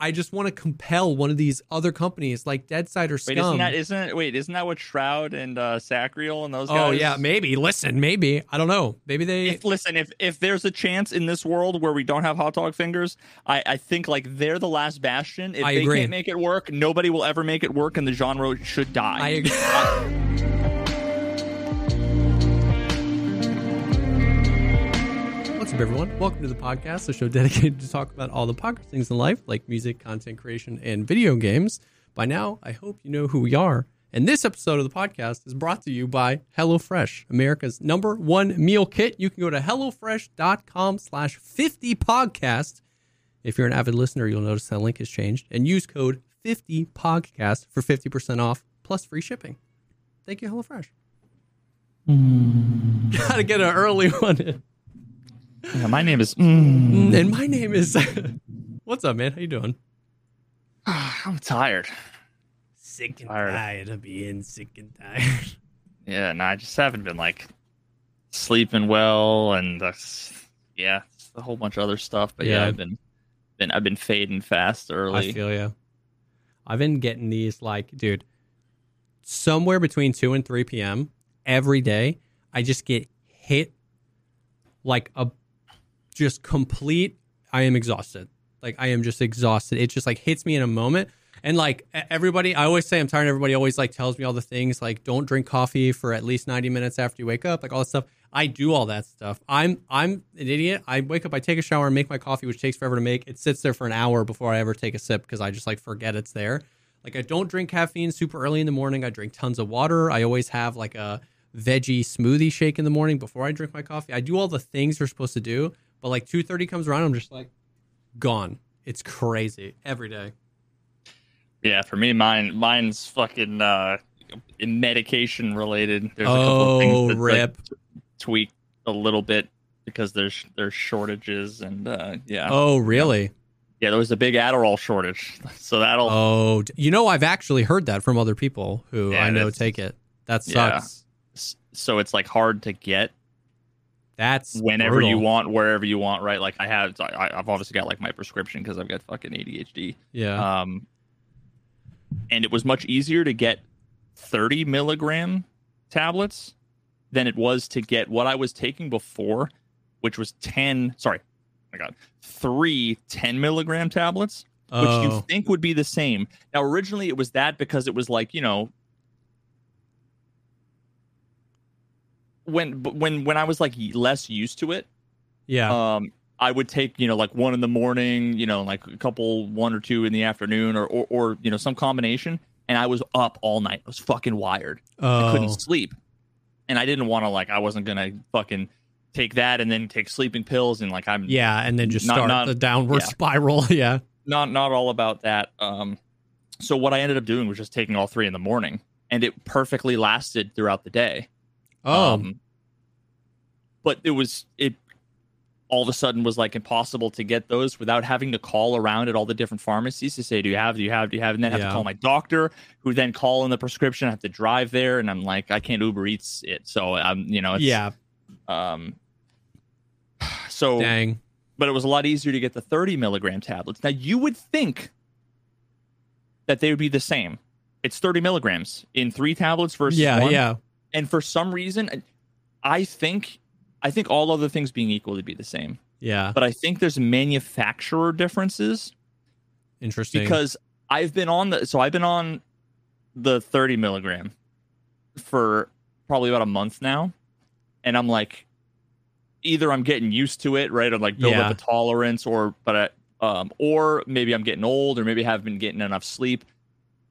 I just want to compel one of these other companies like Deadside or Scum. Wait, isn't that isn't wait, isn't that what Shroud and uh Sacriel and those guys? oh yeah, maybe. Listen, maybe I don't know. Maybe they. If, listen, if if there's a chance in this world where we don't have hot dog fingers, I, I think like they're the last bastion. If I they agree. can't make it work, nobody will ever make it work, and the genre should die. I agree. Up, everyone? Welcome to the Pogcast, the show dedicated to talk about all the podcast things in life, like music, content creation, and video games. By now, I hope you know who we are. And this episode of the Pogcast is brought to you by HelloFresh, America's number one meal kit. You can go to HelloFresh.com slash 50pogcast. If you're an avid listener, you'll notice that link has changed. And use code 50pogcast for 50% off plus free shipping. Thank you, HelloFresh. Hmm. Gotta get an early one in. Yeah, my name is. Mm, And my name is. What's up, man? How you doing? I'm tired. Sick and Tired. tired of being sick and tired. Yeah, and I just haven't been like sleeping well, and uh, yeah, a whole bunch of other stuff. But yeah, Yeah. I've been been I've been fading fast early. I feel you. I've been getting these like, dude, somewhere between two and three p.m. every day. I just get hit like a just complete. I am exhausted. Like I am just exhausted. It just like hits me in a moment. And like everybody, I always say I'm tired. Everybody always like tells me all the things like don't drink coffee for at least 90 minutes after you wake up, like all that stuff. I do all that stuff. I'm I'm an idiot. I wake up, I take a shower, and make my coffee, which takes forever to make. It sits there for an hour before I ever take a sip because I just like forget it's there. Like I don't drink caffeine super early in the morning. I drink tons of water. I always have like a veggie smoothie shake in the morning before I drink my coffee. I do all the things you're supposed to do, but like 2:30 comes around, I'm just like gone. It's crazy every day. Yeah, for me, mine mine's fucking uh, medication related. There's a couple Oh, things that like, rip. tweak a little bit because there's there's shortages and uh, yeah, Oh, really? yeah, there was a big Adderall shortage, so that'll Oh, you know, I've actually heard that from other people who Yeah, I know take it. That Yeah. sucks. so it's like hard to get That's whenever you want, wherever you want, right? Like I have, I, I've obviously got like my prescription because I've got fucking ADHD. Yeah. Um, and it was much easier to get 30 milligram tablets than it was to get what I was taking before, which was 10. Sorry, oh my God, three 10 milligram tablets, which oh. you think would be the same. Now, originally it was that because it was like, you know, when when when I was like less used to it, yeah. um i would take you know like one in the morning you know like a couple one or two in the afternoon or or, or you know some combination and i was up all night i was fucking wired i oh. couldn't sleep and i didn't want to like i wasn't gonna fucking take that and then take sleeping pills and like i'm Yeah, and then just Not- start not- the downward yeah. spiral. Yeah. not not all about that um so what i ended up doing was just taking all three in the morning and it perfectly lasted throughout the day Oh. Um, but it was it all of a sudden was like impossible to get those without having to call around at all the different pharmacies to say, "Do you have? Do you have? Do you have?" And then have to call my doctor, who then call in the prescription. I have to drive there, and I'm like, I can't Uber Eats it, so I'm you know, it's, yeah. Um, so Dang. but it was a lot easier to get the 30 milligram tablets. Now you would think that they would be the same. It's 30 milligrams in three tablets versus Yeah. one. Yeah. And for some reason, I think I think all other things being equal to be the same. Yeah. But I think there's manufacturer differences Interesting. because I've been on the so I've been on the 30 milligram for probably about a month now, and I'm like, either I'm getting used to it, right? I'm like build Yeah. up a tolerance, or but I, um, or maybe I'm getting old, or maybe I haven't been getting enough sleep.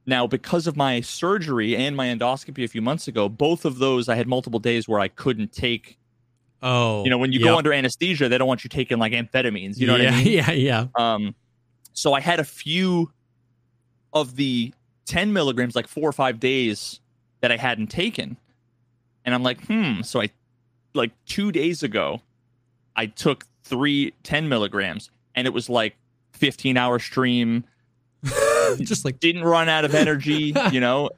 Now, because of my surgery and my endoscopy a few months ago, both of those I had multiple days where I couldn't take. oh, You know, when you yep. go under anesthesia, they don't want you taking like amphetamines. You know yeah, what I mean? Yeah, yeah. Um, so I had a few of the 10 milligrams, like four or five days that I hadn't taken. And I'm like, hmm. So I, like two days ago, I took three 10 milligrams and it was like 15 hour stream, Just like didn't run out of energy, you know?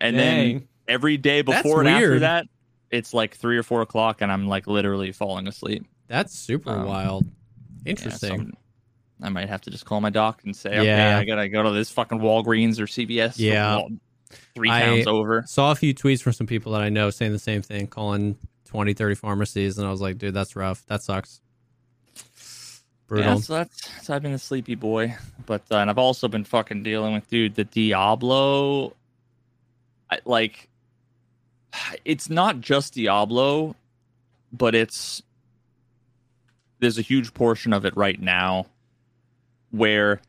And then every day That's before and after that, it's like three or four o'clock and I'm like literally falling asleep. that's super Um, wild. Yeah, so Interesting. I'm- might have to just call my doc and say, okay, Yeah. I gotta go to this fucking Walgreens or CVS. Yeah. three I- over. Saw a few tweets from some people that I know saying the same thing, calling 20, 30 pharmacies, and I was like, dude, that's rough. That sucks. Brutal. Yeah, so that's so I've been a sleepy boy, but uh, and I've also been fucking dealing with dude the Diablo. I, like, it's not just Diablo, but it's there's a huge portion of it right now where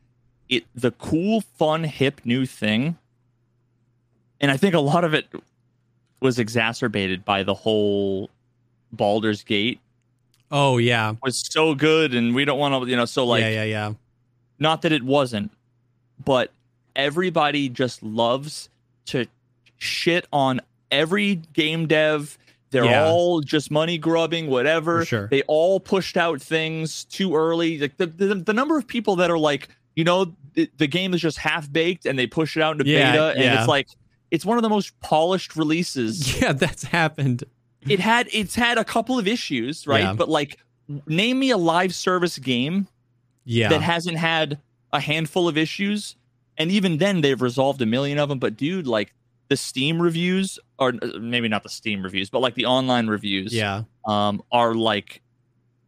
it the cool, fun, hip new thing, and I think a lot of it was exacerbated by the whole Baldur's Gate oh yeah. was so good and we don't want to you know so like yeah, yeah, yeah. not that it wasn't but everybody just loves to shit on every game dev they're Yeah. all just money grubbing whatever sure. they all pushed out things too early like the, the, the number of people that are like you know the, the game is just half baked and they push it out into Yeah, beta and yeah. it's like it's one of the most polished releases Yeah, that's happened. It had it's had a couple of issues right Yeah. but like name me a live service game Yeah. that hasn't had a handful of issues and even then they've resolved a million of them but dude like the steam reviews or maybe not the steam reviews but like the online reviews yeah. um are like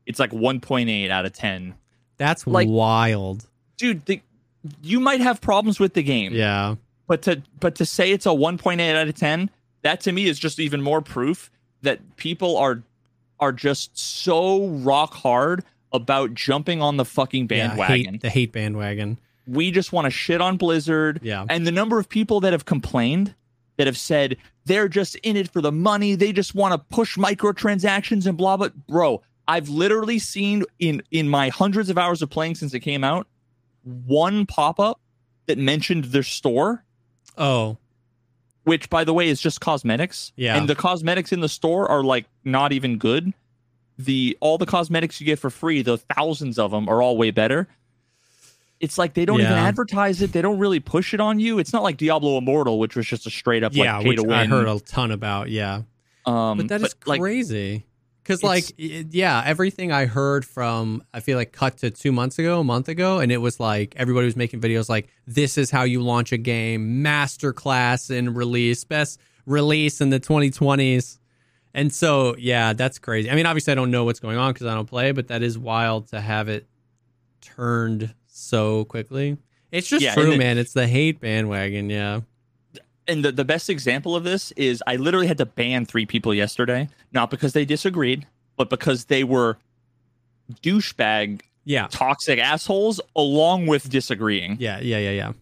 it's like 1.8 out of 10 That's Like- wild. dude the, you might have problems with the game Yeah. but to but to say it's a 1.8 out of 10 that to me is just even more proof that people are are just so rock hard about jumping on the fucking Yeah, bandwagon hate, the hate bandwagon. we just want to shit on blizzard Yeah. and the number of people that have complained that have said they're just in it for the money they just want to push microtransactions and blah blah bro i've literally seen in in my hundreds of hours of playing since it came out one pop-up that mentioned their store Oh, which by the way is just cosmetics. Yeah. and the cosmetics in the store are like not even good. The all the cosmetics you get for free the thousands of them are all way better. It's like they don't even advertise it. They don't really push it on you. It's not like diablo immortal which was just a straight up yeah, like pay which to win. I heard a ton about. Yeah. um but that is like crazy because like y- yeah everything i heard from i feel like cut to two months ago a month ago and it was like everybody was making videos like this is how you launch a game master class in release best release in the 2020s and so yeah that's crazy. I mean obviously i don't know what's going on because i don't play but that is wild to have it turned so quickly. It's just Yeah, true and man. It's the hate bandwagon yeah and the, the best example of this is i literally had to ban three people yesterday not because they disagreed but because they were douchebag yeah toxic assholes along with disagreeing yeah yeah yeah yeah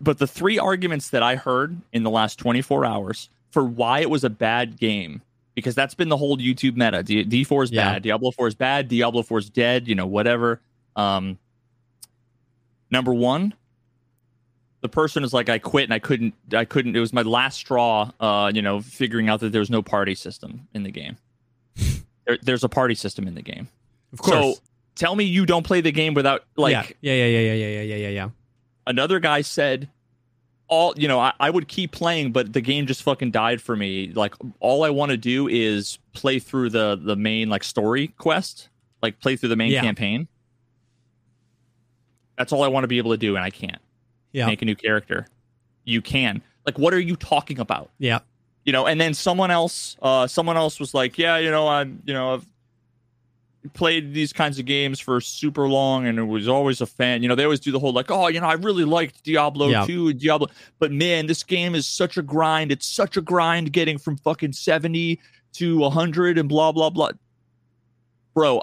but the three arguments that I heard in the last 24 hours for why it was a bad game, because that's been the whole YouTube meta. D- D4 is Yeah. bad, Diablo 4 is bad, Diablo 4 is dead, you know, whatever. Um, number one, the person is like, I quit and I couldn't, I couldn't, it was my last straw, uh, you know, figuring out that there's no party system in the game. there, there's a party system in the game. of course So tell me you don't play the game without, like, yeah yeah yeah yeah yeah yeah yeah yeah yeah another guy said all you know I, I would keep playing but the game just fucking died for me like all i want to do is play through the the main like story quest like play through the main Yeah. campaign that's all i want to be able to do and i can't yeah make a new character you can like what are you talking about yeah you know, and then someone else, uh, someone else was like, yeah, you know, I, you know, I've played these kinds of games for super long and it was always a fan. You know, they always do the whole like, oh, you know, I really liked Diablo Yeah. 2 and Diablo, but man, this game is such a grind. It's such a grind getting from fucking 70 to 100 and blah blah blah. Bro,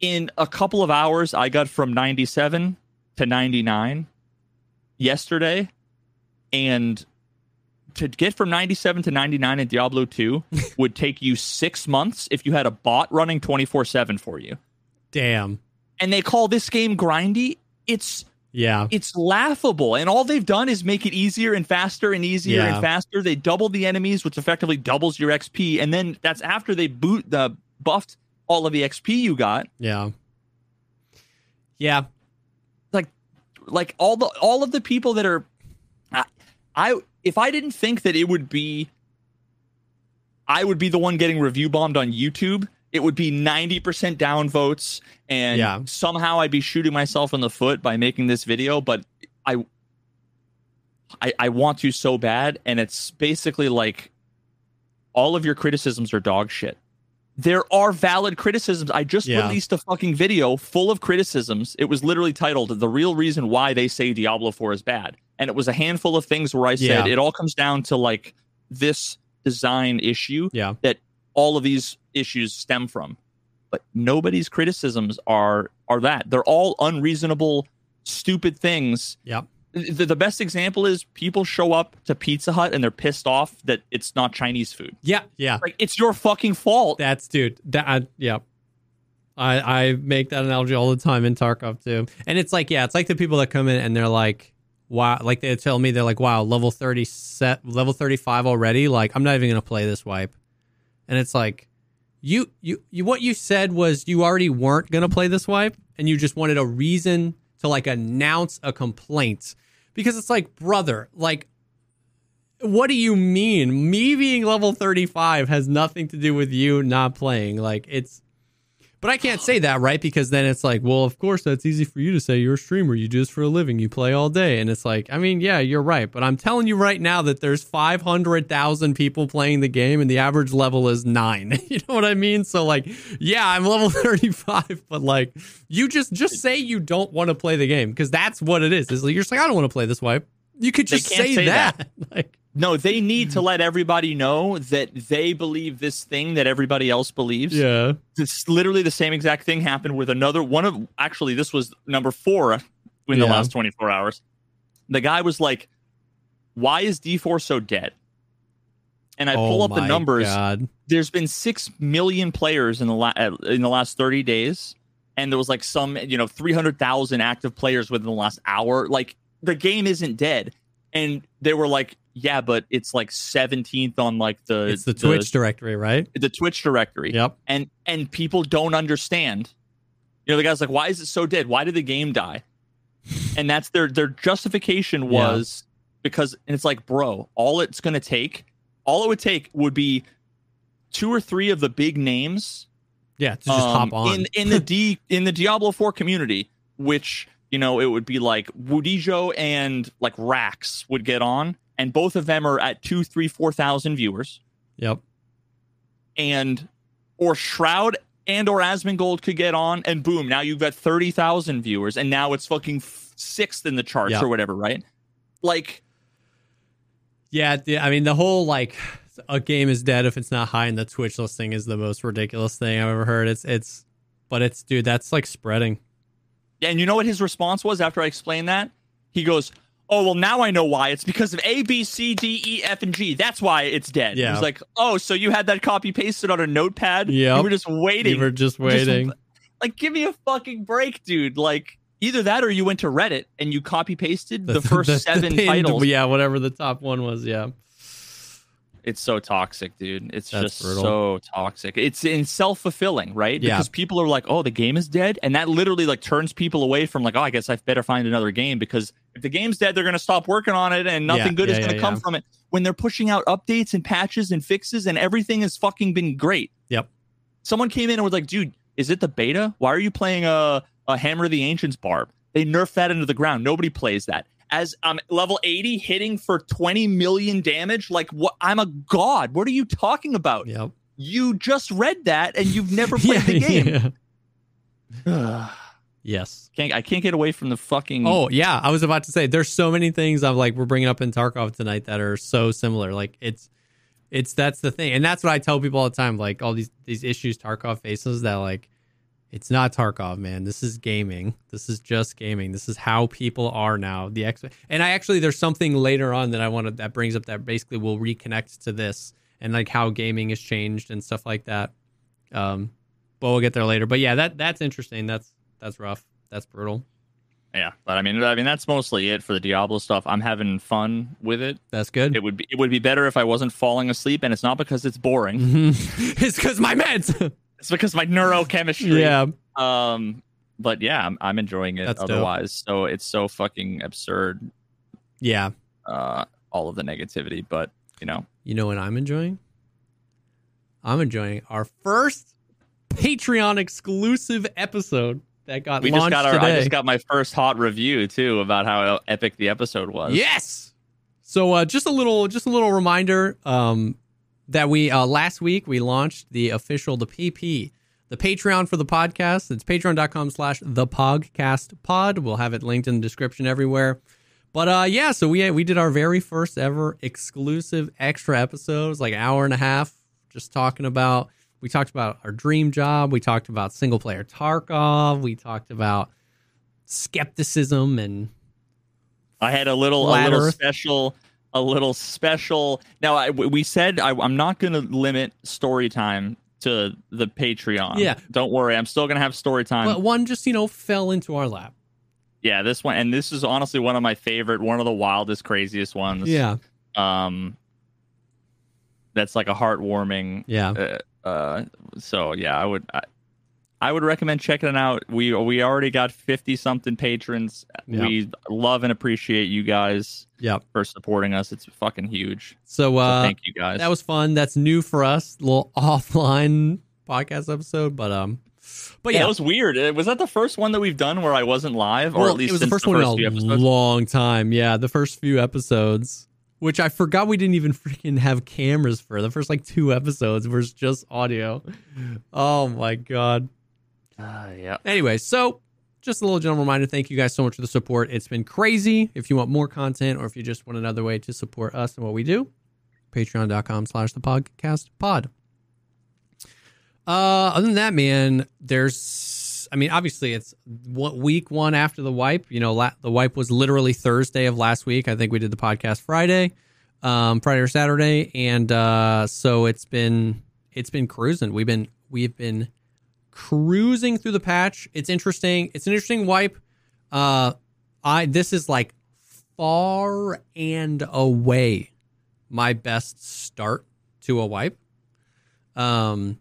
in a couple of hours I got from 97 to 99 yesterday and to get from 97 to 99 in Diablo 2 would take you 6 months if you had a bot running 24/7 for you. Damn. And they call this game grindy. It's Yeah. it's laughable. And all they've done is make it easier and faster and easier Yeah. and faster. They doubled the enemies, which effectively doubles your XP. And then that's after they boot the buffed all of the XP you got. Yeah. Yeah. Like all the all of the people that are I, I if I didn't think that it would be I would be the one getting review bombed on YouTube. It would be 90% down votes and Yeah. somehow I'd be shooting myself in the foot by making this video, but I I, I want to so bad, and it's basically like all of your criticisms are dog shit. There are valid criticisms. I just Yeah. released a fucking video full of criticisms. It was literally titled "The Real Reason Why They Say Diablo 4 is Bad," and it was a handful of things where I said Yeah. it all comes down to like this design issue Yeah. that all of these issues stem from. But nobody's criticisms are are that they're all unreasonable, stupid things Yep. The, the best example is people show up to Pizza Hut and they're pissed off that it's not Chinese food. Yeah. Yeah. Like it's your fucking fault. That's dude. That I, yeah. I I make that analogy all the time in Tarkov too. And it's like, yeah, it's like the people that come in and they're like, wow, like they tell me they're like, wow, level 30 set level 35 already. Like, I'm not even gonna play this wipe. And it's like, you you you what you said was you already weren't gonna play this wipe and you just wanted a reason to like announce a complaint. Because it's like, brother, like what do you mean? Me being level 35 has nothing to do with you not playing. Like it's but I can't say that, right? Because then it's like, well, of course that's easy for you to say. You're a streamer, you do this for a living, you play all day. And it's like, I mean, yeah, you're right, but I'm telling you right now that there's 500,000 people playing the game and the average level is 9. you know what I mean? So like, yeah, I'm level 35, but like you just just say you don't want to play the game because that's what it is. Is like, you're just like, I don't want to play this wipe. You could just say, say that. like No, they need to let everybody know that they believe this thing that everybody else believes. Yeah. This literally the same exact thing happened with another one of actually this was number 4 in the last 24 hours. The guy was like, "Why is D4 so dead?" And I pull oh up the numbers. God. there's been six million players in the la- uh, in the last 30 days, and there was like some you know 300,000 active players within the last hour. Like the game isn't dead, and they were like, yeah, but it's like 17th on like the It's the Twitch directory, right? the Twitch directory, Yep. and and people don't understand. You know, the guy's like, why is it so dead? Why did the game die? And that's their their justification was because, and it's like, bro, all it's gonna take, all it would take would be two or three of the big names Yeah, to just um, hop on. in in the D in the Diablo 4 community, which you know it would be like Wudijo and like Rax would get on, and both of them are at two, three, four thousand viewers, yep. and or Shroud and or Asmongold could get on, and boom, now you've got thirty thousand viewers, and now it's fucking f- sixth in the charts Yeah. or whatever, right? Like Yeah, the, I mean the whole like a game is dead if it's not high in the Twitch listing is the most ridiculous thing I've ever heard. It's it's but it's dude, that's like spreading. And you know what his response was after I explained that? He goes, Oh, well, now I know why. It's because of A, B, C, D, E, F, and G. That's why it's dead. Yeah. He's like, Oh, so you had that copy pasted on a notepad? Yep. You were just waiting. You were just waiting. like, give me a fucking break, dude. Like, either that or you went to Reddit and you copy pasted the, first seven pinned- titles. Yeah, whatever the top one was. Yeah. It's so toxic, dude. It's That's just brutal. so toxic. It's in self fulfilling, right? Yeah. Because people are like, "Oh, the game is dead," and that literally like turns people away from like, "Oh, I guess I better find another game." Because if the game's dead, they're gonna stop working on it, and nothing Yeah, good is yeah, gonna yeah, come from it. When they're pushing out updates and patches and fixes, and everything has fucking been great. Yep. Someone came in and was like, "Dude, is it the beta? Why are you playing a a Hammer of the Ancients barb?" They nerfed that into the ground. Nobody plays that. As um level 80 hitting for 20 million damage. Like what I'm a god. What are you talking about? Yep. You just read that and you've never played the game. yeah. yes. Can't I can't get away from the fucking Oh yeah, I was about to say there's so many things I'm like we're bringing up in Tarkov tonight that are so similar. Like it's it's that's the thing, and that's what I tell people all the time. Like all these these issues Tarkov faces that like it's not Tarkov, man. This is gaming. This is just gaming. This is how people are now. The ex and I actually there's something later on that I wanted that brings up that basically will reconnect to this and like how gaming has changed and stuff like that. Um, but we'll get there later. But yeah, that that's interesting. That's that's rough. That's brutal. Yeah, but I mean, I mean that's mostly it for the Diablo stuff. I'm having fun with it. That's good. It would be it would be better if I wasn't falling asleep, and it's not because it's boring. it's because my meds. it's because my neurochemistry. yeah. Um. But yeah, I'm, I'm enjoying it. That's dope. otherwise, so it's so fucking absurd. Yeah. Uh, all of the negativity, but you know, You know what I'm enjoying? I'm enjoying our first Patreon exclusive episode that got we just got our. today. I just got my first hot review too about how epic the episode was. Yes. So uh, just a little, just a little reminder um, that we uh, last week we launched the official the PP, the Patreon for the podcast. It's patreon.com slash the pogcast pod. We'll have it linked in the description everywhere. But uh, yeah, so we we did our very first ever exclusive extra episodes, like hour and a half, just talking about. We talked about our dream job. We talked about single player Tarkov. We talked about skepticism and I had a little a little Earth. special a little special. Now I, we said I, I'm not going to limit story time to the Patreon. Yeah. don't worry. I'm still going to have story time. but one just you know fell into our lap. yeah, this one and this is honestly one of my favorite, one of the wildest, craziest ones. Yeah, Um, that's like a heartwarming. yeah. Uh, uh so yeah, I would. I, I would recommend checking it out. We we already got fifty something patrons. Yeah. We love and appreciate you guys Yep. for supporting us. It's fucking huge. So, So uh, thank you guys. that was fun. That's new for us. little offline podcast episode, but um, but yeah, yeah, it was weird. Uh, Was that the first one that we've done where I wasn't live, or well, at least it was the first one few in a episodes? long time. Yeah, the first few episodes, which I forgot we didn't even freaking have cameras for. The first like two episodes was just audio. Oh my god. Uh, yeah, Anyway, so just a little general reminder. Thank you guys so much for the support. It's been crazy. If you want more content or if you just want another way to support us and what we do, patreon.com slash the pogcast pod. Uh, other than that, man, there's, I mean, obviously it's what week one after the wipe. You know, la- the wipe was literally Thursday of last week. I think we did the podcast Friday, um, Friday or Saturday, and uh, so it's been it's been cruising. We've been we've been cruising through the patch. It's interesting. It's an interesting wipe. Uh, I this is like far and away my best start to a wipe. Um,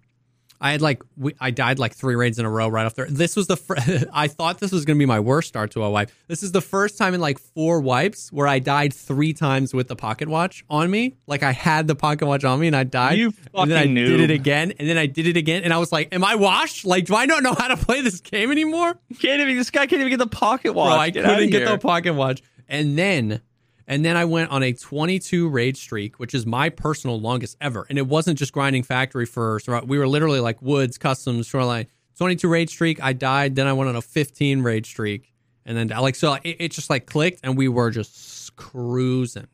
I had like we, I died like three raids in a row right off there. This was the fir- I thought this was gonna be my worst start to a wipe. This is the first time in like four wipes where I died three times with the pocket watch on me. Like I had the pocket watch on me and I died. You and then I fucking did it again, and then I did it again, and I was like, "Am I washed? Like, do I not know how to play this game anymore?" can't even. This guy can't even get the pocket watch. Bro, I Get couldn't get the pocket watch. And then and then I went on a 22 raid streak, which is my personal longest ever. And it wasn't just grinding factory for we were literally like woods, customs, shoreline. 22 raid streak, I died, then I went on a 15 raid streak. And then like so it, it just like clicked and we were just cruising.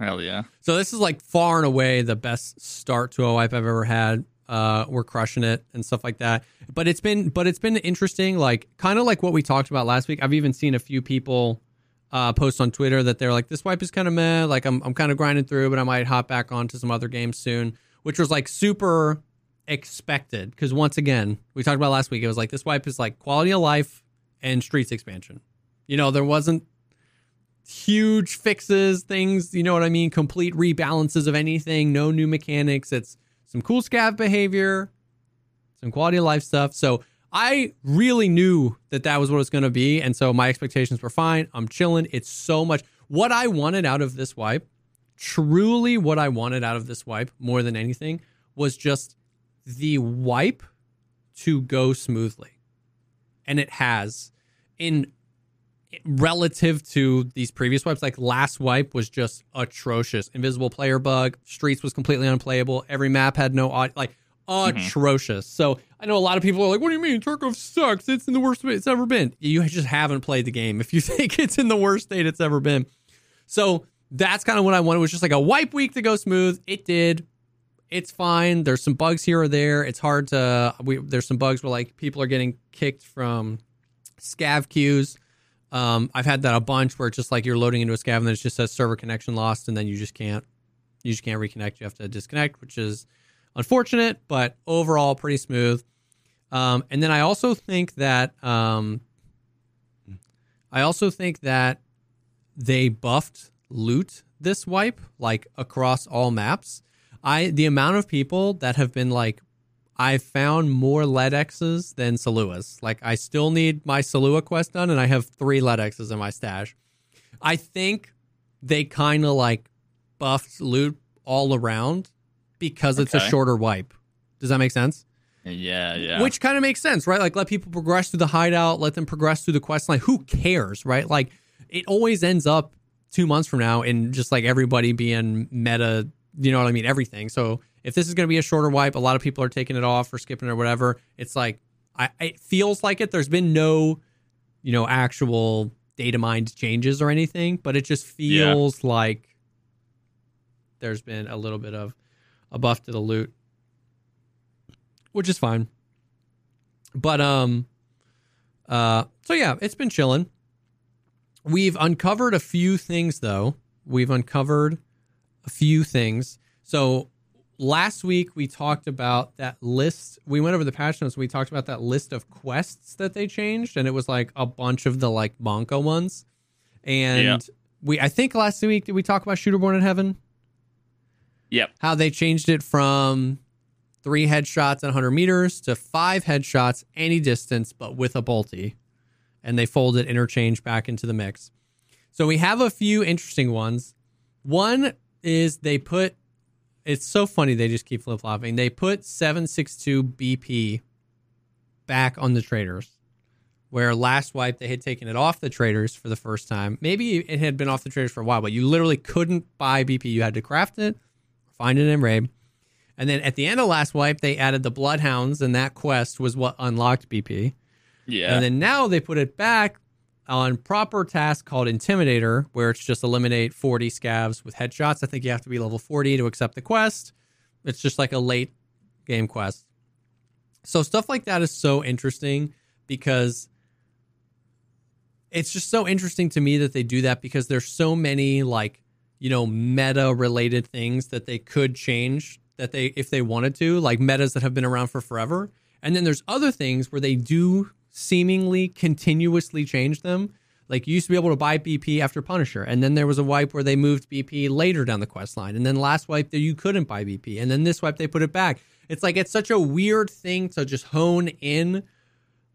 Hell yeah. So this is like far and away the best start to a wipe I've ever had. Uh, we're crushing it and stuff like that. But it's been, but it's been interesting. Like kind of like what we talked about last week. I've even seen a few people uh, post on Twitter that they're like, this wipe is kind of meh. Like I'm, I'm kind of grinding through, but I might hop back onto some other games soon. Which was like super expected because once again, we talked about last week. It was like this wipe is like quality of life and streets expansion. You know, there wasn't huge fixes, things, you know what I mean? Complete rebalances of anything, no new mechanics. It's some cool scav behavior, some quality of life stuff. So I really knew that that was what it was going to be. And so my expectations were fine. I'm chilling. It's so much. What I wanted out of this wipe, truly what I wanted out of this wipe more than anything, was just the wipe to go smoothly. And it has in relative to these previous wipes, like last wipe was just atrocious. Invisible player bug, streets was completely unplayable. Every map had no like atrocious. So I know a lot of people are like, "What do you mean Tarkov sucks? It's in the worst state it's ever been." You just haven't played the game if you think it's in the worst state it's ever been. So that's kind of what I wanted. Was just like a wipe week to go smooth. It did. It's fine. There's some bugs here or there. It's hard to. We, there's some bugs where like people are getting kicked from scav queues. Um, I've had that a bunch where it's just like you're loading into a scav and then it just says server connection lost, and then you just can't. You just can't reconnect. You have to disconnect, which is unfortunate, but overall pretty smooth. Um, and then I also think that um, I also think that they buffed loot this wipe like across all maps. I the amount of people that have been like I've found more LEDXs than Salewas. Like I still need my Salewa quest done and I have 3 LEDXs in my stash. I think they kind of like buffed loot all around because it's a shorter wipe. Does that make sense? Yeah, yeah. Which kind of makes sense, right? Like let people progress through the hideout, let them progress through the quest line. Who cares, right? Like it always ends up two months from now in just like everybody being meta, you know what I mean? Everything. So if this is going to be a shorter wipe, a lot of people are taking it off or skipping it or whatever. It's like I it feels like it. There's been no, you know, actual data mined changes or anything, but it just Yeah. feels like there's been a little bit of a buff to the loot, which is fine. But um, uh, so yeah, it's been chilling. We've uncovered a few things though. We've uncovered a few things. So last week we talked about that list. We went over the patch notes. We talked about that list of quests that they changed, and it was like a bunch of the like Monko ones. And Yeah. we, I think last week did we talk about Shooter Born in Heaven? Yep. how they changed it from three headshots at 100 meters to five headshots any distance, but with a bolty. And they folded interchange back into the mix. So we have a few interesting ones. One is they put, it's so funny, they just keep flip flopping. They put 762 BP back on the traders. Where last wipe they had taken it off the traders for the first time. Maybe it had been off the traders for a while, but you literally couldn't buy BP. You had to craft it, find it in raid. And then at the end of last wipe, they added the bloodhounds, and that quest was what unlocked BP. Yeah. And then now they put it back on proper task called Intimidator, where it's just eliminate 40 scavs with headshots. I think you have to be level 40 to accept the quest. It's just like a late game quest. So stuff like that is so interesting because it's just so interesting to me that they do that because there's so many like you know meta related things that they could change that they if they wanted to like metas that have been around for forever. And then there's other things where they do seemingly continuously change them. Like you used to be able to buy bp after punisher and then there was a wipe where they moved bp later down the quest line and then last wipe that you couldn't buy bp and then this wipe they put it back. It's like it's such a weird thing to just hone in.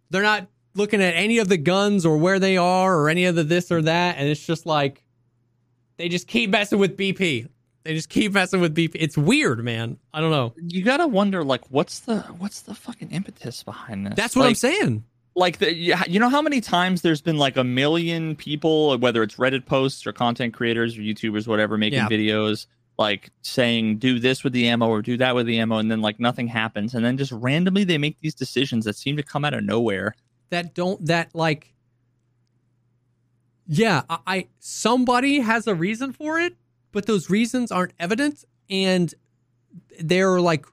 They're not looking at any of the guns or where they are or any of the this or that and it's just like they just keep messing with bp they just keep messing with bp it's weird man. I don't know. You gotta wonder, like, what's the what's the fucking impetus behind this? that's what i'm saying. like the, you you know how many times there's been like a million people whether it's reddit posts or content creators or youtubers whatever making Yeah. videos like saying do this with the ammo or do that with the ammo and then like nothing happens. And then just randomly they make these decisions that seem to come out of nowhere. That don't that like yeah I, I somebody has a reason for it but those reasons aren't evident and they're like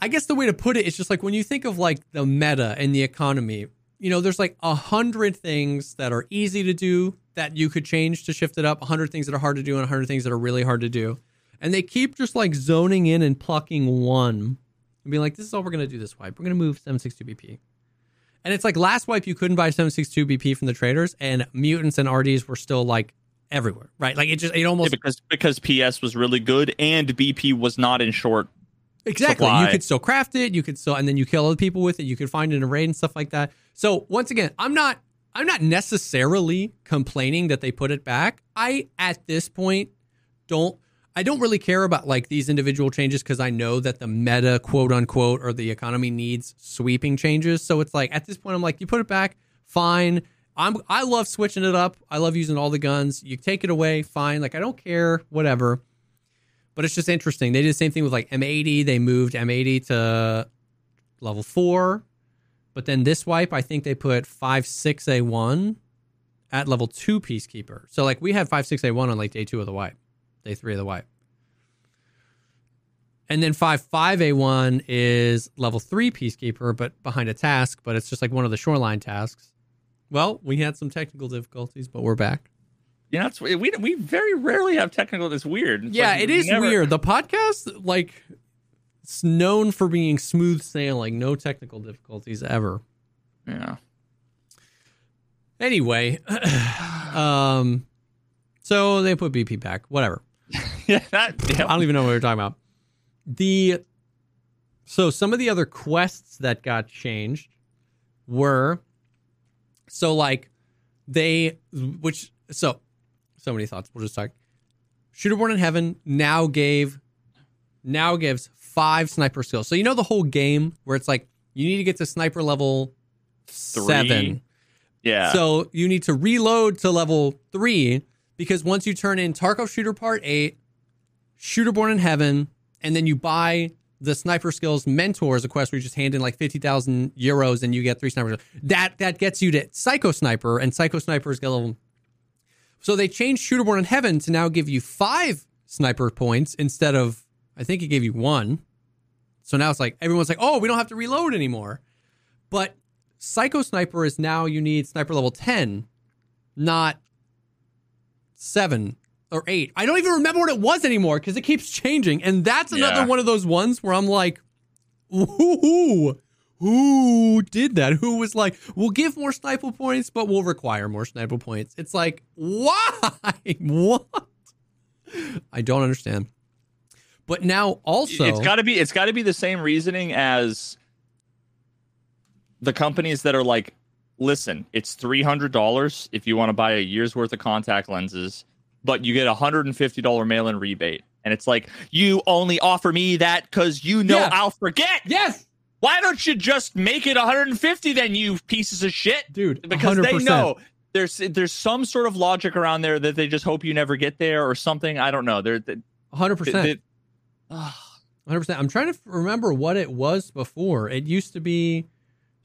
i guess the way to put it is just like when you think of like the meta and the economy you know there's like a hundred things that are easy to do that you could change to shift it up a hundred things that are hard to do and a hundred things that are really hard to do. And they keep just like zoning in and plucking one and being like this is all we're going to do this wipe. We're going to move 762 bp and it's like last wipe you couldn't buy 762 BP from the traders and mutants and RDs were still like everywhere, right? Like it just it Yeah, almost because because ps was really good and bp was not in short exactly. supply. You could still craft it, you could still and then you kill other people with it, you could find it in a raid and stuff like that. So once again, I'm not I'm not necessarily complaining that they put it back. I at this point don't I don't really care about like these individual changes because I know that the meta quote unquote or the economy needs sweeping changes. So it's like at this point I'm like you put it back, fine. I'm I love switching it up. I love using all the guns. You take it away, fine. Like I don't care, whatever. But it's just interesting. They did the same thing with like M80. They moved M80 to level four. But then this wipe, I think they put five six A one at level two Peacekeeper. So like we had five six A one on like day two of the wipe, day three of the wipe. And then 5.5A1 is level three Peacekeeper, but behind a task, but it's just like one of the shoreline tasks. Well, we had some technical difficulties, but we're back. Yeah, it's, we we very rarely have technical. It's weird. It's yeah, like it is never- weird. The podcast, like, it's known for being smooth sailing, no technical difficulties ever. Yeah. Anyway, um, so they put BP back. Whatever. yeah, that, yeah. I don't even know what we're talking about. The so some of the other quests that got changed were so like they which so so many thoughts. We'll just talk. Shooter Born in Heaven now gave now gives five sniper skills. So you know the whole game where it's like you need to get to sniper level seven. Yeah. So you need to reload to level three because once you turn in Tarkov Shooter Part 8, Shooter Born in Heaven, and then you buy the Sniper Skills Mentor as a quest where you just hand in like 50,000 euros and you get three snipers. That that gets you to Psycho Sniper, and Psycho Snipers get level. So they changed Shooter Born in Heaven to now give you five sniper points instead of, I think it gave you one. So now it's like, everyone's like, oh, we don't have to reload anymore. But Psycho Sniper is now you need sniper level 10, not 7 or 8. I don't even remember what it was anymore because it keeps changing. And that's another Yeah. one of those ones where I'm like, who, who did that? Who was like, we'll give more sniper points, but we'll require more sniper points? It's like, why? what? I don't understand. But now also, it's got to be it's got to be the same reasoning as the companies that are like listen it's $300 if you want to buy a year's worth of contact lenses but you get a $150 mail-in rebate and it's like you only offer me that because you know Yeah. i'll forget yes, why don't you just make it 150 then you pieces of shit dude, because 100%. they know there's there's some sort of logic around there that they just hope you never get there or something i don't know they're they, 100%. they- Ah. Hundred percent. I'm trying to f- remember what it was before. It used to be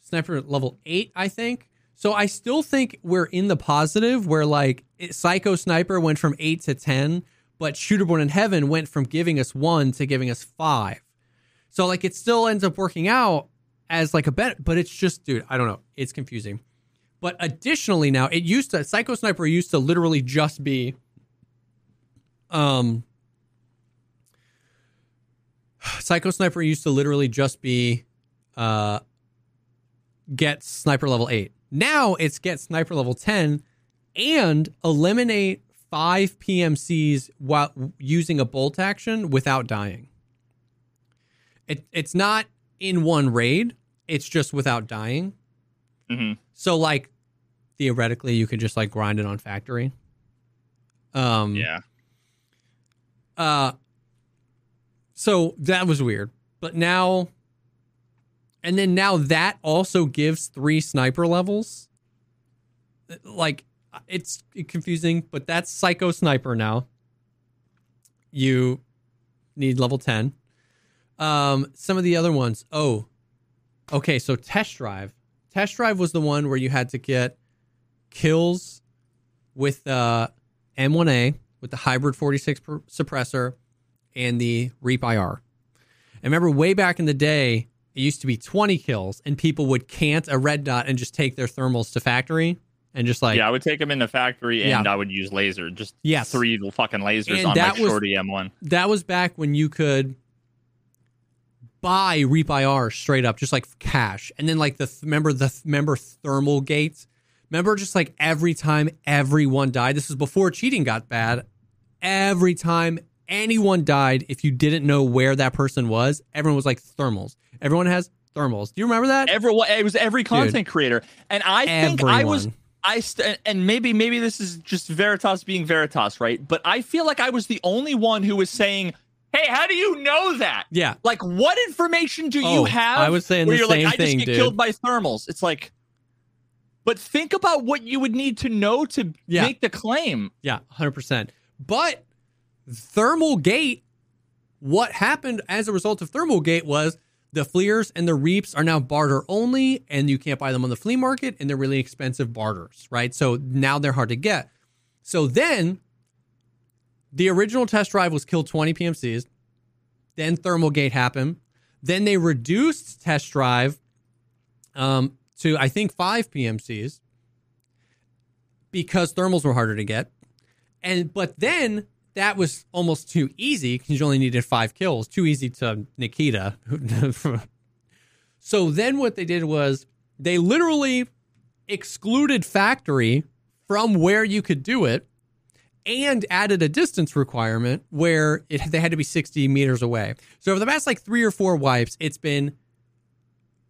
sniper level eight, I think. So I still think we're in the positive, where like Psycho Sniper went from eight to ten, but Shooter Born in Heaven went from giving us one to giving us five. So like it still ends up working out as like a bet, but it's just, dude, I don't know. It's confusing. But additionally, now it used to Psycho Sniper used to literally just be, um, Psycho Sniper used to literally just be uh get sniper level 8. Now it's get sniper level 10 and eliminate 5 PMCs while using a bolt action without dying. It it's not in one raid, it's just without dying. Mhm. So like theoretically you could just like grind it on factory. Um yeah uh, so that was weird. But now, and then now that also gives three sniper levels. Like, it's confusing, but that's Psycho Sniper now. You need level 10. Um, some of the other ones. Oh, okay. So Test Drive. Test Drive was the one where you had to get kills with uh, M1A with the hybrid 46 per- suppressor and the Reap IR. I remember way back in the day, it used to be 20 kills, and people would cant a red dot and just take their thermals to factory and just like, yeah, I would take them in the factory and Yeah. I would use laser, just Yes. three fucking lasers And on my that was- shorty M1. that was back when you could buy Reap IR straight up, just like cash. And then like the remember the remember thermal gates. Remember just like every time everyone died. This was before cheating got bad. Every time anyone died, if you didn't know where that person was, everyone was like thermals. Everyone has thermals. Do you remember that? Everyone, it was every content creator, and I think I was, I st- and maybe maybe this is just Veritas being Veritas, right? But I feel like I was the only one who was saying, "Hey, how do you know that? yeah. Like, what information do Oh, you have?" I was saying where the you're same like, I thing, just get dude. killed by thermals. It's like, But think about what you would need to know to Yeah. make the claim. Yeah, 100%. But Thermal Gate, what happened as a result of Thermal Gate was the FLIRs and the reaps are now barter only, and you can't buy them on the flea market, and they're really expensive barters, right? So now they're hard to get. So then the original test drive was kill 20 PMCs. Then Thermal Gate happened. Then they reduced test drive um, to, I think, five PMCs because thermals were harder to get. And but then that was almost too easy because you only needed five kills. Too easy to Nikita. so then what they did was they literally excluded factory from where you could do it and added a distance requirement where it, they had to be 60 meters away. So over the past like three or four wipes, it's been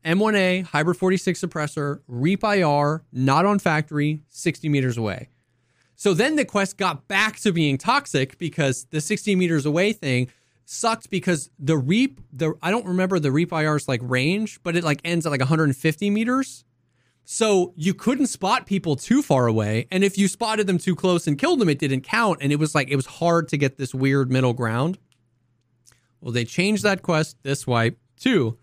M1A, Hybrid 46 suppressor, Reap IR, not on factory, 60 meters away. So then the quest got back to being toxic because the 60 meters away thing sucked because the Reap, the I don't remember the Reap IR's like range, but it like ends at like 150 meters. So you couldn't spot people too far away. And if you spotted them too close and killed them, it didn't count. And it was like, it was hard to get this weird middle ground. Well, they changed that quest this wipe too.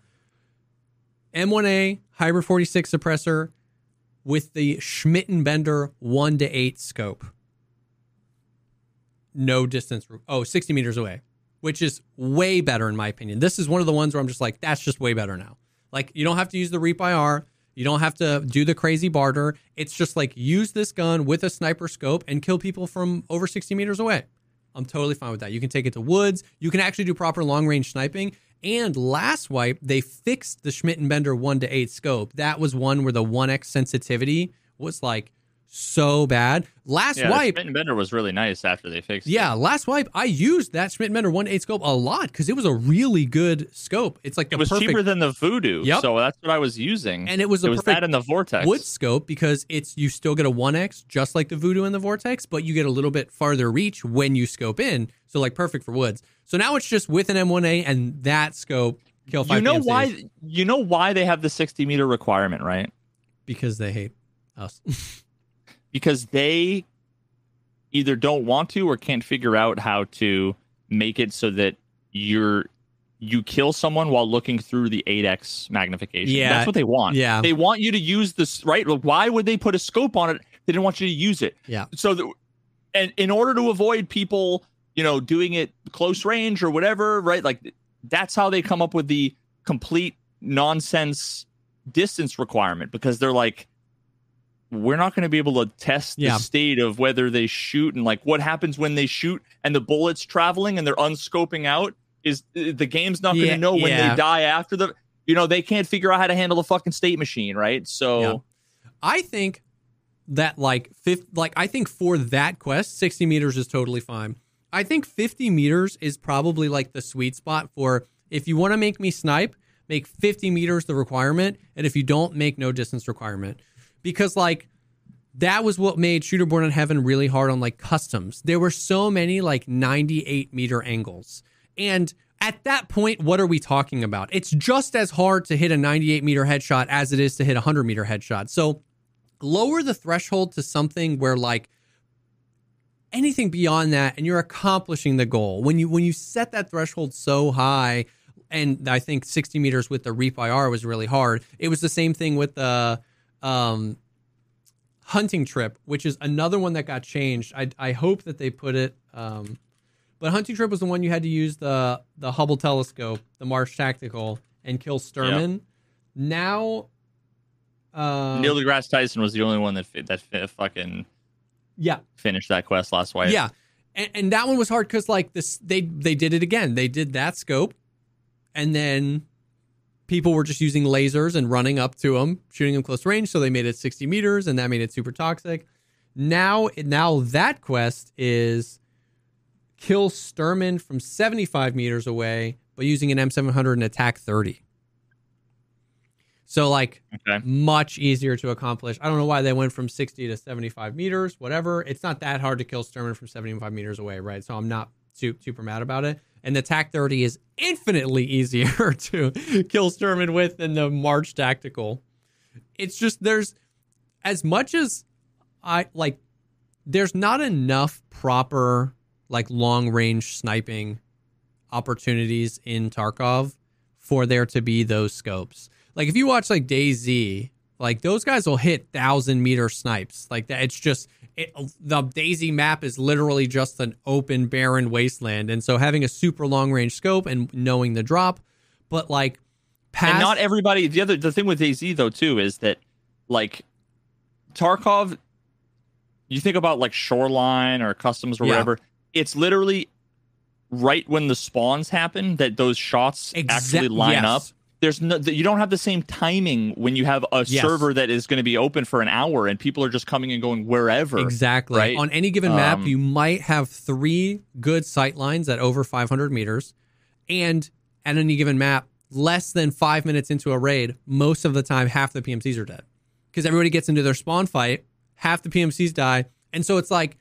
M1A Hybrid 46 suppressor with the Schmidt and Bender 1 to 8 scope. No distance. Oh, 60 meters away, which is way better in my opinion. This is one of the ones where I'm just like, that's just way better now. Like, you don't have to use the Reap IR. You don't have to do the crazy barter. It's just like use this gun with a sniper scope and kill people from over 60 meters away. I'm totally fine with that. You can take it to woods. You can actually do proper long range sniping. And last wipe, they fixed the Schmidt and Bender 1 to 8 scope. That was one where the 1x sensitivity was like so bad. Last Yeah, wipe, Schmidt and Bender was really nice after they fixed yeah, it. last wipe, I used that Schmidt and Bender 1 to 8 scope a lot because it was a really good scope. It's like It was perfect cheaper than the Vudu, Yep. so that's what I was using. and it was it was perfect that in the Vortex. wood scope because it's you still get a 1x just like the Vudu and the vortex but you get a little bit farther reach when you scope in so like perfect for woods so now it's just with an m1a and that scope kill five you know PMCs why? You know why they have the 60 meter requirement, right? because they hate us because they either don't want to or can't figure out how to make it so that you're you kill someone while looking through the 8x magnification. Yeah. That's what they want. Yeah. They want you to use this right. Why would they put a scope on it? They didn't want you to use it. yeah So that and in order to avoid people, you know, doing it close range or whatever, right? Like that's how they come up with the complete nonsense distance requirement because they're like we're not going to be able to test Yeah. the state of whether they shoot and like what happens when they shoot and the bullets traveling and they're unscoping out is the game's not going Yeah, to know when yeah. they die after the you know they can't figure out how to handle the fucking state machine right so Yeah. i think that like fifth like i think for that quest 60 meters is totally fine i think 50 meters is probably like the sweet spot for if you want to make me snipe make 50 meters the requirement and if you don't make no distance requirement. Because like that was what made shooter born in heaven really hard on like customs. There were so many like 98 meter angles. And at that point what are we talking about? It's just as hard to hit a 98 meter headshot as it is to hit a 100 meter headshot. So lower the threshold to something where like anything beyond that and you're accomplishing the goal. When you when you set that threshold so high and i think 60 meters with the reap ir was really hard it was the same thing with the um hunting trip which is another one that got changed. I i hope that they put it um but hunting trip was the one you had to use the the hubble telescope the march tactical and kill sturman. Now uh Neil deGrasse Tyson was the only one that fi- that fucking yeah finish that quest last wipe. Yeah, and, and that one was hard because like this, they they did it again. They did that scope, and then people were just using lasers and running up to them, shooting them close range. So they made it 60 meters, and that made it super toxic. Now, now that quest is kill Sturman from 75 meters away, but using an M700 and a TAC 30. So like Okay. much easier to accomplish. I don't know why they went from 60 to 75 meters, whatever. It's not that hard to kill Sturman from 75 meters away, right? So I'm not super, super mad about it. And the TAC 30 is infinitely easier to kill Sturman with than the March Tactical. It's just there's as much as I like, there's not enough proper like long range sniping opportunities in Tarkov for there to be those scopes. Like if you watch like DayZ, like those guys will hit thousand meter snipes. Like that, it's just it, the DayZ map is literally just an open barren wasteland, and so having a super long range scope and knowing the drop, but like past, and not everybody. The other the thing with DayZ though too is that like Tarkov, you think about like Shoreline or Customs or Yeah. whatever. It's literally right when the spawns happen that those shots Exa- actually line yes. up. There's no, you don't have the same timing when you have a Yes. server that is going to be open for an hour and people are just coming and going wherever. Exactly. right? On any given map, Um, you might have three good sight lines at over 500 meters. And at any given map, less than five minutes into a raid, most of the time, half the PMCs are dead. Because everybody gets into their spawn fight, half the PMCs die. And so it's like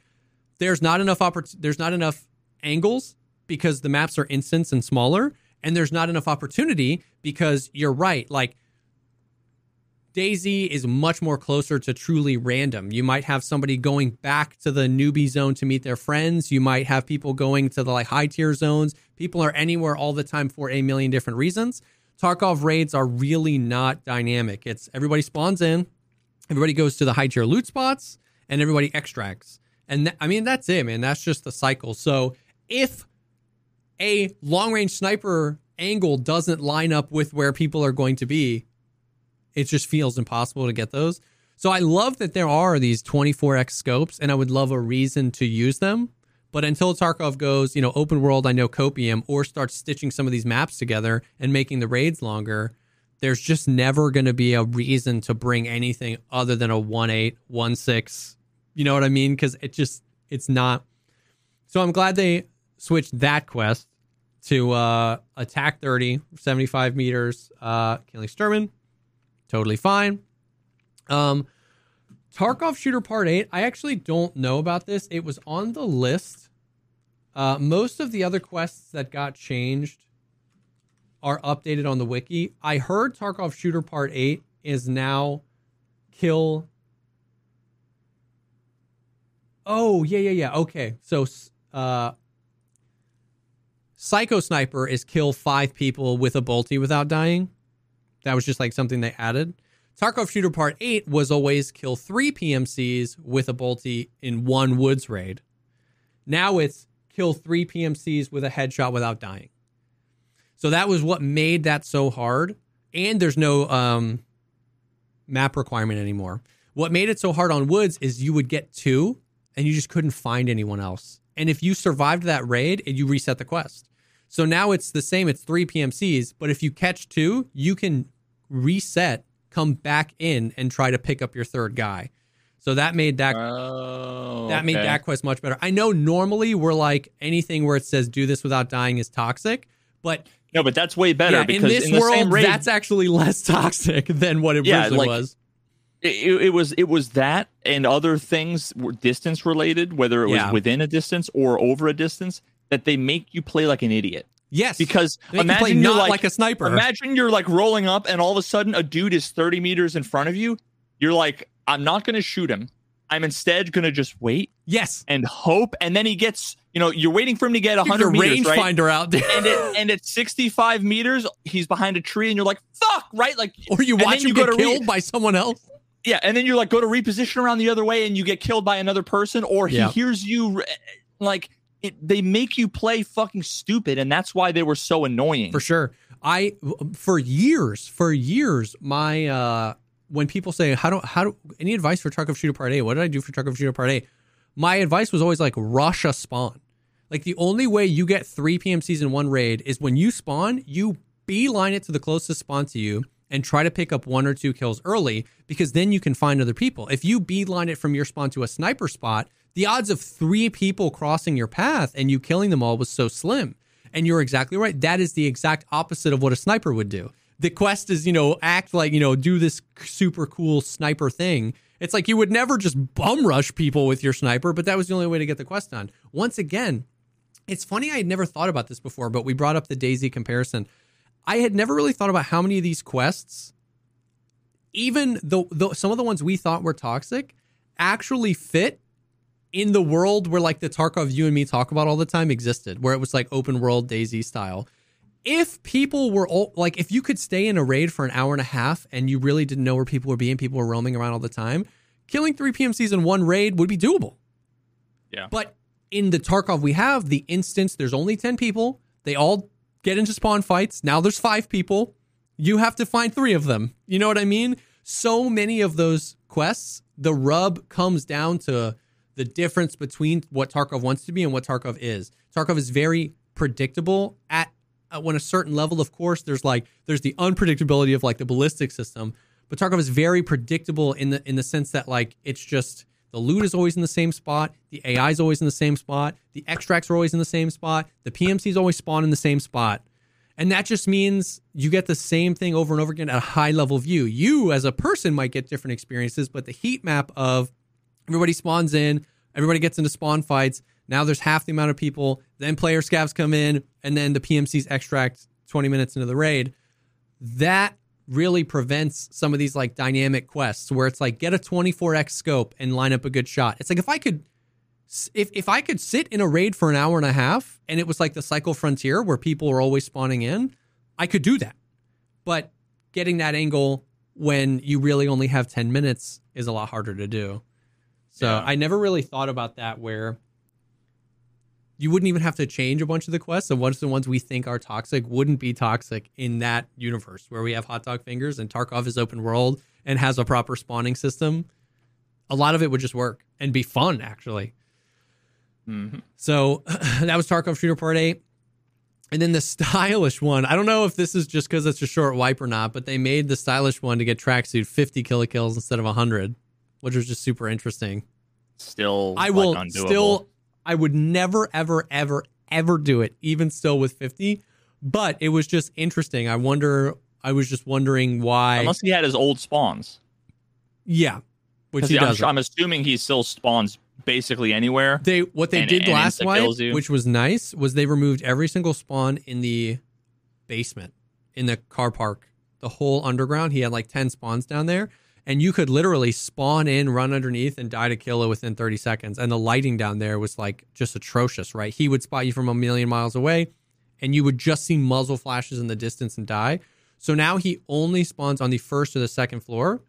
there's not enough oppor- there's not enough angles because the maps are instance and smaller. And there's not enough opportunity because you're right. Like DayZ is much more closer to truly random. You might have somebody going back to the newbie zone to meet their friends. You might have people going to the like high tier zones. People are anywhere all the time for a million different reasons. Tarkov raids are really not dynamic. It's everybody spawns in, everybody goes to the high tier loot spots, and everybody extracts. And th- I mean that's it, man. That's just the cycle. So if a long range sniper angle doesn't line up with where people are going to be, it just feels impossible to get those. So I love that there are these 24x scopes, and I would love a reason to use them. But until Tarkov goes, you know, open world, I know copium, or starts stitching some of these maps together and making the raids longer, there's just never going to be a reason to bring anything other than a 1.8, 1.6. You know what I mean? Because it just, it's not. So I'm glad they switched that quest to uh, a TAC 30, 75 meters, uh, killing Sturman totally fine. Um, Tarkov Shooter Part 8, I actually don't know about this. It was on the list. Uh, most of the other quests that got changed are updated on the wiki. I heard Tarkov Shooter Part 8 is now kill. Oh, yeah, yeah, yeah. Okay. So, uh, Psycho Sniper is kill five people with a bolty without dying. That was just like something they added. Tarkov Shooter Part 8 was always kill three PMCs with a bolty in one woods raid. Now it's kill three PMCs with a headshot without dying. So that was what made that so hard. And there's no um, map requirement anymore. What made it so hard on woods is you would get two and you just couldn't find anyone else. And if you survived that raid, you reset the quest. So now it's the same. It's three PMCs, but if you catch two, you can reset, come back in, and try to pick up your third guy. So that made that Oh, that made that quest much better. I know normally we're like anything where it says do this without dying is toxic, but No, but that's way better yeah, because in this the world same raid, that's actually less toxic than what it Yeah, originally like- was. It, it was it was that and other things were distance related, whether it was Yeah. within a distance or over a distance, that they make you play like an idiot. Yes, Because They you imagine you're like, like a sniper. imagine you're like rolling up and all of a sudden a dude is 30 meters in front of you. You're like, I'm not gonna shoot him. I'm instead gonna just wait yes, and hope. And then he gets, you know, you're waiting for him to get Keep 100 your meters, right? rangefinder out there, and it, and at 65 meters, he's behind a tree, and you're like, "Fuck!" Right? Like, or you watch him you get to re- killed by someone else. Yeah, and then you're like, go to reposition around the other way, and you get killed by another person, or he Yeah. hears you. Like, it, they make you play fucking stupid, and that's why they were so annoying. For sure. I for years, for years, my uh when people say how do how do any advice for Tarkov Shooter Part 8, What did I do for Tarkov Shooter Part 8? My advice was always like rush a spawn. Like the only way you get three PMCs in one raid is when you spawn, you beeline it to the closest spawn to you and try to pick up one or two kills early because then you can find other people. If you beeline it from your spawn to a sniper spot, the odds of three people crossing your path and you killing them all was so slim. And you're exactly right. That is the exact opposite of what a sniper would do. The quest is, you know, act like, you know, do this super cool sniper thing. It's like you would never just bum rush people with your sniper, but that was the only way to get the quest done. Once again, it's funny I had never thought about this before, but we brought up the DayZ comparison. I had never really thought about how many of these quests even the, the some of the ones we thought were toxic actually fit in the world where like the Tarkov you and me talk about all the time existed, where it was like open world DayZ style. If people were all, like, if you could stay in a raid for an hour and a half and you really didn't know where people were being, people were roaming around all the time, killing three PMCs in one raid would be doable. Yeah. But in the Tarkov we have, the instance, there's only 10 people. They all get into spawn fights. Now there's five people. You have to find three of them. You know what I mean? So many of those quests, the rub comes down to the difference between what Tarkov wants to be and what Tarkov is. Tarkov is very predictable at, when a certain level, of course, there's like there's the unpredictability of like the ballistic system, but Tarkov is very predictable in the in the sense that like it's just the loot is always in the same spot, the AI is always in the same spot, the extracts are always in the same spot, the PMCs always spawn in the same spot. And that just means you get the same thing over and over again at a high level view. You as a person might get different experiences, but the heat map of everybody spawns in, everybody gets into spawn fights. Now there's half the amount of people. Then player scavs come in, and then the PMCs extract 20 minutes into the raid. That really prevents some of these like dynamic quests where it's like get a 24x scope and line up a good shot. It's like if I could if if I could sit in a raid for an hour and a half and it was like the cycle frontier where people are always spawning in, I could do that. But getting that angle when you really only have 10 minutes is a lot harder to do. So Yeah. I never really thought about that where you wouldn't even have to change a bunch of the quests. And once the ones we think are toxic wouldn't be toxic in that universe where we have hot dog fingers and Tarkov is open world and has a proper spawning system. A lot of it would just work and be fun, actually. Mhm. So that was Tarkov Shooter Part 8. And then the stylish one, I don't know if this is just because it's a short wipe or not, but they made the stylish one to get tracksuit 50 kills instead of 100, which was just super interesting. Still, I like, will undoable. still, I would never, ever, ever, ever do it, even still with 50. But it was just interesting. I wonder, I was just wondering why. unless he had his old spawns. yeah, Which he I'm, does. I'm assuming he still spawns basically anywhere. They what they And- did and last wipe, which was nice, was they removed every single spawn in the basement in the car park, the whole underground. He had like ten spawns down there, and you could literally spawn in, run underneath, and die to kill it within thirty seconds. And the lighting down there was like just atrocious. Right, he would spot you from a million miles away, and you would just see muzzle flashes in the distance and die. So now he only spawns on the first or the second floor,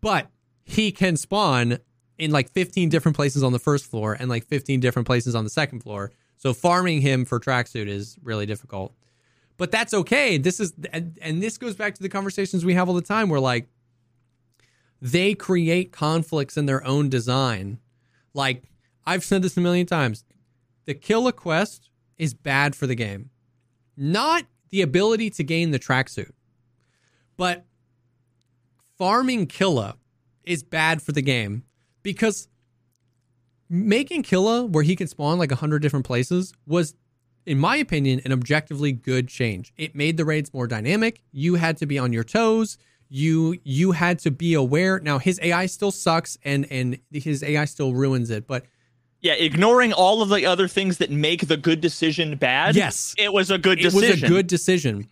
but he can spawn in like 15 different places on the first floor and like 15 different places on the second floor. So farming him for tracksuit is really difficult. But that's okay. This is and, and this goes back to the conversations we have all the time where like they create conflicts in their own design. Like I've said this a million times. The Killa quest is bad for the game. Not the ability to gain the tracksuit. But farming Killa is bad for the game because making Killa where he can spawn like 100 different places was in my opinion an objectively good change. It made the raids more dynamic. You had to be on your toes. You you had to be aware. Now his AI still sucks and and his AI still ruins it, but Yeah, ignoring all of the other things that make the good decision bad. Yes. it was a good it decision. It was a good decision.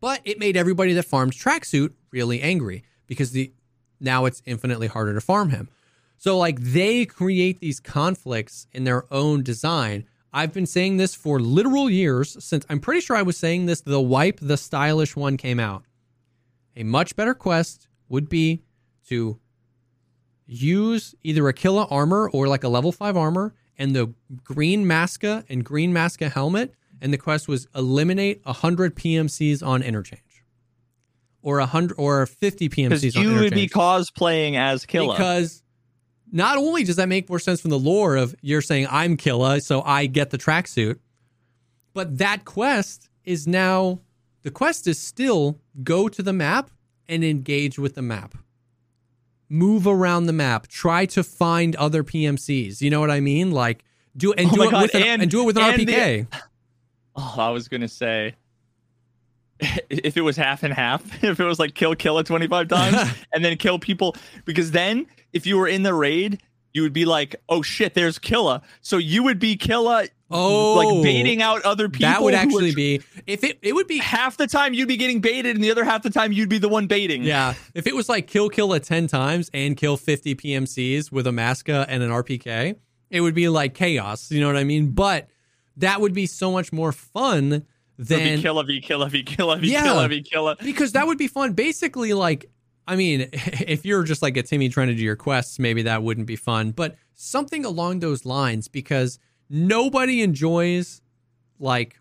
But it made everybody that farmed tracksuit really angry because the now it's infinitely harder to farm him. So like they create these conflicts in their own design. I've been saying this for literal years since I'm pretty sure I was saying this the wipe the stylish one came out. A much better quest would be to use either a Killa armor or like a level 5 armor and the green Maska and green Maska helmet and the quest was eliminate 100 PMCs on interchange or 100 or 50 PMCs on you would be cosplaying as Killa. because not only does that make more sense from the lore of you're saying I'm Killa, so I get the tracksuit, but that quest is now the quest is still go to the map and engage with the map. Move around the map, try to find other PMCs. You know what I mean? Like do and Oh do it God, with an, and- and do it with an and the- RPK. oh, I was gonna say. If it was half and half, if it was like kill Killa 25 times and then kill people, because then if you were in the raid, you would be like, oh shit, there's Killa. So you would be Killa Oh, like baiting out other people. that would actually tr- be if it it would be half the time you'd be getting baited, and the other half the time you'd be the one baiting. yeah. If it was like kill kill it ten times and kill fifty PMCs with a Maska and an RPK, it would be like chaos. You know what I mean? But that would be so much more fun than kill a v kill a v kill a v Yeah. kill a v kill a. because that would be fun. Basically, like I mean, if you're just like a Timmy trying to do your quests, maybe that wouldn't be fun. But something along those lines, because nobody enjoys like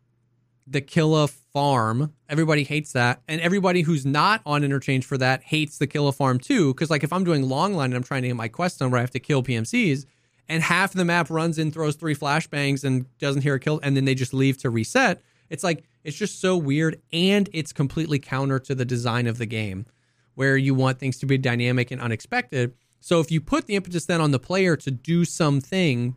the Killa farm. Everybody hates that, and everybody who's not on interchange for that hates the Killa farm too. Because like if I'm doing long line and I'm trying to get my quest done where I have to kill PMCs, and half the map runs in, throws three flashbangs, and doesn't hear a kill, and then they just leave to reset. It's like it's just so weird, and it's completely counter to the design of the game, where you want things to be dynamic and unexpected. So if you put the impetus then on the player to do something,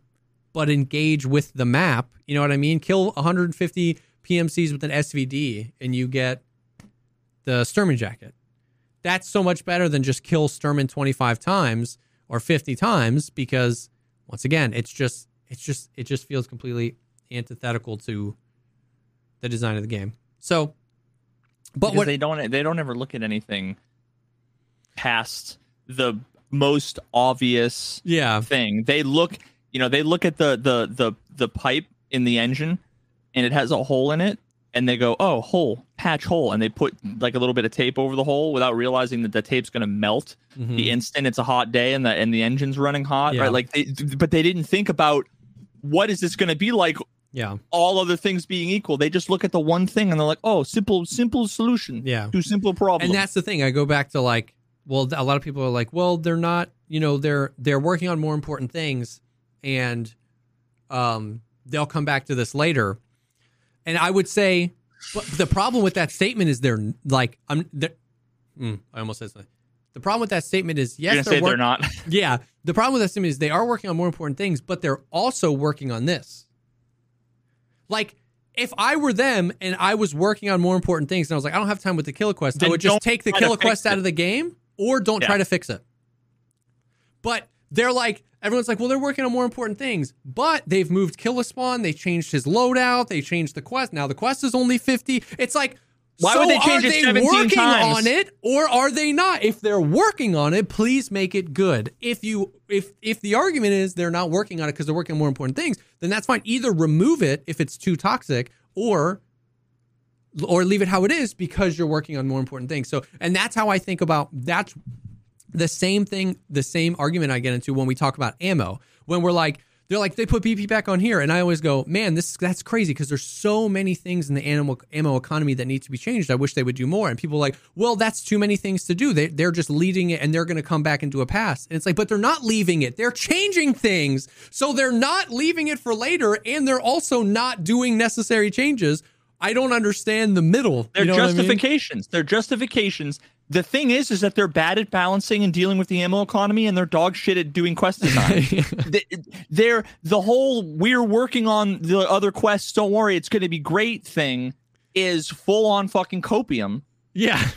but engage with the map, you know what I mean? Kill 150 PMCs with an SVD, and you get the Sturman jacket. That's so much better than just kill Sturman 25 times or 50 times because once again, it's just it's just it just feels completely antithetical to the design of the game. So but Because what they don't they don't ever look at anything past the most obvious yeah, thing. They look, you know, they look at the the the the pipe in the engine, and it has a hole in it, and they go, "Oh, hole, patch hole," and they put like a little bit of tape over the hole without realizing that the tape's going to melt Mhm. the instant it's a hot day and the and the engine's running hot, Yeah. right? Like, they, but they didn't think about what is this going to be like. yeah. All other things being equal, they just look at the one thing and they're like, "Oh, simple, simple solution Yeah. to simple problem." And that's the thing. I go back to like, well, a lot of people are like, well, they're not, you know, they're they're working on more important things, and um, they'll come back to this later. And I would say, but the problem with that statement is they're like, I'm, they're, mm, I almost said something. The problem with that statement is yes, say work- they're not. Yeah, the problem with that statement is they are working on more important things, but they're also working on this. Like, if I were them and I was working on more important things, and I was like, I don't have time with the Killa quest, I would just take the Killa quest out of the game, or don't Yeah. try to fix it. But they're like, everyone's like, well, they're working on more important things, but they've moved Killa Spawn, they changed his loadout, they changed the quest. Now the quest is only fifty. It's like. Why so would they change are it they working times? on it or are they not? If they're working on it, please make it good. If you if if the argument is they're not working on it because they're working on more important things, then that's fine. Either remove it if it's too toxic, or or leave it how it is because you're working on more important things. So, and that's how I think about that's the same thing, the same argument I get into when we talk about ammo. When we're like, they're like, they put BP back on here, and I always go, man, this that's crazy because there's so many things in the animal ammo economy that need to be changed. I wish they would do more. And people are like, well, that's too many things to do. They they're just leading it, and they're going to come back into a pass. And it's like, but they're not leaving it. They're changing things, so they're not leaving it for later, and they're also not doing necessary changes. I don't understand the middle. They're you know what I mean? justifications. They're justifications. The thing is, is that they're bad at balancing and dealing with the ammo economy, and they're dog shit at doing quest design. They- they're the whole "we're working on the other quests. Don't worry, it's going to be great" thing is full on fucking copium. yeah.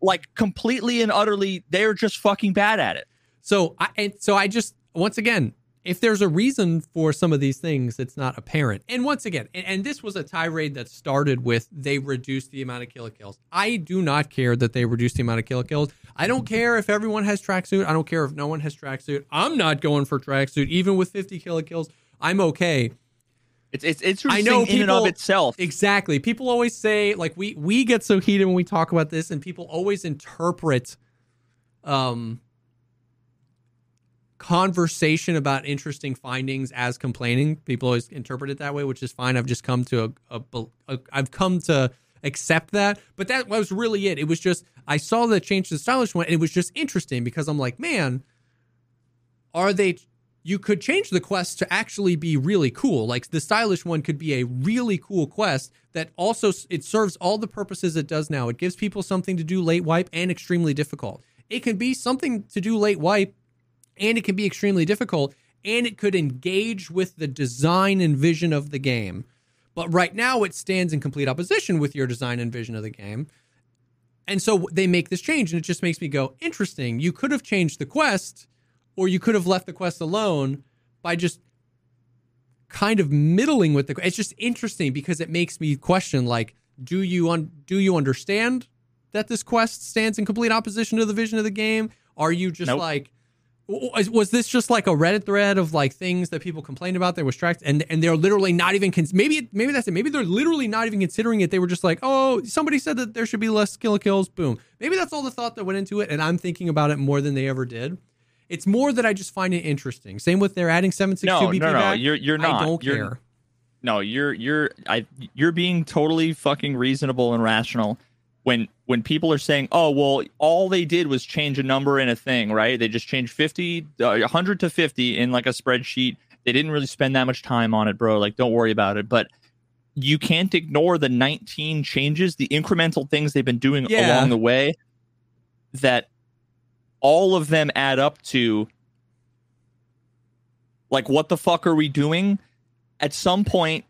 Like completely and utterly, they're just fucking bad at it. So I and so I just once again, if there's a reason for some of these things, it's not apparent. And once again, and, and this was a tirade that started with they reduced the amount of Killa kills. I do not care that they reduced the amount of Killa kills. I don't care if everyone has tracksuit. I don't care if no one has tracksuit. I'm not going for tracksuit, even with 50 Killa kills. I'm okay. It's it's it's I know in and of itself. Exactly. People always say like we we get so heated when we talk about this, and people always interpret um conversation about interesting findings as complaining. People always interpret it that way, which is fine. I've just come to a, I've come to accept that. But that was really it. It was just I saw the change to the stylish one, and it was just interesting because I'm like, man, are they you could change the quest to actually be really cool like the stylish one could be a really cool quest that also it serves all the purposes it does now it gives people something to do late wipe and extremely difficult it can be something to do late wipe and it can be extremely difficult and it could engage with the design and vision of the game but right now it stands in complete opposition with your design and vision of the game and so they make this change and it just makes me go interesting you could have changed the quest or you could have left the quest alone by just kind of middling with the. It's just interesting because it makes me question like, do you un, do you understand that this quest stands in complete opposition to the vision of the game? Are you just Nope. like was, this just like a Reddit thread of like things that people complained about that was tracked and and they're literally not even cons- maybe maybe that's it maybe they're literally not even considering it they were just like oh somebody said that there should be less skill kills boom maybe that's all the thought that went into it and I'm thinking about it more than they ever did it's more that I just find it interesting same with their adding 762 No, BP no, no. back You're you're not. I don't you're, care No, you're you're I you're being totally fucking reasonable and rational when when people are saying, "Oh, well, all they did was change a number in a thing, right? They just changed 50 uh, 100 to 50 in like a spreadsheet. They didn't really spend that much time on it, bro. Like don't worry about it." But you can't ignore the 19 changes, the incremental things they've been doing Yeah. along the way that all of them add up to like what the fuck are we doing? At some point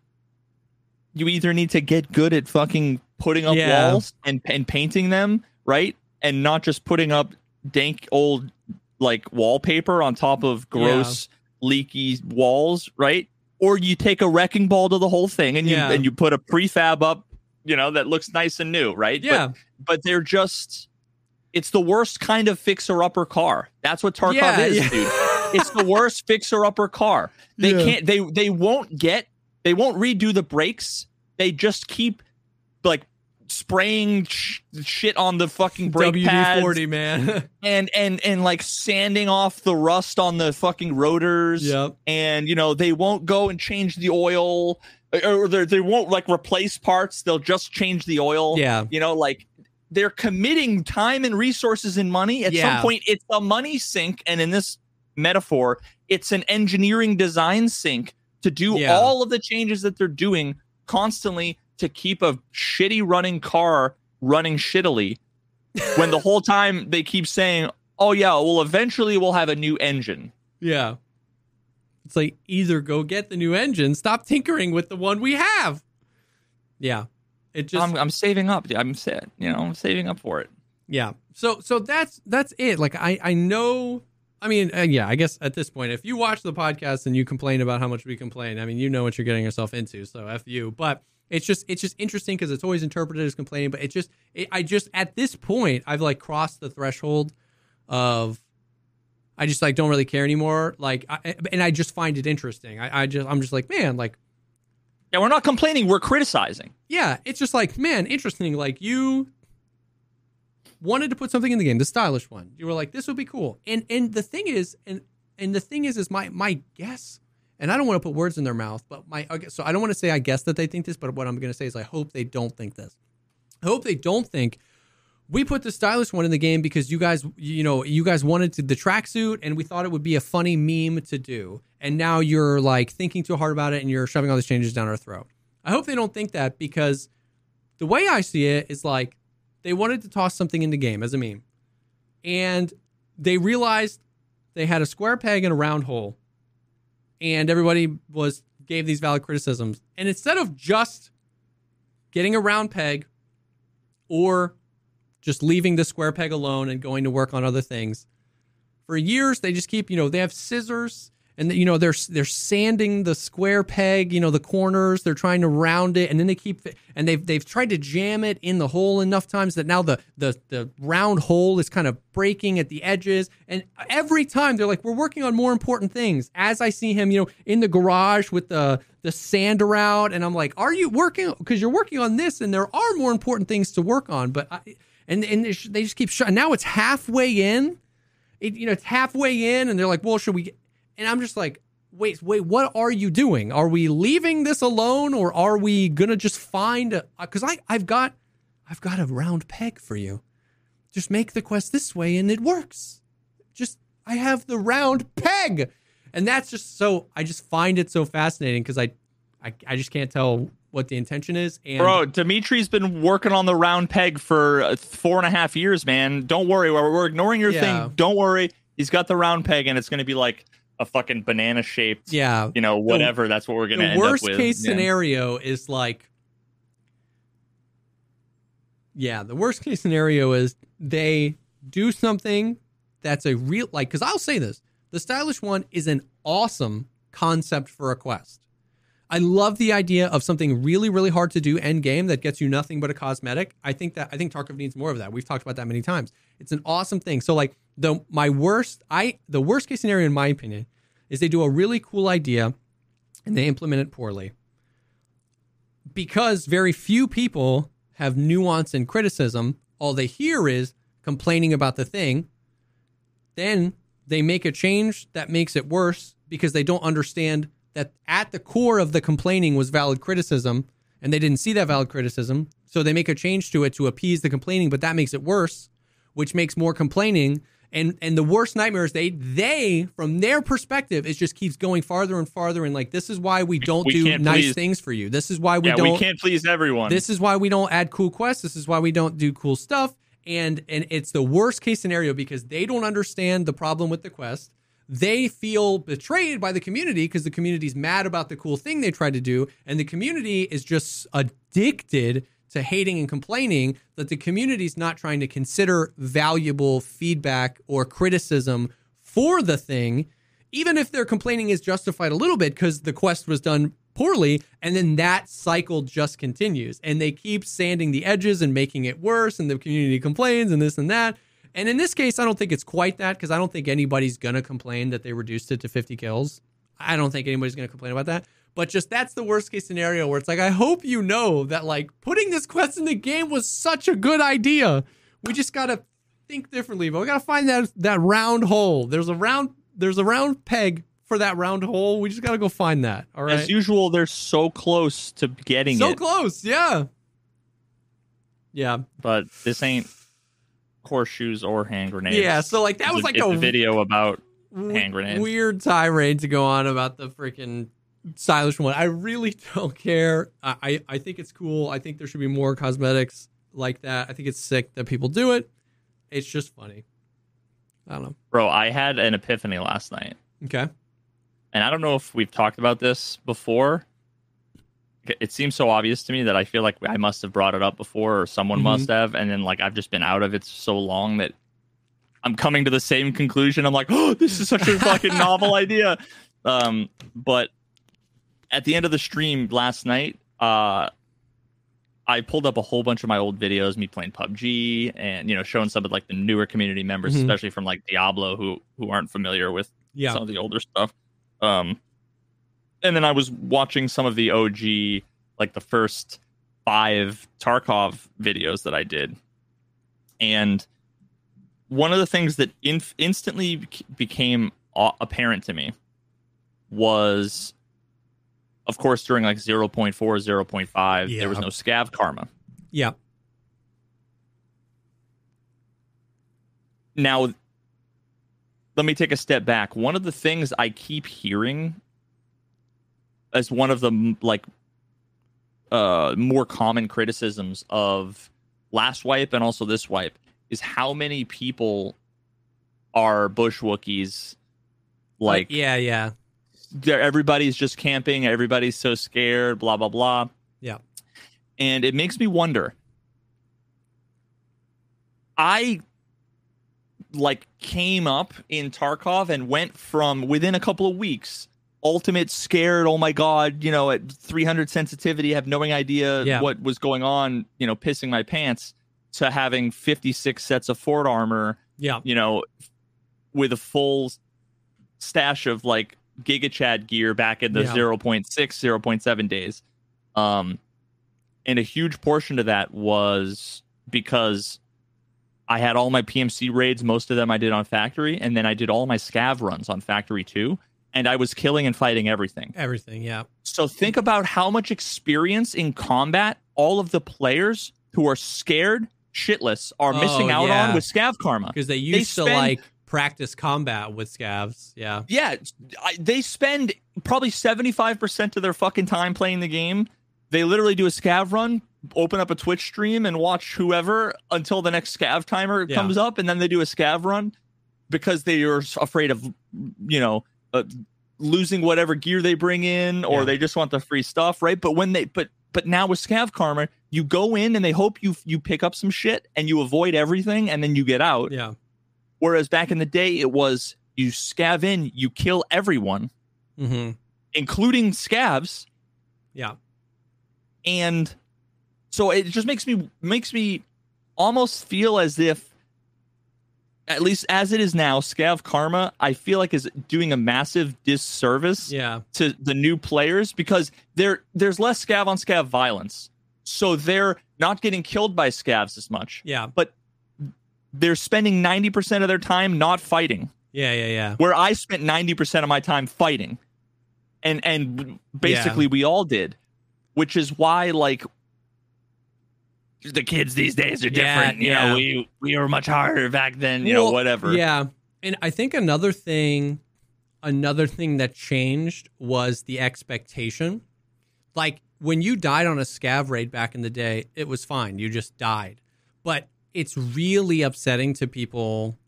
you either need to get good at fucking putting up Yeah. walls and and painting them, right? And not just putting up dank old like wallpaper on top of gross leaky walls, right? Or you take a wrecking ball to the whole thing and you Yeah. and you put a prefab up, you know, that looks nice and new, right? But- yeah but they're just it's the worst kind of fixer upper car. That's what Tarkov Yeah, is, yeah. dude. It's the worst fixer upper car. They Yeah. can't they they won't get they won't redo the brakes. They just keep like spraying sh- shit on the fucking brake pads WD-40 man. and and and like sanding off the rust on the fucking rotors. Yep. And you know they won't go and change the oil uh, or they they won't like replace parts. They'll just change the oil. Yeah. You know like they're committing time and resources and money. At Yeah. some point it's a money sink. And in this metaphor it's an engineering design sink to do Yeah. all of the changes that they're doing constantly to keep a shitty running car running shittily when the whole time they keep saying oh yeah well eventually we'll have a new engine Yeah. It's like either go get the new engine, stop tinkering with the one we have. Yeah. It just I'm, I'm saving up i'm set you know i'm saving up for it yeah. So so that's that's it. Like I I know I mean, uh, yeah, I guess at this point if you watch the podcast and you complain about how much we complain, I mean, you know what you're getting yourself into, so F you. But it's just it's just interesting because it's always interpreted as complaining, but it just it, I just at this point I've like crossed the threshold of I just like don't really care anymore. Like, I, eh, and I just find it interesting. I, I just I'm just like, man, like yeah we're not complaining we're criticizing yeah, it's just like, man, interesting. Like you wanted to put something in the game, the stylish one. You were like, this would be cool. And and the thing is, and and the thing is, is my my guess, and I don't want to put words in their mouth, but my so I don't want to say I guess that they think this, but what I'm going to say is I hope they don't think this. I hope they don't think we put the stylish one in the game because you guys, you know, you guys wanted to, the tracksuit and we thought it would be a funny meme to do. And now you're like thinking too hard about it and you're shoving all these changes down our throat. I hope they don't think that because the way I see it is like they wanted to toss something in the game as a meme. And they realized they had a square peg in a round hole. And everybody was gave these valid criticisms. And instead of just getting a round peg or just leaving the square peg alone and going to work on other things. For years, they just keep, you know, they have scissors and you know they're they're sanding the square peg, you know, the corners. They're trying to round it, and then they keep and they've they've tried to jam it in the hole enough times that now the the the round hole is kind of breaking at the edges. And every time they're like, we're working on more important things. As I see him, you know, in the garage with the the sander out, and I'm like, are you working? Because you're working on this, and there are more important things to work on. But I, and and they just keep shutting. Now it's halfway in. It, you know, it's halfway in, and they're like, well, should we? And I'm just like, wait, wait, what are you doing? Are we leaving this alone, or are we gonna just find? Because I I've got I've got a round peg for you. Just make the quest this way, and it works. Just I have the round peg, and that's just so I just find it so fascinating because I, I I just can't tell what the intention is. And Bro, Dimitri's been working on the round peg for uh, four and a half years, man. Don't worry. We're, we're ignoring your Yeah. thing. Don't worry. He's got the round peg, and it's going to be like a fucking banana shaped, yeah, you know, whatever. That's what we're to the end worst up with. case Yeah. scenario is like yeah the worst case scenario is they do something that's a real like because i'll say this the stylish one is an awesome concept for a quest I love the idea of something really, really hard to do end game that gets you nothing but a cosmetic. I think that I think Tarkov needs more of that. We've talked about that many times. It's an awesome thing. So like the my worst I the worst case scenario in my opinion is they do a really cool idea and they implement it poorly. Because very few people have nuance and criticism, all they hear is complaining about the thing. Then they make a change that makes it worse because they don't understand that at the core of the complaining was valid criticism and they didn't see that valid criticism. So they make a change to it to appease the complaining, but that makes it worse, which makes more complaining. And and the worst nightmare is they they from their perspective it just keeps going farther and farther and like this is why we don't We do nice please- things for you. This is why we yeah, don't we can't please everyone. this is why we don't add cool quests. This is why we don't do cool stuff. And and it's the worst case scenario because they don't understand the problem with the quest. They feel betrayed by the community because the community's mad about the cool thing they tried to do, and the community is just addicted to hating and complaining that the community's not trying to consider valuable feedback or criticism for the thing even if their complaining is justified a little bit because the quest was done poorly, and then that cycle just continues, and they keep sanding the edges and making it worse, and the community complains and this and that. And in this case, I don't think it's quite that because I don't think anybody's gonna complain that they reduced it to 50 kills. I don't think anybody's gonna complain about that. But just that's the worst case scenario where it's like, I hope you know that like putting this quest in the game was such a good idea. We just gotta think differently, but we gotta find that that round hole. There's a round there's a round peg for that round hole. We just gotta go find that. All right. As usual, they're so close to getting so it, close, yeah. Yeah. but this ain't horseshoes or hand grenades. Yeah. So like that was a- like it's a a video about hand grenades. weird tirade to go on about the freaking stylish one. I really don't care. I, I I think it's cool. I think there should be more cosmetics like that. I think it's sick that people do it. It's just funny. I don't know. bro. I had an epiphany last night. Okay. and I don't know if we've talked about this before. It seems so obvious to me that I feel like I must have brought it up before or someone Mhm. must have, and then like I've just been out of it so long that I'm coming to the same conclusion. I'm like, oh, this is such a fucking novel idea. Um, but at the end of the stream last night, uh, I pulled up a whole bunch of my old videos, me playing PUBG, and you know, showing some of like the newer community members, Mhm. especially from like Diablo, who who aren't familiar with Yeah. some of the older stuff. Um, and then I was watching some of the OG, like the first five Tarkov videos that I did, and one of the things that inf- instantly became apparent to me was, of course, during like 0.4, 0.5, there was no scav karma. Yeah. Now, let me take a step back. One of the things I keep hearing as one of the like uh more common criticisms of last wipe and also this wipe is how many people are bush Wookiees like yeah, yeah. Everybody's just camping, everybody's so scared, blah blah blah. Yeah. And it makes me wonder. I like came up in Tarkov and went from within a couple of weeks ultimate scared oh my god you know at 300 sensitivity have no idea Yeah. what was going on you know pissing my pants to having 56 sets of fort armor Yeah. you know, with a full stash of like Giga Chad gear back in the Yeah. 0.6, 0.7 days. Um, and a huge portion of that was because I had all my PMC raids, most of them I did on factory, and then I did all my scav runs on factory too. And I was killing and fighting everything. Everything, yeah. So think about how much experience in combat all of the players who are scared shitless are Oh, missing out yeah. on with scav karma. Because they used to spend- like practice combat with scavs. Yeah. Yeah, I, they spend probably 75% of their fucking time playing the game. They literally do a scav run, open up a Twitch stream, and watch whoever until the next scav timer Yeah. comes up, and then they do a scav run because they are afraid of, you know, uh, losing whatever gear they bring in, or Yeah. they just want the free stuff, right? But when they, but but now with scav karma, you go in and they hope you you pick up some shit and you avoid everything, and then you get out. Yeah. Whereas back in the day, it was you scav in, you kill everyone, Mm-hmm. including scavs, Yeah. And so it just makes me makes me almost feel as if at least as it is now, Scav Karma, I feel like is doing a massive disservice Yeah. to the new players because there there's less scav on scav violence. So they're not getting killed by scavs as much. Yeah. But they're spending 90% of their time not fighting. Yeah. Yeah. Yeah. Where I spent 90% of my time fighting. And and basically we all did. Which is why like the kids these days are Yeah, different. you yeah. know, we we were much harder back then, you know, whatever. Yeah. And I think another thing another thing that changed was the expectation. Like when you died on a scav raid back in the day, it was fine. You just died. But it's really upsetting to people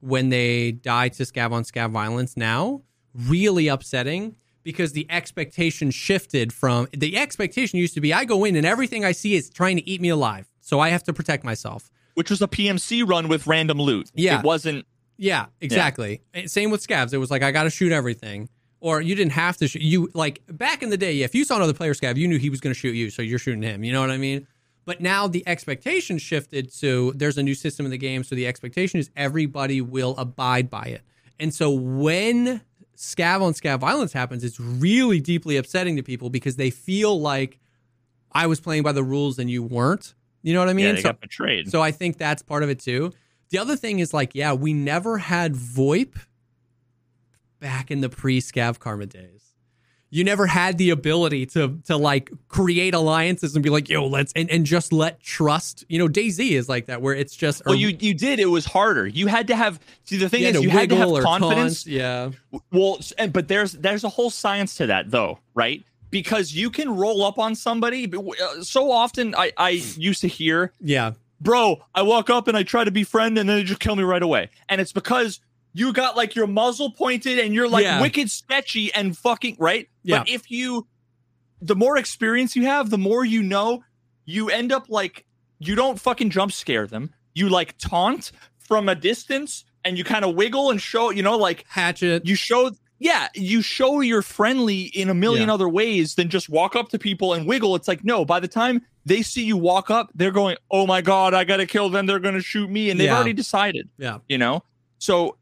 when they die to scav on scav violence now. Really upsetting because the expectation shifted from the expectation used to be I go in and everything I see is trying to eat me alive. So I have to protect myself. Which was a PMC run with random loot. Yeah. It wasn't Yeah, exactly. And Same with scavs. It was like I got to shoot everything, or you didn't have to shoot. You like back in the day, yeah, if you saw another player scav, you knew he was going to shoot you, so you're shooting him. You know what I mean? But now the expectation shifted to there's a new system in the game, so the expectation is everybody will abide by it. And so when scav on scav violence happens, it's really deeply upsetting to people because they feel like I was playing by the rules and you weren't. You know what I mean? yeah, they So- got betrayed. so I think that's part of it too. The other thing is like, yeah, we never had VoIP back in the pre-Scav Karma days. You never had the ability to to like create alliances and be like, yo, let's and, and just let trust. You know, DayZ is like that, where it's just Well, or- you you did. It was harder. You had to have. See, the thing you is, you had to have confidence. taunt, Yeah, Well, and but there's there's a whole science to that, though, right? Because you can roll up on somebody. uh, So often, I I used to hear, yeah, "Bro, I walk up and I try to befriend, and then they just kill me right away." And it's because you got like your muzzle pointed and you're like Yeah. wicked sketchy and fucking right. Yeah. But if you, the more experience you have, the more you know, you end up like you don't fucking jump scare them. You like taunt from a distance and you kind of wiggle and show, you know, like hatchet. you show yeah you show you're friendly in a million Yeah. other ways than just walk up to people and wiggle it's like no by the time they see you walk up they're going oh my god i gotta kill them they're gonna shoot me and they've Yeah. already decided yeah, you know so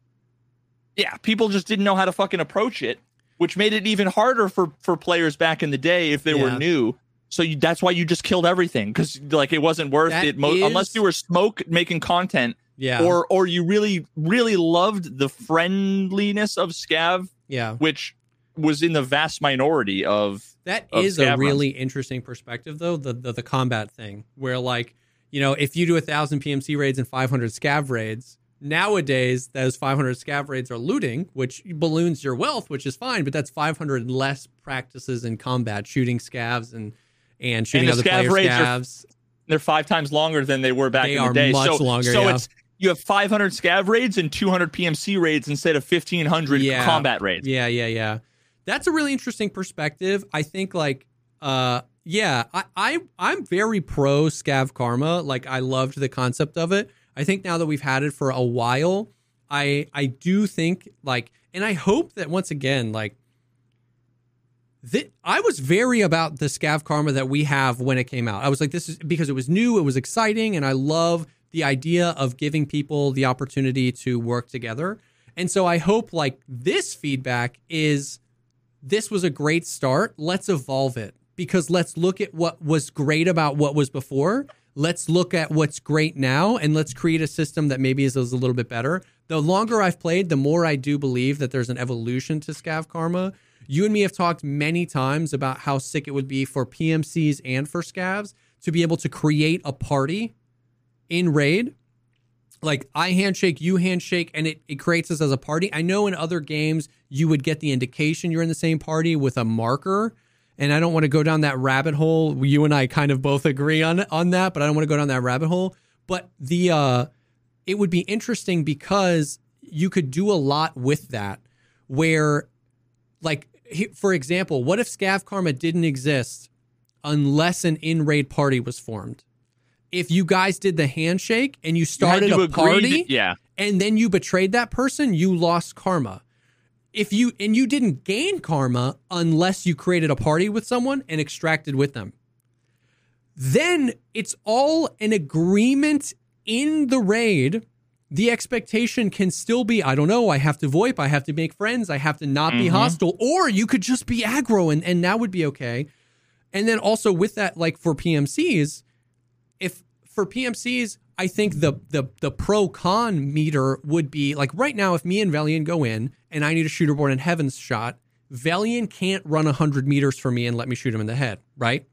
yeah people just didn't know how to fucking approach it which made it even harder for for players back in the day if they Yeah. were new so you, that's why you just killed everything because like it wasn't worth That it mo- is- unless you were smoke making content yeah, or or you really really loved the friendliness of scav yeah. which was in the vast minority of That of is a really interesting perspective, though the, the the combat thing, where like you know if you do a thousand PMC raids and five hundred scav raids, nowadays those five hundred scav raids are looting, which balloons your wealth, which is fine, but that's five hundred less practices in combat, shooting scavs and and shooting the other scav player raids are- scavs. they're five times longer than they were back They in the day. much so, longer, So yeah. it's you have 500 scav raids and 200 PMC raids instead of 1500 Yeah. combat raids. Yeah, yeah, yeah. That's a really interesting perspective. I think like uh yeah, I, I I'm very pro scav karma. Like I loved the concept of it. I think now that we've had it for a while, I I do think like and I hope that once again, like th- I was very about the scav karma that we have when it came out. I was like, this is because it was new, it was exciting, and I love the idea of giving people the opportunity to work together. And so I hope like this feedback is this was a great start. Let's evolve it because let's look at what was great about what was before. Let's look at what's great now and let's create a system that maybe is, is a little bit better. The longer I've played, the more I do believe that there's an evolution to Scav Karma. You and me have talked many times about how sick it would be for PMCs and for Scavs to be able to create a party in raid like I handshake, you handshake, and it, it creates us as a party. I know in other games you would get the indication you're in the same party with a marker. And I don't want to go down that rabbit hole. You and I kind of both agree on on that, but I don't want to go down that rabbit hole. But the uh it would be interesting because you could do a lot with that where like for example, what if Scav Karma didn't exist unless an in-raid party was formed? If you guys did the handshake and you You started to a party that- yeah. and then you betrayed that person, you lost karma. If you and you didn't gain karma unless you created a party with someone and extracted with them. Then it's all an agreement in the raid. The expectation can still be I don't know, I have to VoIP, I have to make friends, I have to not be Mhm. hostile, or you could just be aggro and, and that would be okay. And then also with that, like for PMCs, if for PMCs, I think the the the pro con meter would be like right now, if me and Velian go in and I need a shooter born in Heaven's shot, Velian can't run 100 meters for me and let me shoot him in the head, right?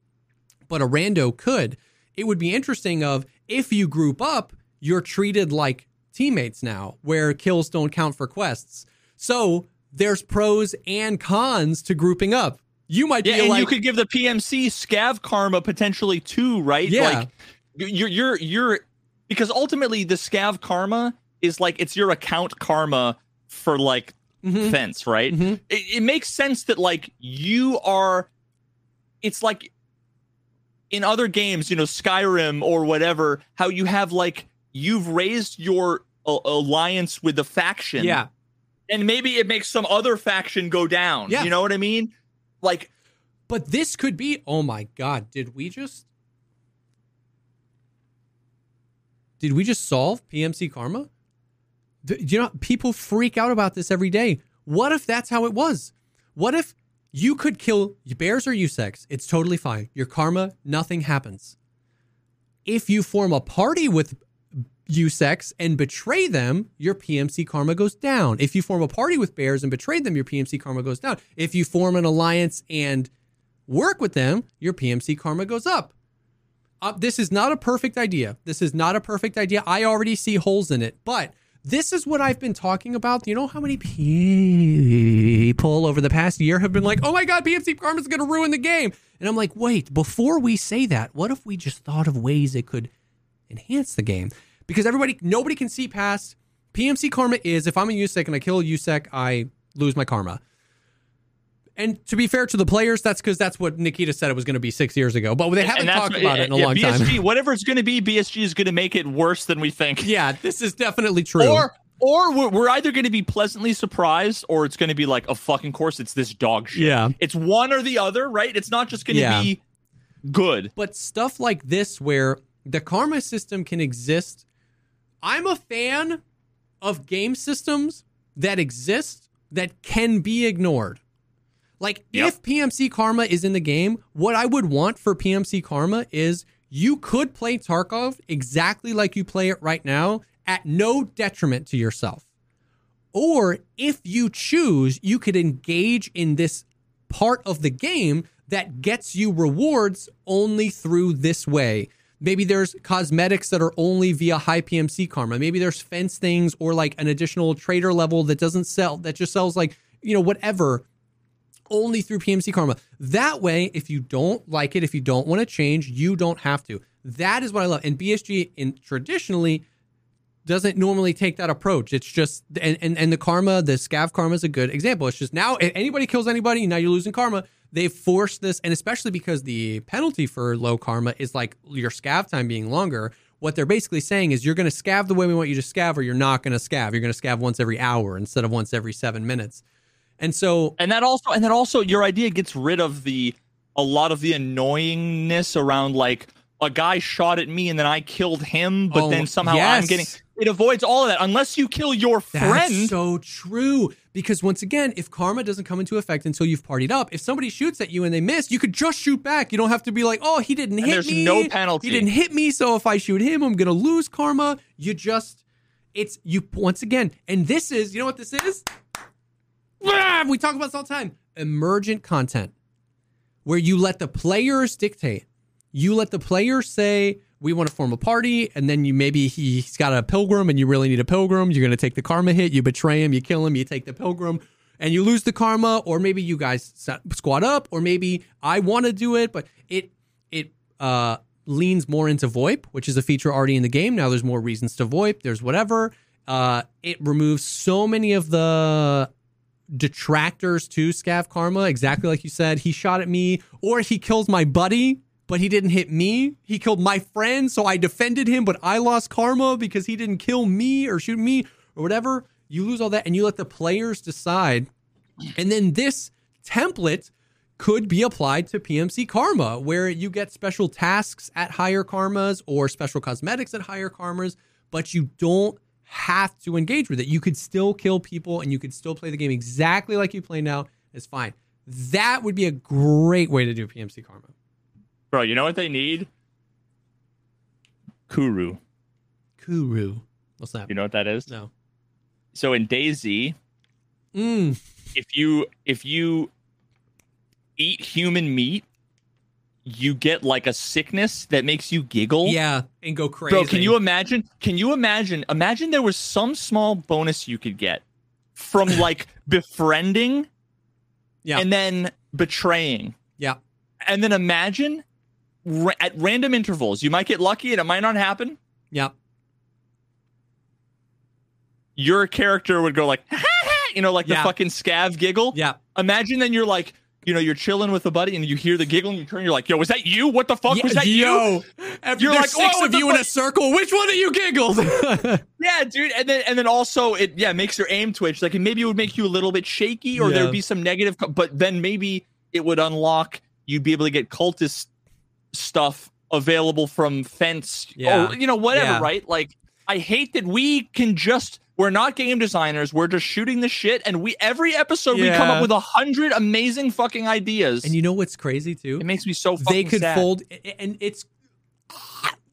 But a rando could. It would be interesting of if you group up, you're treated like teammates now, where kills don't count for quests. So there's pros and cons to grouping up. You might Yeah, be and like, you could give the PMC scav karma potentially too, right? Yeah. Like you're you're you're because ultimately the scav karma is like it's your account karma for like Mhm. fence, right? Mhm. It, it makes sense that like you are it's like in other games, you know, Skyrim or whatever, how you have like you've raised your uh, alliance with the faction. yeah, And maybe it makes some other faction go down. Yeah. You know what I mean? Like But this could be, oh my God, did we just. Did we just solve PMC karma? You know, people freak out about this every day. What if that's how it was? What if you could kill bears or USECs? It's totally fine. Your karma, nothing happens. If you form a party with USECs and betray them, your PMC karma goes down. If you form a party with bears and betray them, your PMC karma goes down. If you form an alliance and work with them, your PMC karma goes up. Uh, this is not a perfect idea. This is not a perfect idea. I already see holes in it, but this is what I've been talking about. You know how many people over the past year have been like, oh my God, PMC karma is going to ruin the game. And I'm like, wait, before we say that, what if we just thought of ways it could enhance the game? Because everybody, nobody can see past PMC karma is if I'm a USEC and I kill a USEC, I lose my karma. And to be fair to the players, that's because that's what Nikita said it was going to be six years ago. But they haven't and talked about it in a yeah, long BSG, time. whatever it's going to be, BSG is going to make it worse than we think. yeah, this is definitely true. Or or we're, we're either going to be pleasantly surprised, or it's going to be like, a fucking course, it's this dog shit. yeah. It's one or the other, right? It's not just going to Yeah. be good. But stuff like this, where the karma system can exist, I'm a fan of game systems that exist that can be ignored. Like, Yep. if PMC Karma is in the game, what I would want for PMC Karma is you could play Tarkov exactly like you play it right now at no detriment to yourself. Or if you choose, you could engage in this part of the game that gets you rewards only through this way. Maybe there's cosmetics that are only via high PMC karma. Maybe there's fence things or like an additional trader level that doesn't sell, that just sells like, you know, whatever only through PMC Karma. That way, if you don't like it, if you don't want to change, you don't have to. That is what I love. And BSG in traditionally doesn't normally take that approach. It's just and and, and the karma, the scav karma is a good example. It's just now if anybody kills anybody, now you're losing karma. They've forced this, and especially because the penalty for low karma is like your scav time being longer. What they're basically saying is you're going to scav the way we want you to scav, or you're not going to scav. You're going to scav once every hour instead of once every seven minutes. And so And that also, and that also, your idea gets rid of the a lot of the annoyingness around like a guy shot at me and then I killed him, but Oh, then somehow I'm getting. It avoids all of that unless you kill your That's friend. so true. Because once again, if karma doesn't come into effect until you've partied up, if somebody shoots at you and they miss, you could just shoot back. You don't have to be like, oh, he didn't And hit there's me. no penalty. He didn't hit me, so if I shoot him, I'm gonna lose karma. You just it's you once again, and this is, you know what this is? We talk about this all the time. Emergent content. Where you let the players dictate. You let the players say, we want to form a party, and then you maybe he's got a pilgrim and you really need a pilgrim. You're gonna take the karma hit, you betray him, you kill him, you take the pilgrim, and you lose the karma, or maybe you guys squad up, or maybe I want to do it, but it it uh leans more into VoIP, which is a feature already in the game. Now there's more reasons to VoIP. There's whatever. Uh, it removes so many of the detractors to Scav Karma, exactly like you said. He shot at me, or he kills my buddy, but he didn't hit me. He killed my friend, so I defended him, but I lost karma because he didn't kill me or shoot me or whatever. You lose all that, and you let the players decide And then this template could be applied to PMC Karma, where you get special tasks at higher karmas or special cosmetics at higher karmas, but you don't have to engage with it. You could still kill people and you could still play the game exactly like you play now. It's fine. That would be a great way to do PMC Karma. Bro, you know what they need? Kuru. Kuru. What's that? You know what that is? No. So in DayZ, Mm. if you if you eat human meat, you get like a sickness that makes you giggle. Yeah, and go crazy. Bro, can you imagine? Can you imagine? Imagine there was some small bonus you could get from like befriending Yeah. and then betraying. Yeah. And then imagine ra- at random intervals, you might get lucky and it might not happen. Yeah. Your character would go like, you know, like Yeah. the fucking scav giggle. Yeah. Imagine then you're like, you know, you're chilling with a buddy and you hear the giggling, you turn, you're like, yo, was that you? What the fuck? was that you? yo, After You're like, six oh, of you the in a circle. Which one of you giggled? Yeah, dude. And then and then also it yeah makes your aim twitch. Like and maybe it would make you a little bit shaky, or Yeah. there'd be some negative. But then maybe it would unlock. You'd be able to get cultist stuff available from fence Yeah. or you know whatever. Yeah. Right? Like I hate that we can just. We're not game designers. We're just shooting the shit, and we every episode we come up with a hundred amazing fucking ideas. and you know what's crazy too? it makes me so fucking they could sad. fold and it's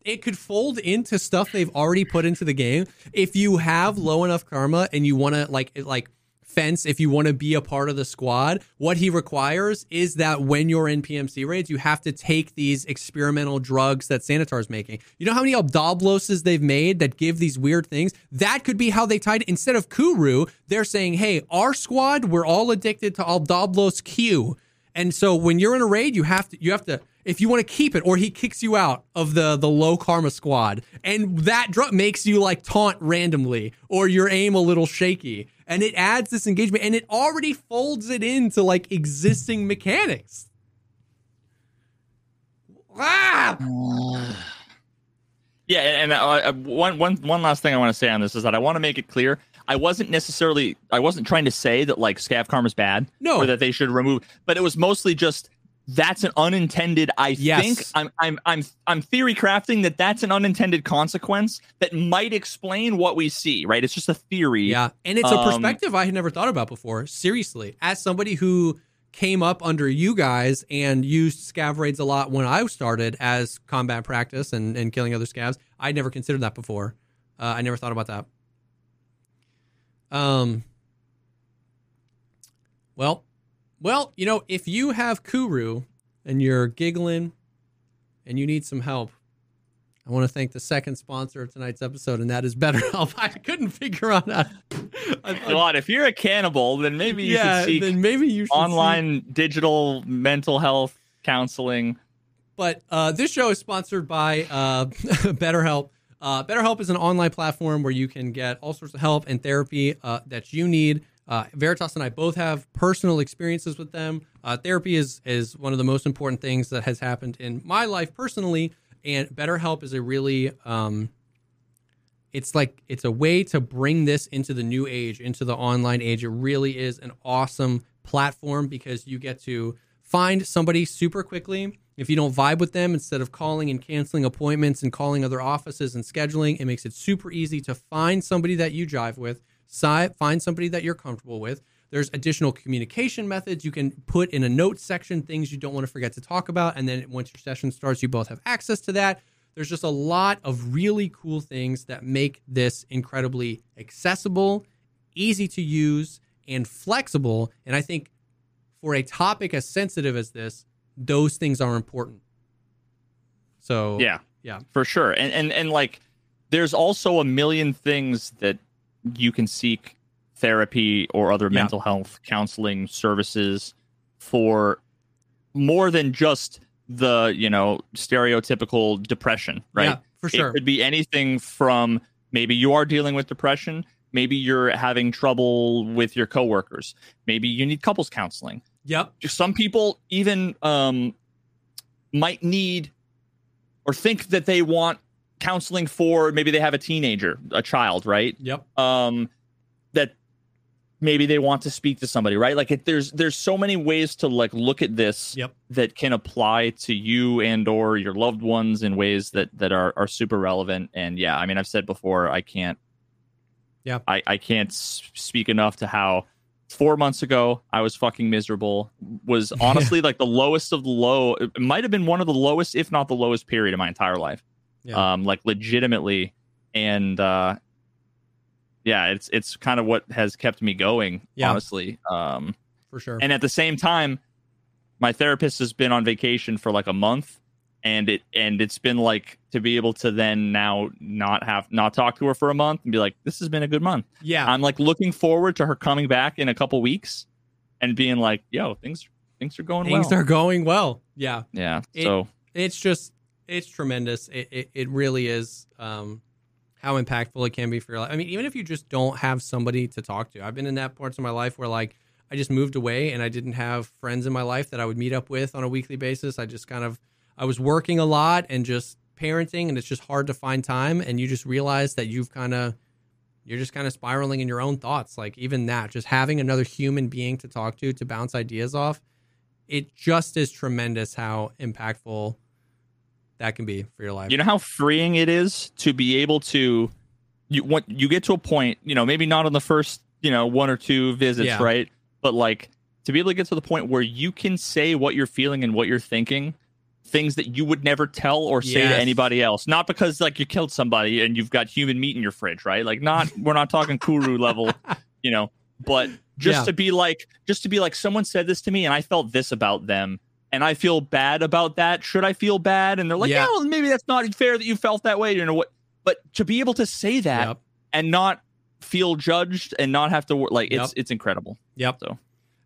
it could fold into stuff they've already put into the game if you have low enough karma and you want to like like fence if you want to be a part of the squad. What he requires is that when you're in pmc raids you have to take these experimental drugs that sanitar's making. You know how many Obdolboses they've made that give these weird things? That could be how they tied instead of kuru they're saying hey our squad we're all addicted to Obdolbos q. And so when you're in a raid, you have to you have to if you want to keep it, or he kicks you out of the the low karma squad, and that drug makes you like taunt randomly, or your aim a little shaky, and it adds this engagement, and it already folds it into like existing mechanics. Ah! Yeah, and uh, uh, one one one last thing I want to say on this is that I want to make it clear. I wasn't necessarily I wasn't trying to say that like scav karma's bad, No. or that they should remove, but it was mostly just that's an unintended. I Yes. think I'm I'm I'm I'm theory crafting that that's an unintended consequence that might explain what we see. Right? It's just a theory. Yeah, and it's a Um, perspective I had never thought about before. Seriously, as somebody who came up under you guys and used scav raids a lot when I started as combat practice and, and killing other scavs, I'd never considered that before. Uh, I never thought about that. Um. Well, well, you know, if you have Kuru and you're giggling and you need some help, I want to thank the second sponsor of tonight's episode, and that is BetterHelp. I couldn't figure out how. God, if you're a cannibal, then maybe you yeah, should seek then maybe you online digital mental health counseling. But uh, this show is sponsored by uh, BetterHelp. Uh, BetterHelp is an online platform where you can get all sorts of help and therapy uh, that you need. Uh, Veritas and I both have personal experiences with them. Uh, therapy is is one of the most important things that has happened in my life personally, and BetterHelp is a really um, it's like it's a way to bring this into the new age, into the online age. It really is an awesome platform because you get to find somebody super quickly. If you don't vibe with them, instead of calling and canceling appointments and calling other offices and scheduling, it makes it super easy to find somebody that you jive with, si- find somebody that you're comfortable with. There's additional communication methods you can put in a note section, things you don't want to forget to talk about. And then once your session starts, you both have access to that. There's just a lot of really cool things that make this incredibly accessible, easy to use, and flexible. And I think for a topic as sensitive as this, those things are important. So, Yeah. Yeah. For sure. And and and like there's also a million things that you can seek therapy or other Yeah. mental health counseling services for more than just the, you know, stereotypical depression, right? Yeah, for sure. It could be anything from maybe you are dealing with depression, maybe you're having trouble with your coworkers, maybe you need couples counseling Yep. some people even um, might need or think that they want counseling for maybe they have a teenager a child right Yep. um, that maybe they want to speak to somebody, right? Like it, there's there's so many ways to like look at this Yep. that can apply to you and or your loved ones in ways that that are are super relevant. And yeah, I mean, I've said before, I can't. Yeah. I I can't speak enough to how four months ago I was fucking miserable. Was honestly like the lowest of the low. It might have been one of the lowest, if not the lowest period of my entire life. Yeah. Um, like legitimately, and uh, yeah, it's it's kind of what has kept me going. Yeah. honestly. Um, for sure. and at the same time my therapist has been on vacation for like a month and it and it's been like to be able to then now not have not talk to her for a month and be like this has been a good month yeah. i'm like looking forward to her coming back in a couple weeks and being like yo things things are going well. Things well are going well. Yeah. yeah It- so it's just it's tremendous. It, it, it really is um how impactful it can be for your life i mean even if you just don't have somebody to talk to. I've been in that parts of my life where like i just moved away and i didn't have friends in my life that i would meet up with on a weekly basis. I just kind of i was working a lot and just parenting and it's just hard to find time and you just realize that you've kind of you're just kind of spiraling in your own thoughts. Like even that just having another human being to talk to to bounce ideas off it just is tremendous how impactful that can be for your life. you know how freeing it is to be able to you want you get to a point you know maybe not on the first you know one or two visits Yeah. right but like to be able to get to the point where you can say what you're feeling and what you're thinking things that you would never tell or say Yes. to anybody else not because like you killed somebody and you've got human meat in your fridge right like not we're not talking kuru level you know but just Yeah. to be like just to be like someone said this to me and i felt this about them and i feel bad about that should i feel bad and they're like Yeah. yeah, well maybe that's not fair that you felt that way you know what but to be able to say that Yep. and not feel judged and not have to wor- like it's Yep. it's incredible Yep. So.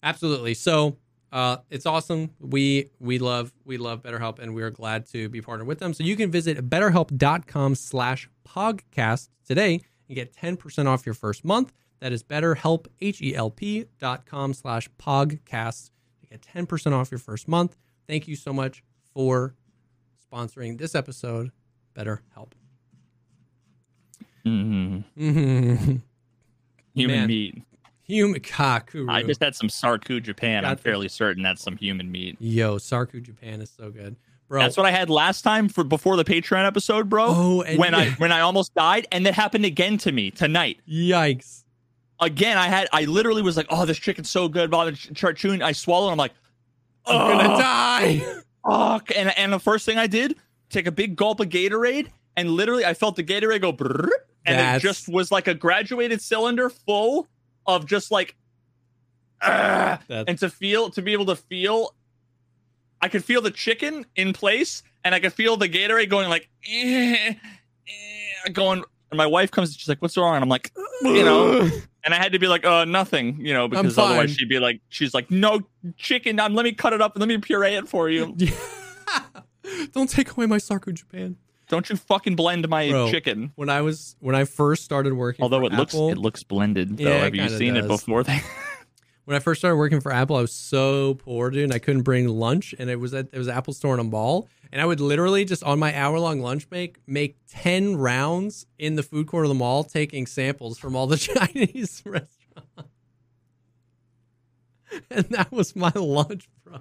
Absolutely. So uh, it's awesome. We we love we love BetterHelp and we are glad to be partnered with them. So you can visit betterhelp.com slash podcast today and get 10% off your first month. That is betterhelp, H-E-L-P dot com slash podcast get 10% off your first month. Thank you so much for sponsoring this episode, BetterHelp. Mhm. Mm-hmm. human Man. meat Human kakuru. i just had some sarku japan i'm Got the- fairly certain that's some human meat Yo, Sarku Japan is so good. Bro. that's what i had last time for before the patreon episode bro Oh, and when i when i almost died and that happened again to me tonight Yikes. Again i had i literally was like oh this chicken's so good blah, start chewing i swallow and i'm like I'm gonna die. fuck. And and the first thing I did, take a big gulp of Gatorade, and literally I felt the Gatorade go brrr, and That's- it just was like a graduated cylinder full of just like. And to feel to be able to feel I could feel the chicken in place and I could feel the Gatorade going like eh, eh, going and my wife comes she's like what's wrong and I'm like you know and I had to be like, uh, nothing, you know, because otherwise she'd be like, she's like, no chicken. Um, let me cut it up and let me puree it for you. Don't take away my Sarku Japan. Don't you fucking blend my Bro. chicken. When I was when I first started working, Although for it looks it looks blended though. Yeah, Have you seen it before? When I first started working for Apple, I was so poor, dude. And I couldn't bring lunch, and it was at it was Apple Store in a mall, and I would literally just on my hour long lunch break make ten rounds in the food court of the mall, taking samples from all the Chinese restaurants, and that was my lunch, bro.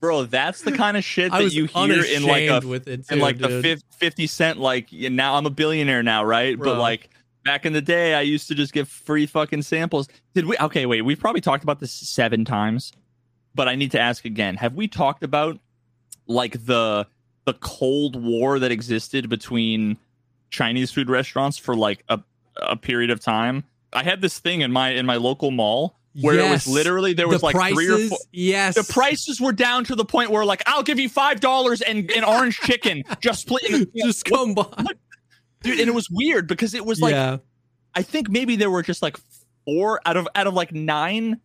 bro, that's the kind of shit that you hear in like a with it, too, in like the dude. fif- 50 cent like now I'm a billionaire now, right? But like back in the day I used to just give free fucking samples. Did we Okay, wait. We've probably talked about this 7 times. But I need to ask again. Have we talked about like the the cold war that existed between Chinese food restaurants for like a a period of time? I had this thing in my in my local mall where it was literally there was the like prices, three or four yes, the prices were down to the point where like I'll give you five dollars and an orange chicken. Just please just come by. dude and it was weird because it was like yeah, I think maybe there were just like four out of out of like nine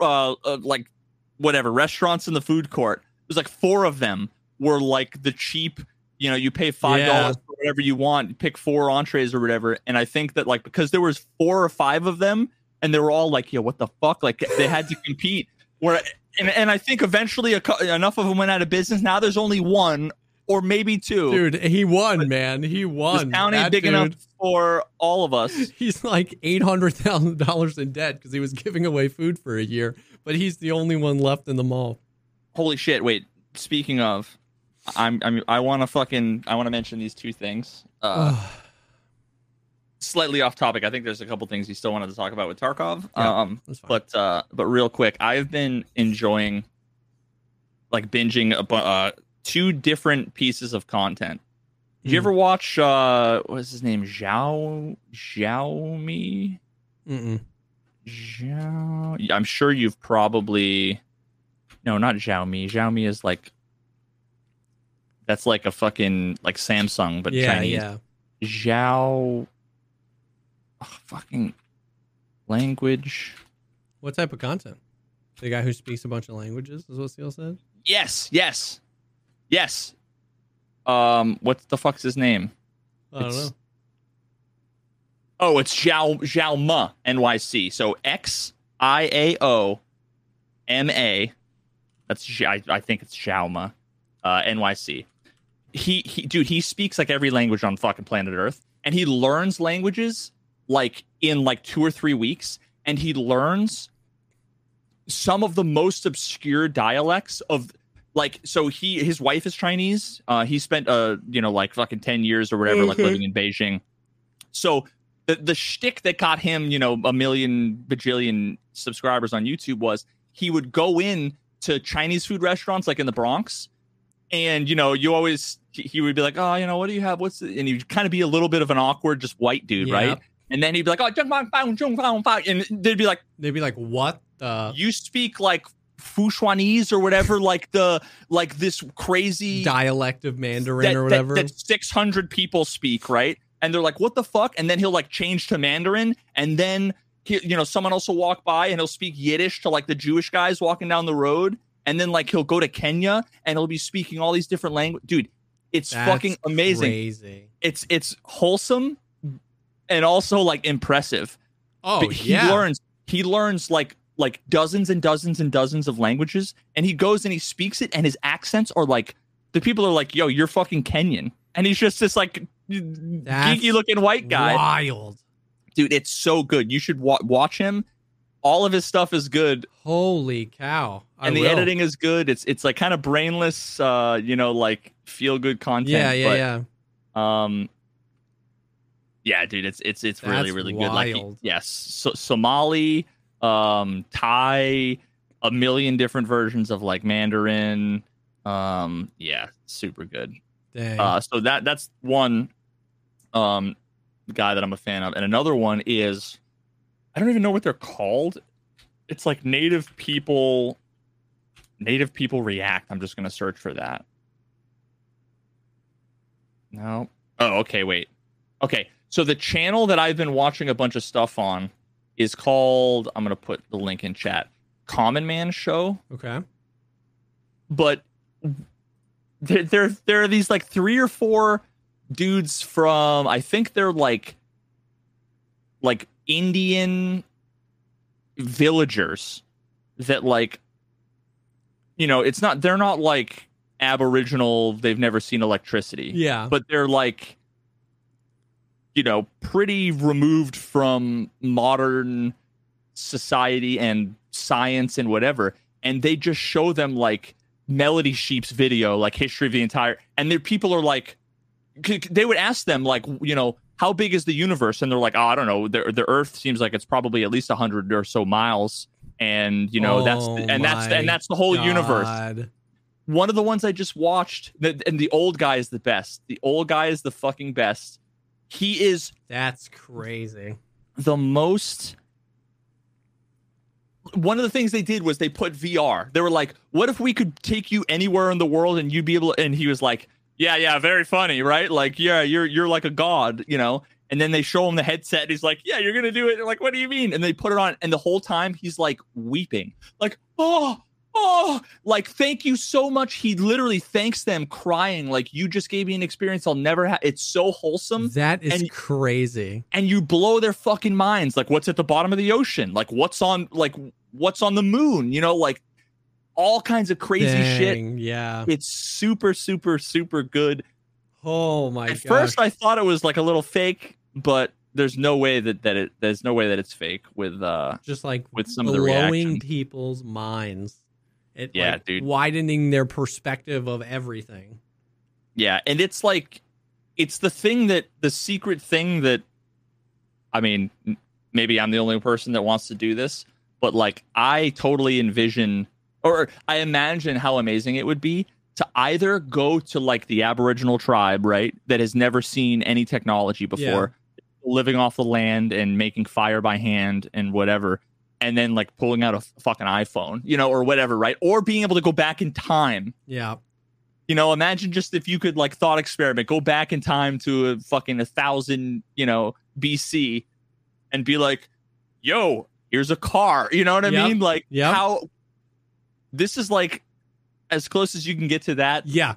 uh, uh like whatever restaurants in the food court was like four of them were like the cheap you know you pay five dollars Yeah. for whatever you want pick four entrees or whatever and I think that like because there was four or five of them and they were all like yo what the fuck like they had to compete where and, and I think eventually a, cou- enough of them went out of business now there's only one or maybe two. Dude, he won, man. He won. town ain't That big dude, enough for all of us. He's like eight hundred thousand dollars in debt because he was giving away food for a year, but he's the only one left in the mall. Holy shit! Wait. Speaking of, I'm. I mean, I want to fucking. I want to mention these two things. Uh, slightly off topic. I think there's a couple things you still wanted to talk about with Tarkov. Yeah, um, but uh, but real quick, I've been enjoying like binging a, uh, two different pieces of content. Did you Mm. ever watch uh, what's his name? Zhao Xiaomi. Mm-mm. Xiao. I'm sure you've probably no, not Xiaomi. Xiaomi is like that's like a fucking like Samsung, but yeah, Chinese. yeah. Zhao. Oh, fucking language. What type of content? The guy who speaks a bunch of languages is what Seal said. Yes, yes, yes. Um, what the fuck's his name? I don't know. Oh, it's Xiao Xiao Ma NYC. So X I A O M A. That's I, I think it's Xiao Ma uh, NYC. He he dude, he speaks like every language on fucking planet Earth, and he learns languages like in like two or three weeks, and he learns some of the most obscure dialects of like so he his wife is Chinese. Uh he spent uh you know like fucking 10 years or whatever like Mhm. living in Beijing. So the the shtick that got him, you know, a million bajillion subscribers on YouTube was he would go in to Chinese food restaurants like in the Bronx, and you know, you always he- would be like, oh, you know, what do you have? What's it? and he'd kind of be a little bit of an awkward, just white dude, Yeah. right? And then he'd be like, oh, zheng fang fang, zheng fang fang," and they'd be like, They'd be like, "What the you speak like Fushuanese or whatever, like the like this crazy dialect of Mandarin that, or that- whatever?" that 600 people speak, right? And they're like, "What the fuck?" And then he'll like change to Mandarin, and then he, you know, someone else will walk by and he'll speak Yiddish to like the Jewish guys walking down the road, and then like he'll go to Kenya and he'll be speaking all these different languages. Dude, it's That's fucking amazing. Crazy. It's it's wholesome and also like impressive. Oh But he yeah. learns he learns like like dozens and dozens and dozens of languages and he goes and he speaks it and his accents are like the people are like yo you're fucking kenyan and he's just this like That's geeky looking white guy Wild. Dude it's so good you should wa- watch him all of his stuff is good Holy cow! I and the will. editing is good it's it's like kind of brainless uh you know like feel good content Yeah, yeah, but, yeah. um yeah dude it's it's it's really That's really good like yes so, somali um thai a million different versions of like mandarin um yeah super good Dang. uh so that that's one um guy that i'm a fan of. And another one is i don't even know what they're called. It's like native people native people react. I'm just gonna search for that. No. Oh okay wait. Okay so the channel that i've been watching a bunch of stuff on is called i'm gonna put the link in chat common man show. Okay. but there, there there are these like three or four dudes from I think they're like like Indian villagers that like you know it's not they're not like aboriginal they've never seen electricity Yeah. but they're like you know pretty removed from modern society and science and whatever and they just show them like Melodysheep's video like history of the entire and their people are like they would ask them like you know how big is the universe and they're like oh i don't know the, the earth seems like it's probably at least 100 or so miles and you know that's Oh and that's my and that's the whole universe oh one of the ones I just watched, the, and the old guy is the best. The old guy is the fucking best. He is That's crazy. the most. One of the things they did was they put VR. They were like, "What if we could take you anywhere in the world and you'd be able?" to... And he was like, "Yeah, yeah, very funny, right? Like, yeah, you're you're like a god, you know." And then they show him the headset. And he's like, "Yeah, you're gonna do it." They're like, "What do you mean?" And they put it on, and the whole time he's like weeping, like, "Oh, oh, like thank you so much." He literally thanks them, crying, like, "You just gave me an experience I'll never have." It's so wholesome That is and- crazy. and you blow their fucking minds like what's at the bottom of the ocean like what's on like what's on the moon you know like all kinds of crazy shit. Yeah. It's super, super, super good. Oh my At gosh. first, I thought it was like a little fake, but there's no way that, that it there's no way that it's fake with uh just like with some of the blowing people's minds. It, Yeah, like, dude. widening their perspective of everything. Yeah, and it's like it's the thing that the secret thing that I mean, maybe I'm the only person that wants to do this, but like I totally envision or I imagine how amazing it would be to either go to like the aboriginal tribe, right, that has never seen any technology before, living off the land and making fire by hand and whatever, and then like pulling out a fucking iPhone, you know, or whatever, right? Or being able to go back in time Yeah. you know, imagine just if you could like thought experiment, go back in time to a fucking a thousand, you know, BC and be like, yo, here's a car. You know what I Yep. mean? Like Yep. how this is like as close as you can get to that. Yeah.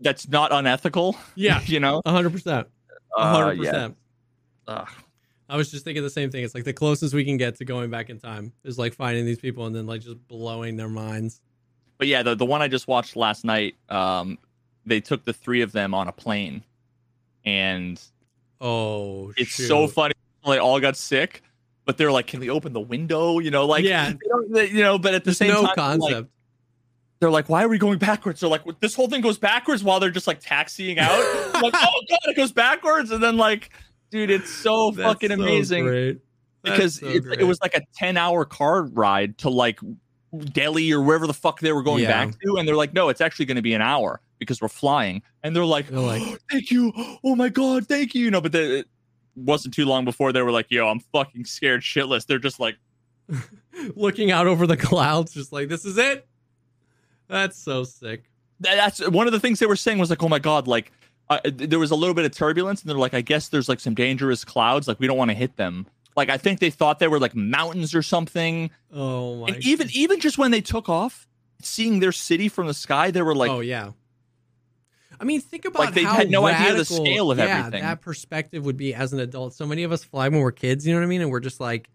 That's not unethical. Yeah. you know? A hundred percent. A Uh, hundred yeah. percent. I was just thinking the same thing. It's like the closest we can get to going back in time is like finding these people and then like just blowing their minds. But yeah, the, the one I just watched last night, um, they took the three of them on a plane and Oh, it's so funny. They all got sick, but they're like, "Can we open the window?" You know, like Yeah. they don't- they- you know. But at the There's same no time, like, concept. they're like, "Why are we going backwards?" They're like, "This whole thing goes backwards while they're just like taxiing out." Like, oh god, it goes backwards, and then like, dude, it's so That's fucking so amazing great. Because so it, it was like a ten hour car ride to like Delhi or wherever the fuck they were going Yeah. back to, and they're like, "No, it's actually going to be an hour because we're flying," and they're like, They're like- oh, "Thank you, oh my god, thank you," you know. But the, it wasn't too long before they were like, "Yo, I'm fucking scared shitless." They're just like. looking out over the clouds, just like this is it. That's so sick. That's one of the things they were saying was like, oh my god, like uh, there was a little bit of turbulence, and they're like, I guess there's like some dangerous clouds, like we don't want to hit them. Like I think they thought they were like mountains or something, Oh my. and even even just when they took off, seeing their city from the sky, they were like, oh yeah. I mean, think about Like, they how had no idea the radical- scale of yeah, everything. That perspective would be as an adult. So many of us fly when we're kids, you know what I mean? And we're just like,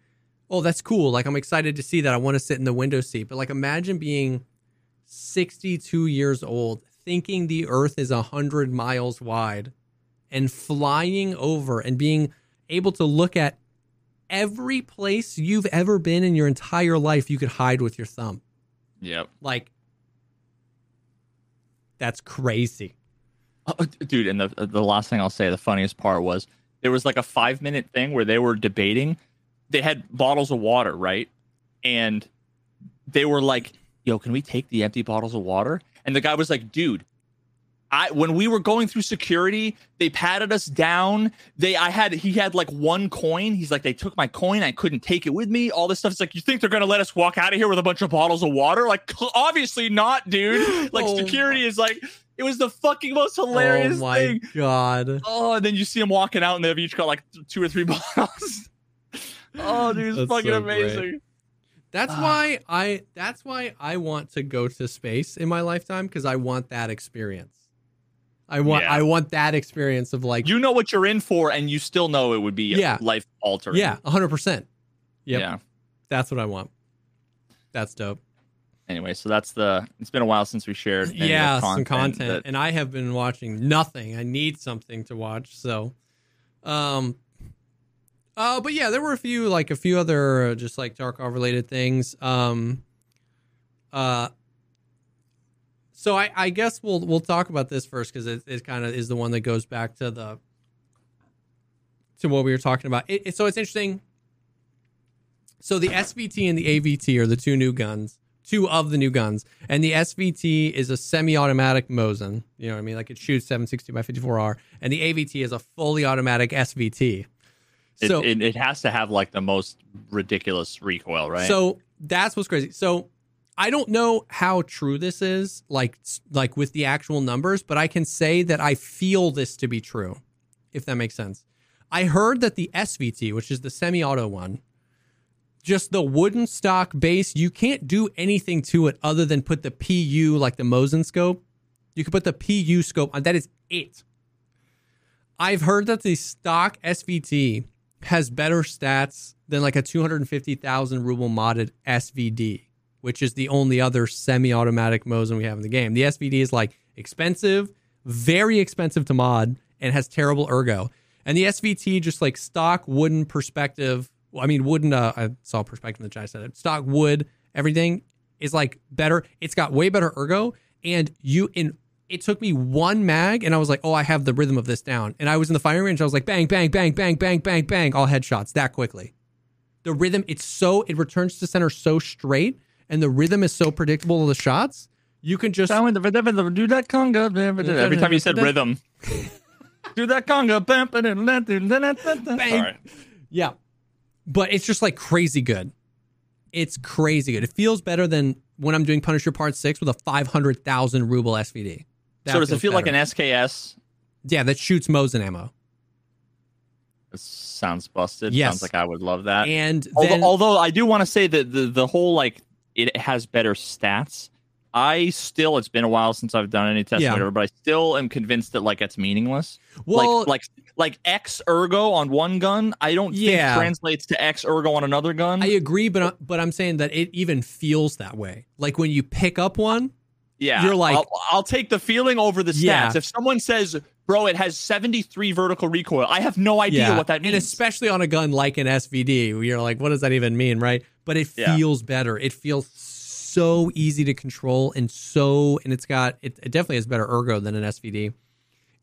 "Oh, that's cool. Like I'm excited to see that. I want to sit in the window seat." But like imagine being 62 years old, thinking the earth is 100 miles wide and flying over and being able to look at every place you've ever been in your entire life you could hide with your thumb. yep, Like that's crazy. Uh, dude. And the the last thing I'll say, the funniest part was there was like a five minute thing where they were debating. They had bottles of water, right? And they were like, "Yo, can we take the empty bottles of water?" And the guy was like, "Dude, I when we were going through security, they patted us down. They I had he had like one coin. He's like, they took my coin. I couldn't take it with me. All this stuff. It's like, you think they're gonna let us walk out of here with a bunch of bottles of water? Like, obviously not, dude. Like Oh security is like, it was the fucking most hilarious oh my thing. god. Oh, and then you see them walking out, and they've each got like two or three bottles. oh, dude, it's That's fucking so great. amazing. That's Ah. why I that's why I want to go to space in my lifetime because I want that experience. I want Yeah. I want that experience of like You know what you're in for, and you still know it would be Yeah. life altering. yeah, 100%. Yep. Yeah. That's what I want. That's dope. Anyway, so that's the. It's been a while since we shared. any of the yeah, some content that- and I have been watching nothing. I need something to watch, so um uh but yeah, there were a few like a few other uh, just like Tarkov related things. Um uh so I, I guess we'll we'll talk about this first because it, it kind of is the one that goes back to the to what we were talking about. It, it- so it's interesting. So the SVT and the AVT are the two new guns, two of the new guns, and the SVT is a semi-automatic Mosin. You know what I mean? Like it shoots 760 by 54R, and the AVT is a fully automatic SVT. it, So it, it has to have like the most ridiculous recoil, right? so that's what's crazy. So I don't know how true this is, like like with the actual numbers, but I can say that I feel this to be true, if that makes sense. I heard that the SVT, which is the semi-auto one, just the wooden stock base, you can't do anything to it other than put the PU, like the Mosin scope. You can put the PU scope on. That is it. I've heard that the stock SVT has better stats than like a 250,000 ruble modded SVD. Which is the only other semi-automatic Mosin we have in the game. The SVD is like expensive, very expensive to mod, and has terrible ergo. And the SVT just like stock wooden perspective. Well, I mean wooden. Uh, I saw perspective in the chat. I said it. Stock wood. Everything is like better. It's got way better ergo, and you in. It took me one mag, and I was like, "Oh, I have the rhythm of this down." And I was in the firing range. I was like, "Bang, bang, bang, bang, bang, bang, bang!" All headshots that quickly. The rhythm, it's so it returns to center so straight, and the rhythm is so predictable of the shots. You can just do that conga. Every time you said rhythm, do that conga. Sorry. Yeah. But it's just like crazy good. It's crazy good. It feels better than when I'm doing Punisher Part 6 with a 500,000 ruble SVD. That so does it feels feel like an. SKS? Yeah, that shoots Mosin ammo. This sounds busted. Yes. Sounds like I would love that. And although, then, although I do want to say that the, the whole like it has better stats. I still it's been a while since I've done any testing, Yeah. or whatever, but I still am convinced that like it's meaningless. well, like like like X ergo on one gun, I don't Yeah. think translates to X ergo on another gun. I agree, but I- but I'm saying that it even feels that way. Like when you pick up one, yeah, you're like- I'll, I'll take the feeling over the stats. Yeah. If someone says, "Bro, it has 73 vertical recoil," I have no idea what that means. And especially on a gun like an SVD, you're like, what does that even mean, right? But it Yeah. feels better. It feels so easy to control and so, and it's got, it, it definitely has better ergo than an SVD.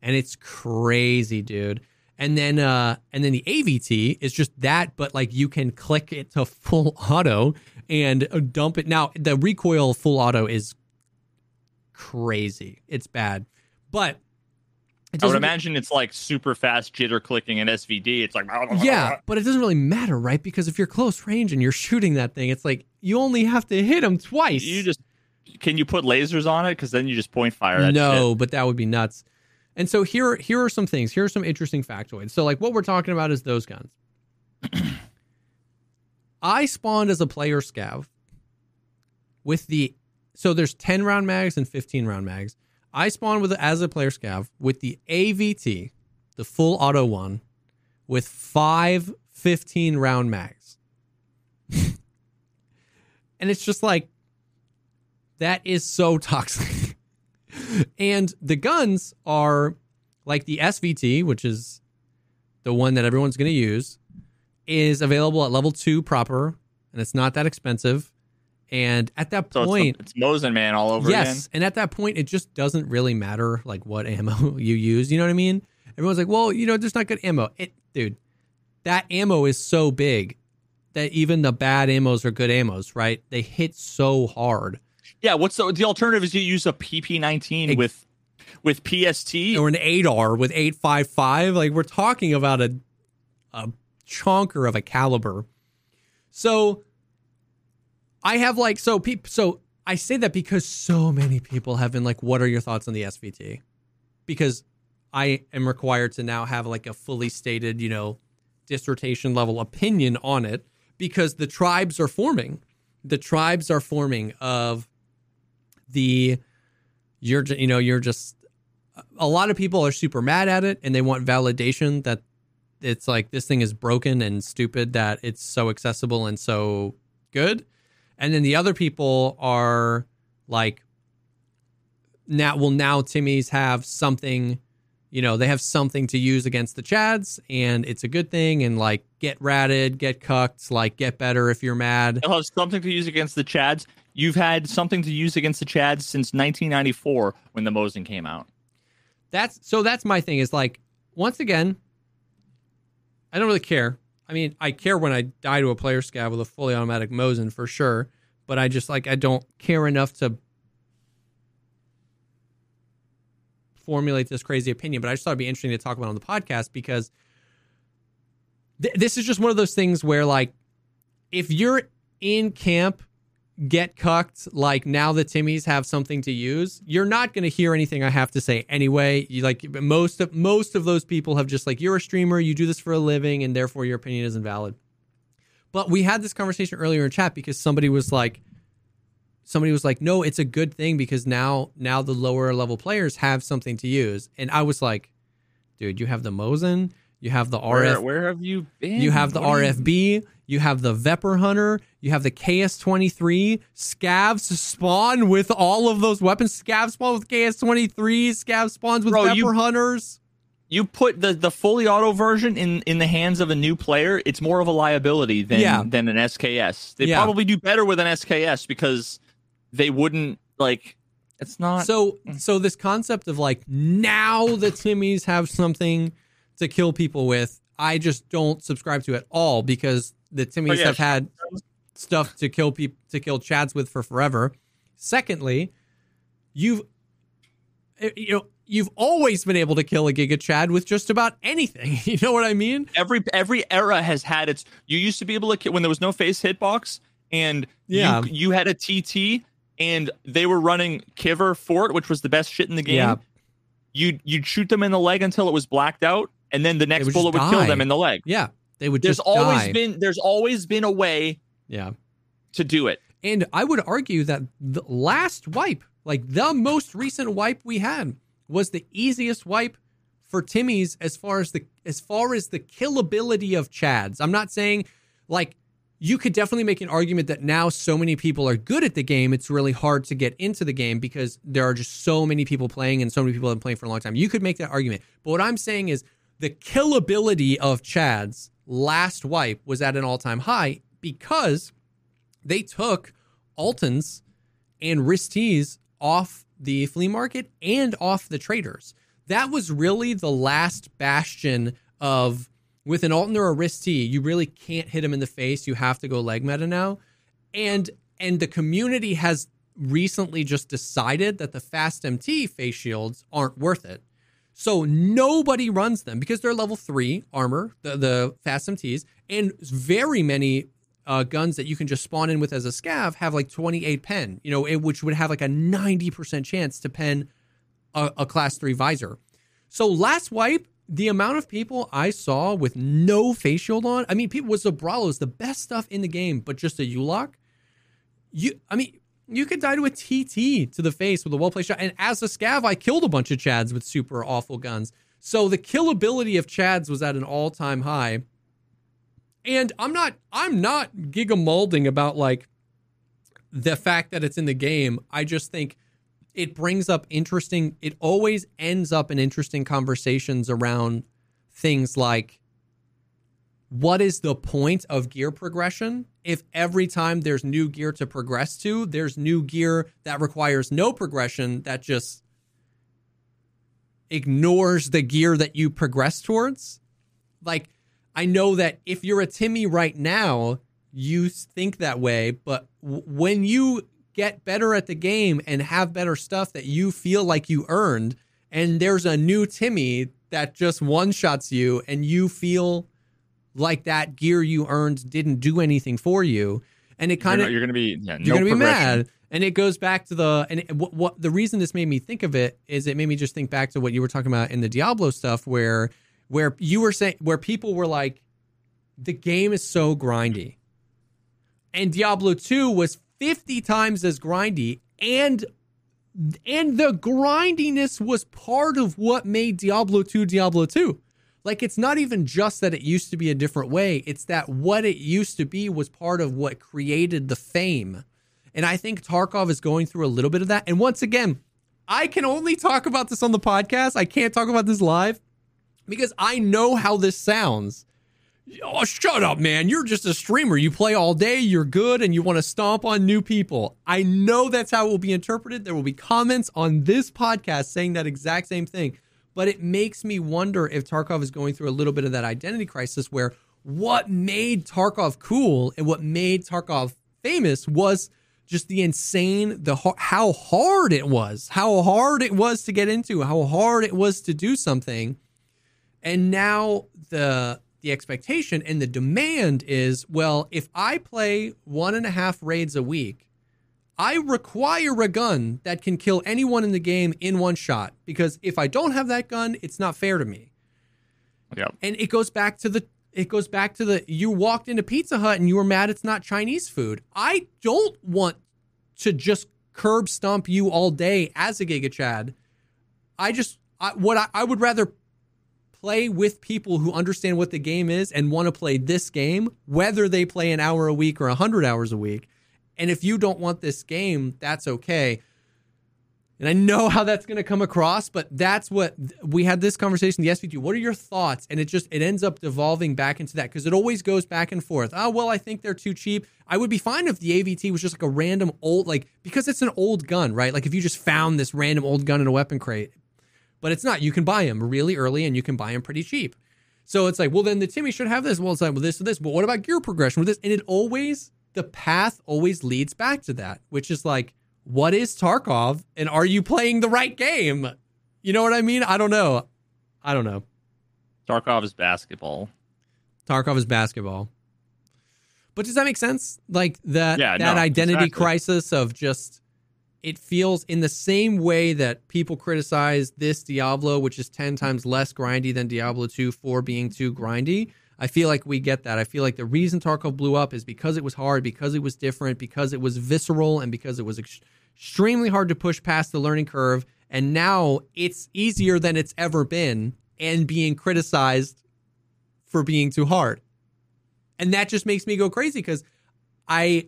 And it's crazy, dude. And then, uh, and then the AVT is just that, but like you can click it to full auto and uh, dump it. Now, the recoil full auto is crazy. It's bad, but I would imagine it's like super fast jitter clicking in SVD. It's like yeah, but it doesn't really matter, right? Because if you're close range and you're shooting that thing, it's like you only have to hit him twice. You just can you put lasers on it because then you just point fire. No, shit. but that would be nuts. And so here, here are some things. Here are some interesting factoids. So like what we're talking about is those guns. I spawned as a player scav with the so there's 10 round mags and 15 round mags. I spawn with as a player scav with the AVT, the full auto one, with five 15 round mags. and it's just like that is so toxic. and the guns are like the SVT, which is the one that everyone's going to use, is available at level two proper, and it's not that expensive. And at that So point, it's, it's Mosin man all over yes, again. and at that point, it just doesn't really matter like what ammo you use. You know what I mean? Everyone's like, well, you know, there's not good ammo. It, dude, that ammo is so big that even the bad ammos are good ammos, right? They hit so hard. Yeah, what's the the alternative? Is you use a PP19 Ex- with with PST. or an 8R with 855. Like we're talking about a a chonker of a caliber. So I have like so peop so I say that because so many people have been like, what are your thoughts on the SVT? Because I am required to now have like a fully stated, you know, dissertation level opinion on it because the tribes are forming. The tribes are forming of the you're you know you're just a lot of people are super mad at it and they want validation that it's like this thing is broken and stupid that it's so accessible and so good and then the other people are like now well now timmy's have something you know they have something to use against the chads and it's a good thing and like get ratted get cucked like get better if you're mad You'll have something to use against the Chads. You've had something to use against the Chads since 1994 when the Mosin came out. that's so that's my thing is like once again i don't really care i mean i care when i die to a player scav with a fully automatic mosin for sure but i just like i don't care enough to formulate this crazy opinion but i just thought it'd be interesting to talk about on the podcast because th- this is just one of those things where like if you're in camp get cucked like now the timmies have something to use you're not going to hear anything i have to say anyway. You like most of most of those people have just like you're a streamer you do this for a living and therefore your opinion isn't valid. But we had this conversation earlier in chat because somebody was like somebody was like no it's a good thing because now now the lower level players have something to use. And i was like dude you have the mosin You have the Where, RF. where have you been? You have the What do you- RFB. You have the Vepr Hunter. You have the KS23. Scavs spawn with all of those weapons. Scavs spawn with KS23. Scavs spawns with Bro, Vepr you- Hunters. you put the, the fully auto version in, in the hands of a new player, it's more of a liability than Yeah. than an SKS. They Yeah. probably do better with an SKS because they wouldn't like. It's not. So, so this concept of like now the Timmies have something to kill people with, I just don't subscribe to at all because the Timmies Oh, yeah, have had stuff to kill people to kill Chads with for forever. Secondly, you've eh, you know you've always been able to kill a Giga Chad with just about anything. You know what I mean? every every era has had its. You used to be able to ki- when there was no face hitbox, and Yeah. you, you had a TT, and they were running Kiver Fort, which was the best shit in the game. Yeah. You you'd shoot them in the leg until it was blacked out, and then the next would bullet would kill them in the leg. Yeah, they would There's just always die. been there's always been a way yeah. to do it. And I would argue that the last wipe, like the most recent wipe we had, was the easiest wipe for Timmy's as far as the as far as the killability of Chads. I'm not saying like you could definitely make an argument that now so many people are good at the game, it's really hard to get into the game because there are just so many people playing and so many people have been playing for a long time. You could make that argument. But what I'm saying is the killability of Chads last wipe was at an all-time high because they took Altyns and Rys-Ts off the flea market and off the traders. That was really the last bastion of with an Altyn or a Rys-T, you really can't hit him in the face. You have to go leg meta now. And and the community has recently just decided that the fast MT face shields aren't worth it. So nobody runs them because they're level three armor, the, the fast MTs, and very many uh, guns that you can just spawn in with as a scav have like 28 pen, you know, it, which would have like a 90% chance to pen a, a class three visor. So last wipe, the amount of people I saw with no face shield on, I mean, people with Zabralo the best stuff in the game, but just a ULACH. You, I mean, you could die to a TT to the face with a well placed shot. And as a scav, I killed a bunch of Chads with super awful guns. So the killability of Chads was at an all time high. And I'm not, I'm not gigamolding about like the fact that it's in the game. I just think it brings up interesting, it always ends up in interesting conversations around things like what is the point of gear progression if every time there's new gear to progress to, there's new gear that requires no progression that just ignores the gear that you progress towards? Like, I know that if you're a Timmy right now, you think that way, but w- when you get better at the game and have better stuff that you feel like you earned, and there's a new Timmy that just one shots you, and you feel like that gear you earned didn't do anything for you, and it kind you're, of you're gonna be yeah, you're no gonna be mad. And it goes back to the and it, what, what the reason this made me think of it is it made me just think back to what you were talking about in the Diablo stuff where where you were saying where people were like the game is so grindy. And Diablo 2 was 50 times as grindy and and the grindiness was part of what made Diablo 2 Diablo 2. Like it's not even just that it used to be a different way, it's that what it used to be was part of what created the fame. And I think Tarkov is going through a little bit of that. And once again, I can only talk about this on the podcast. I can't talk about this live because I know how this sounds. Oh, shut up, man. You're just a streamer. You play all day, you're good, and you want to stomp on new people. I know that's how it will be interpreted. There will be comments on this podcast saying that exact same thing. But it makes me wonder if Tarkov is going through a little bit of that identity crisis where what made Tarkov cool and what made Tarkov famous was just the insane the how hard it was how hard it was to get into how hard it was to do something. And now the the expectation and the demand is well if i play one and a half raids a week i require a gun that can kill anyone in the game in one shot because if i don't have that gun it's not fair to me Yep. and it goes back to the it goes back to the you walked into Pizza Hut and you were mad it's not Chinese food. I don't want to just curb stomp you all day as a Giga Chad. I just I, what I, I would rather play with people who understand what the game is and want to play this game, whether they play an hour a week or 100 hours a week. And if you don't want this game, that's okay. And I know how that's going to come across, but that's what we had this conversation the SVT. What are your thoughts? And it just it ends up devolving back into that because it always goes back and forth. Oh well, I think they're too cheap. I would be fine if the AVT was just like a random old like because it's an old gun, right? Like if you just found this random old gun in a weapon crate, but it's not. You can buy them really early and you can buy them pretty cheap. So it's like, well, then the Timmy should have this. Well, it's like, well, this or this. But what about gear progression with this? And it always the path always leads back to that, which is like what is Tarkov and are you playing the right game? You know what I mean? I don't know. I don't know. Tarkov is basketball. Tarkov is basketball. But does that make sense? Like that Yeah, that no, identity exactly. crisis of just it feels in the same way that people criticize this Diablo, which is 10 times less grindy than Diablo 2 for being too grindy. I feel like we get that. I feel like the reason Tarkov blew up is because it was hard, because it was different, because it was visceral, and because it was ex- extremely hard to push past the learning curve. And now it's easier than it's ever been and being criticized for being too hard. And that just makes me go crazy because I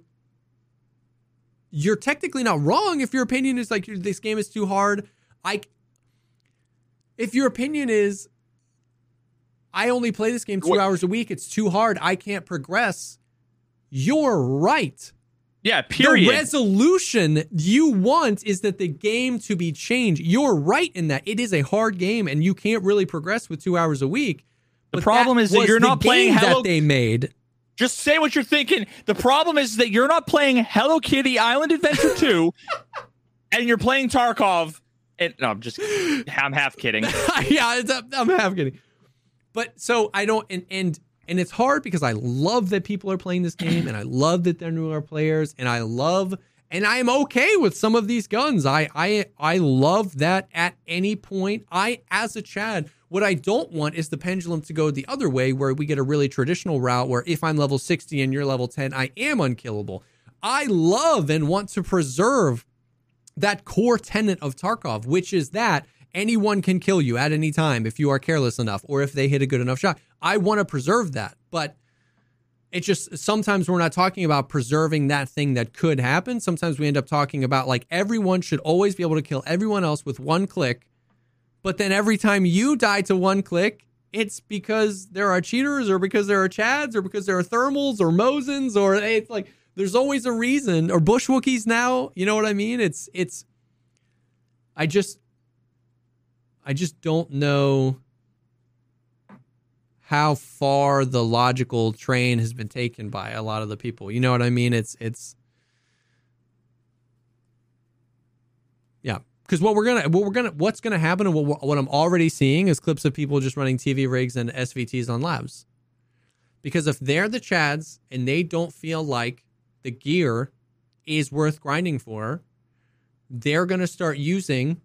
you're technically not wrong if your opinion is like this game is too hard. I if your opinion is I only play this game 2 What- hours a week, it's too hard, I can't progress. You're right. Yeah, period. The resolution you want is that the game to be changed. You're right in that. It is a hard game and you can't really progress with 2 hours a week. The problem is that you're not playing Hello- that they made. Just say what you're thinking. The problem is that you're not playing Hello Kitty Island Adventure 2 and you're playing Tarkov. And no, I'm just I'm half kidding. yeah, it's, I'm half kidding. But so I don't, and and and it's hard because I love that people are playing this game, and I love that they're newer players, and I love, and I am okay with some of these guns. I I I love that at any point. I as a Chad, what I don't want is the pendulum to go the other way, where we get a really traditional route where if I'm level 60 and you're level 10, I am unkillable. I love and want to preserve that core tenet of Tarkov, which is that anyone can kill you at any time if you are careless enough or if they hit a good enough shot. I want to preserve that, but it's just sometimes we're not talking about preserving that thing that could happen. Sometimes we end up talking about like everyone should always be able to kill everyone else with one click. But then every time you die to one click, it's because there are cheaters or because there are chads or because there are thermals or Mosins or it's like there's always a reason or bush Wookiees now. You know what I mean? It's it's I just I just don't know how far the logical train has been taken by a lot of the people. You know what I mean? It's it's yeah. Because what we're gonna what we're gonna what's gonna happen and what, what I'm already seeing is clips of people just running TV rigs and SVTs on labs. Because if they're the Chads and they don't feel like the gear is worth grinding for, they're gonna start using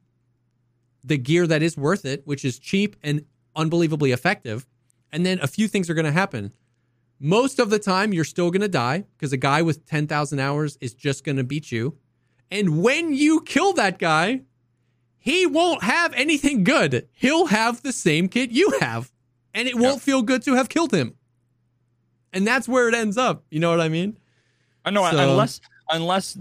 the gear that is worth it, which is cheap and unbelievably effective. And then a few things are going to happen. Most of the time, you're still going to die because a guy with 10,000 hours is just going to beat you. And when you kill that guy, he won't have anything good. He'll have the same kit you have. And it won't feel good to have killed him. And that's where it ends up. You know what I mean? I know So- unless unless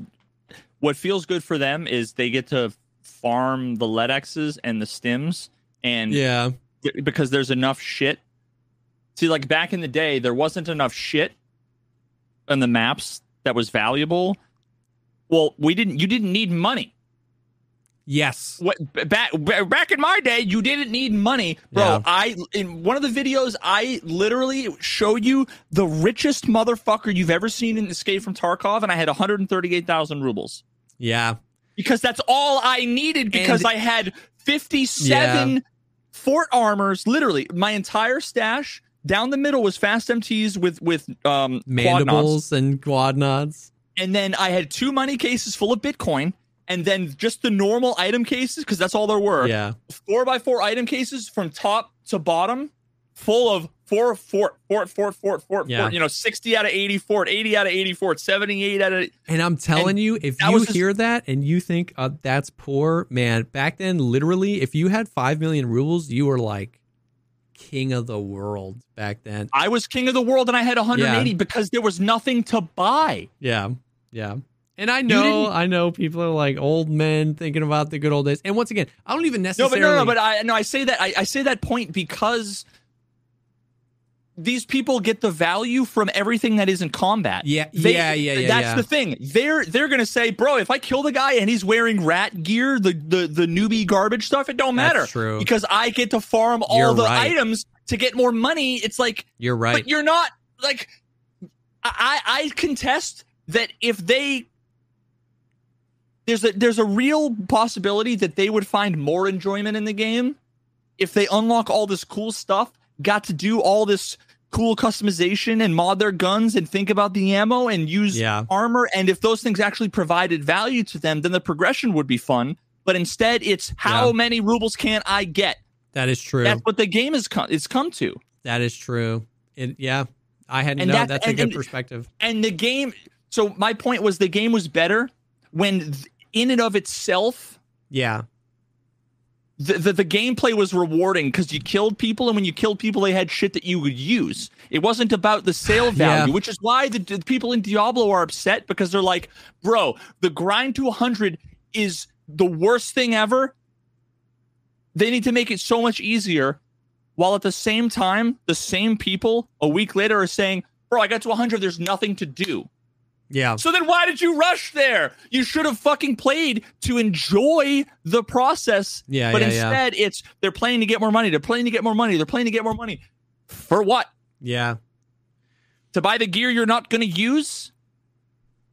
what feels good for them is they get to farm the LEDXs and the stims and Yeah. because there's enough shit. See, like back in the day, there wasn't enough shit on the maps that was valuable. Well, we didn't. You didn't need money. Yes. What back back in my day, you didn't need money, bro. Yeah. I in one of the videos, I literally show you the richest motherfucker you've ever seen in Escape from Tarkov, and I had 138,000 rubles Yeah. Because that's all I needed because And- I had 57 fort armors. Literally, my entire stash down the middle was fast MTs with with um quad. Mandibles and quad nods. and then I had two money cases full of Bitcoin, and then just the normal item cases because that's all there were. Yeah. Four by four item cases from top to bottom, full of four fort fort fort fort fort Yeah. fort. You know, 60 out of 80 fort, 80 out of 80 fort, 78 out of And I'm telling And you, if you just- hear that and you think uh, that's poor, man, back then, literally, if you had 5 million rubles, you were like king of the world back then. I was king of the world and I had 180 Yeah. because there was nothing to buy. Yeah, yeah. And I know, I know, people are like old men thinking about the good old days. And once again, I don't even No, necessarily. but no, no, but I no, I say that I, I say that point because these people get the value from everything that isn't combat. Yeah, yeah, yeah, yeah, That's yeah. the thing. They're they're gonna say, bro, if I kill the guy and he's wearing rat gear, the the the newbie garbage stuff, it don't That's matter. true. Because I get to farm all You're the right. items to get more money. It's like you're right. but you're not like I I contest that if they there's a there's a real possibility that they would find more enjoyment in the game if they unlock all this cool stuff, got to do all this cool customization and mod their guns and think about the ammo and use Yeah. armor and if those things actually provided value to them then the progression would be fun but instead it's how Yeah. many rubles can i get that is true. that's what the game has come it's come to that is true. Yeah, I had And no. that's- That's a and- good and- perspective. and the game so my point was the game was better when in and of itself Yeah, the, the, the gameplay was rewarding because you killed people and when you killed people they had shit that you would use. It wasn't about the sale value Yeah. which is why the, the people in diablo are upset because they're like bro the grind to 100 is the worst thing ever. They need to make it so much easier while at the same time the same people a week later are saying bro i got to 100 there's nothing to do yeah, so then why did you rush there? You should have fucking played to enjoy the process. Yeah, But yeah, yeah. instead it's they're playing to get more money. They're playing to get more money. They're playing to get more money. For what? yeah. To buy the gear you're not gonna use?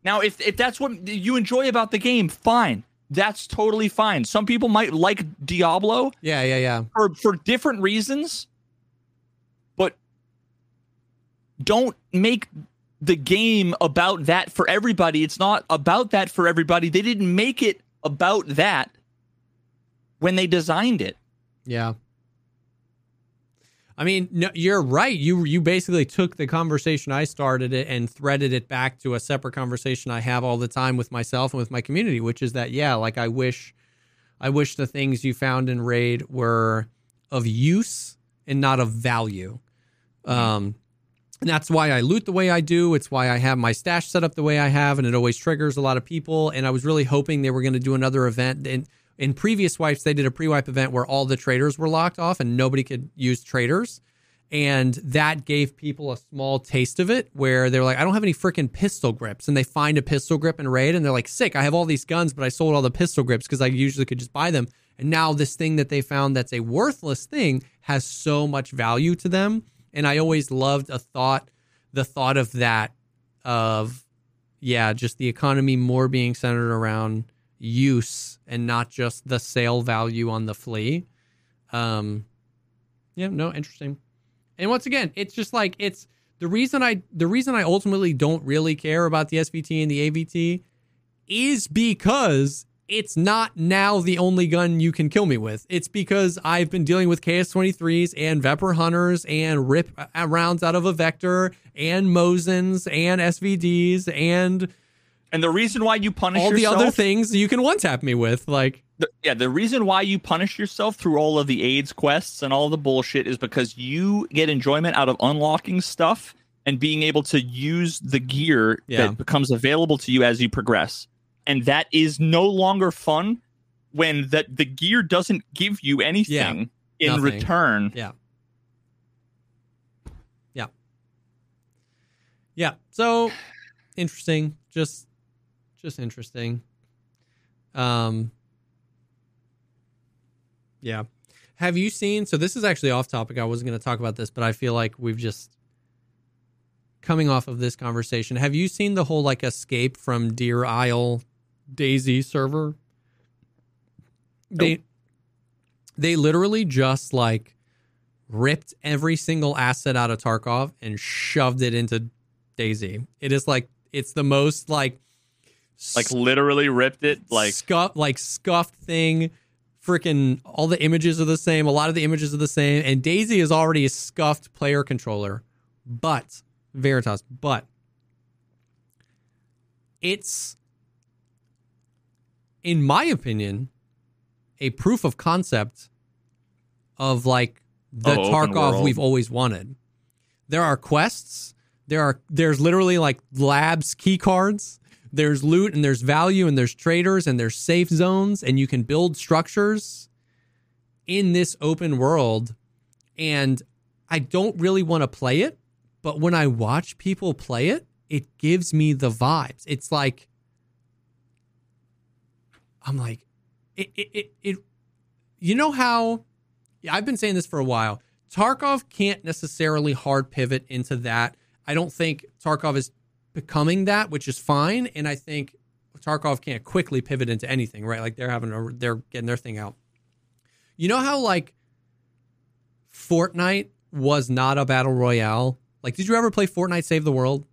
Now if if that's what you enjoy about the game, fine. That's totally fine. Some people might like Diablo Yeah, yeah, yeah. for for different reasons. But don't make the game about that for everybody. It's not about that for everybody. They didn't make it about that when they designed it. Yeah. I mean, no, you're right. You you basically took the conversation I started it and threaded it back to a separate conversation I have all the time with myself and with my community, which is that yeah, like I wish I wish the things you found in raid were of use and not of value. Um and that's why I loot the way I do. It's why I have my stash set up the way I have, and it always triggers a lot of people. And I was really hoping they were going to do another event. And in previous wipes, they did a pre-wipe event where all the traders were locked off and nobody could use traders. And that gave people a small taste of it where they're like, I don't have any freaking pistol grips. And they find a pistol grip in raid and they're like, sick, I have all these guns, but I sold all the pistol grips because I usually could just buy them. And now this thing that they found that's a worthless thing has so much value to them. And I always loved a thought, the thought of that, of, yeah, just the economy more being centered around use and not just the sale value on the flea. Um, yeah, no, interesting. And once again, it's just like it's the reason I the reason I ultimately don't really care about the SVT and the AVT is because it's not now the only gun you can kill me with. It's because I've been dealing with KS23s and Vepr Hunters and rip rounds out of a Vector and Mosins and SVDs and And the reason why you punish all the other things you can one tap me with. Like, the- yeah, the reason why you punish yourself through all of the AIDS quests and all the bullshit is because you get enjoyment out of unlocking stuff and being able to use the gear Yeah. that becomes available to you as you progress. And that is no longer fun when that the gear doesn't give you anything in nothing. return. yeah. Yeah. Yeah. So interesting. Just just interesting. Um Yeah. Have you seen so this is actually off topic. I wasn't going to talk about this, but I feel like we've just coming off of this conversation. Have you seen the whole like escape from Deer Isle DayZ server? They they literally just like ripped every single asset out of Tarkov and shoved it into DayZ. It is like it's the most like Like literally ripped it. Like scuff like scuffed thing. Freaking all the images are the same. A lot of the images are the same. And DayZ is already a scuffed player controller. But Veritas, but it's in my opinion a proof of concept of like the Oh, Tarkov we've always wanted. There are quests. There are there's literally like labs key cards. There's loot and there's value and there's traders and there's safe zones and you can build structures in this open world. And I don't really want to play it, but when I watch people play it, it gives me the vibes. It's like I'm like it it it, it you know how yeah, I've been saying this for a while. Tarkov can't necessarily hard pivot into that. I don't think Tarkov is becoming that, which is fine. And I think Tarkov can't quickly pivot into anything, right? Like they're having a, they're getting their thing out. You know how like Fortnite was not a battle royale? Like, did you ever play Fortnite Save the World?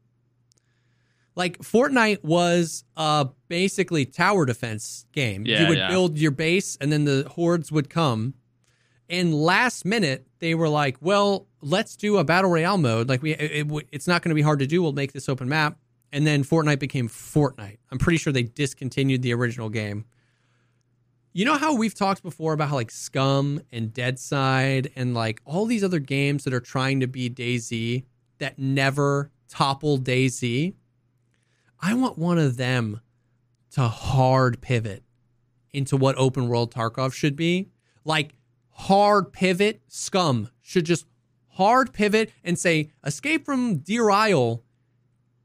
Like Fortnite was uh basically tower defense game. Yeah, you would yeah. build your base and then the hordes would come. And last minute they were like, "Well, let's do a battle royale mode. Like we it, it, it's not going to be hard to do. We'll make this open map." And then Fortnite became Fortnite. I'm pretty sure they discontinued the original game. You know how we've talked before about how like Scum and Deadside and like all these other games that are trying to be DayZ that never topple DayZ? I want one of them to hard pivot into what open world Tarkov should be. Like hard pivot, Scum should just hard pivot and say Escape from Deer Isle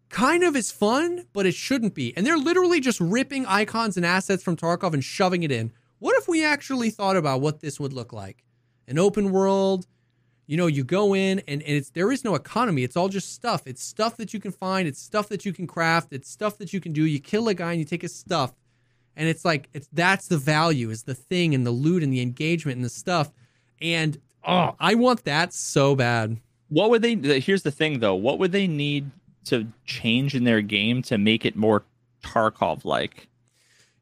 kind of is fun, but it shouldn't be. And they're literally just ripping icons and assets from Tarkov and shoving it in. What if we actually thought about what this would look like? An open world, you know, you go in and, and it's there is no economy. It's all just stuff. It's stuff that you can find, it's stuff that you can craft, it's stuff that you can do. You kill a guy and you take his stuff. And it's like it's that's the value, is the thing and the loot and the engagement and the stuff. And oh, I want that so bad. What would they? Here's the thing, though. What would they need to change in their game to make it more Tarkov like?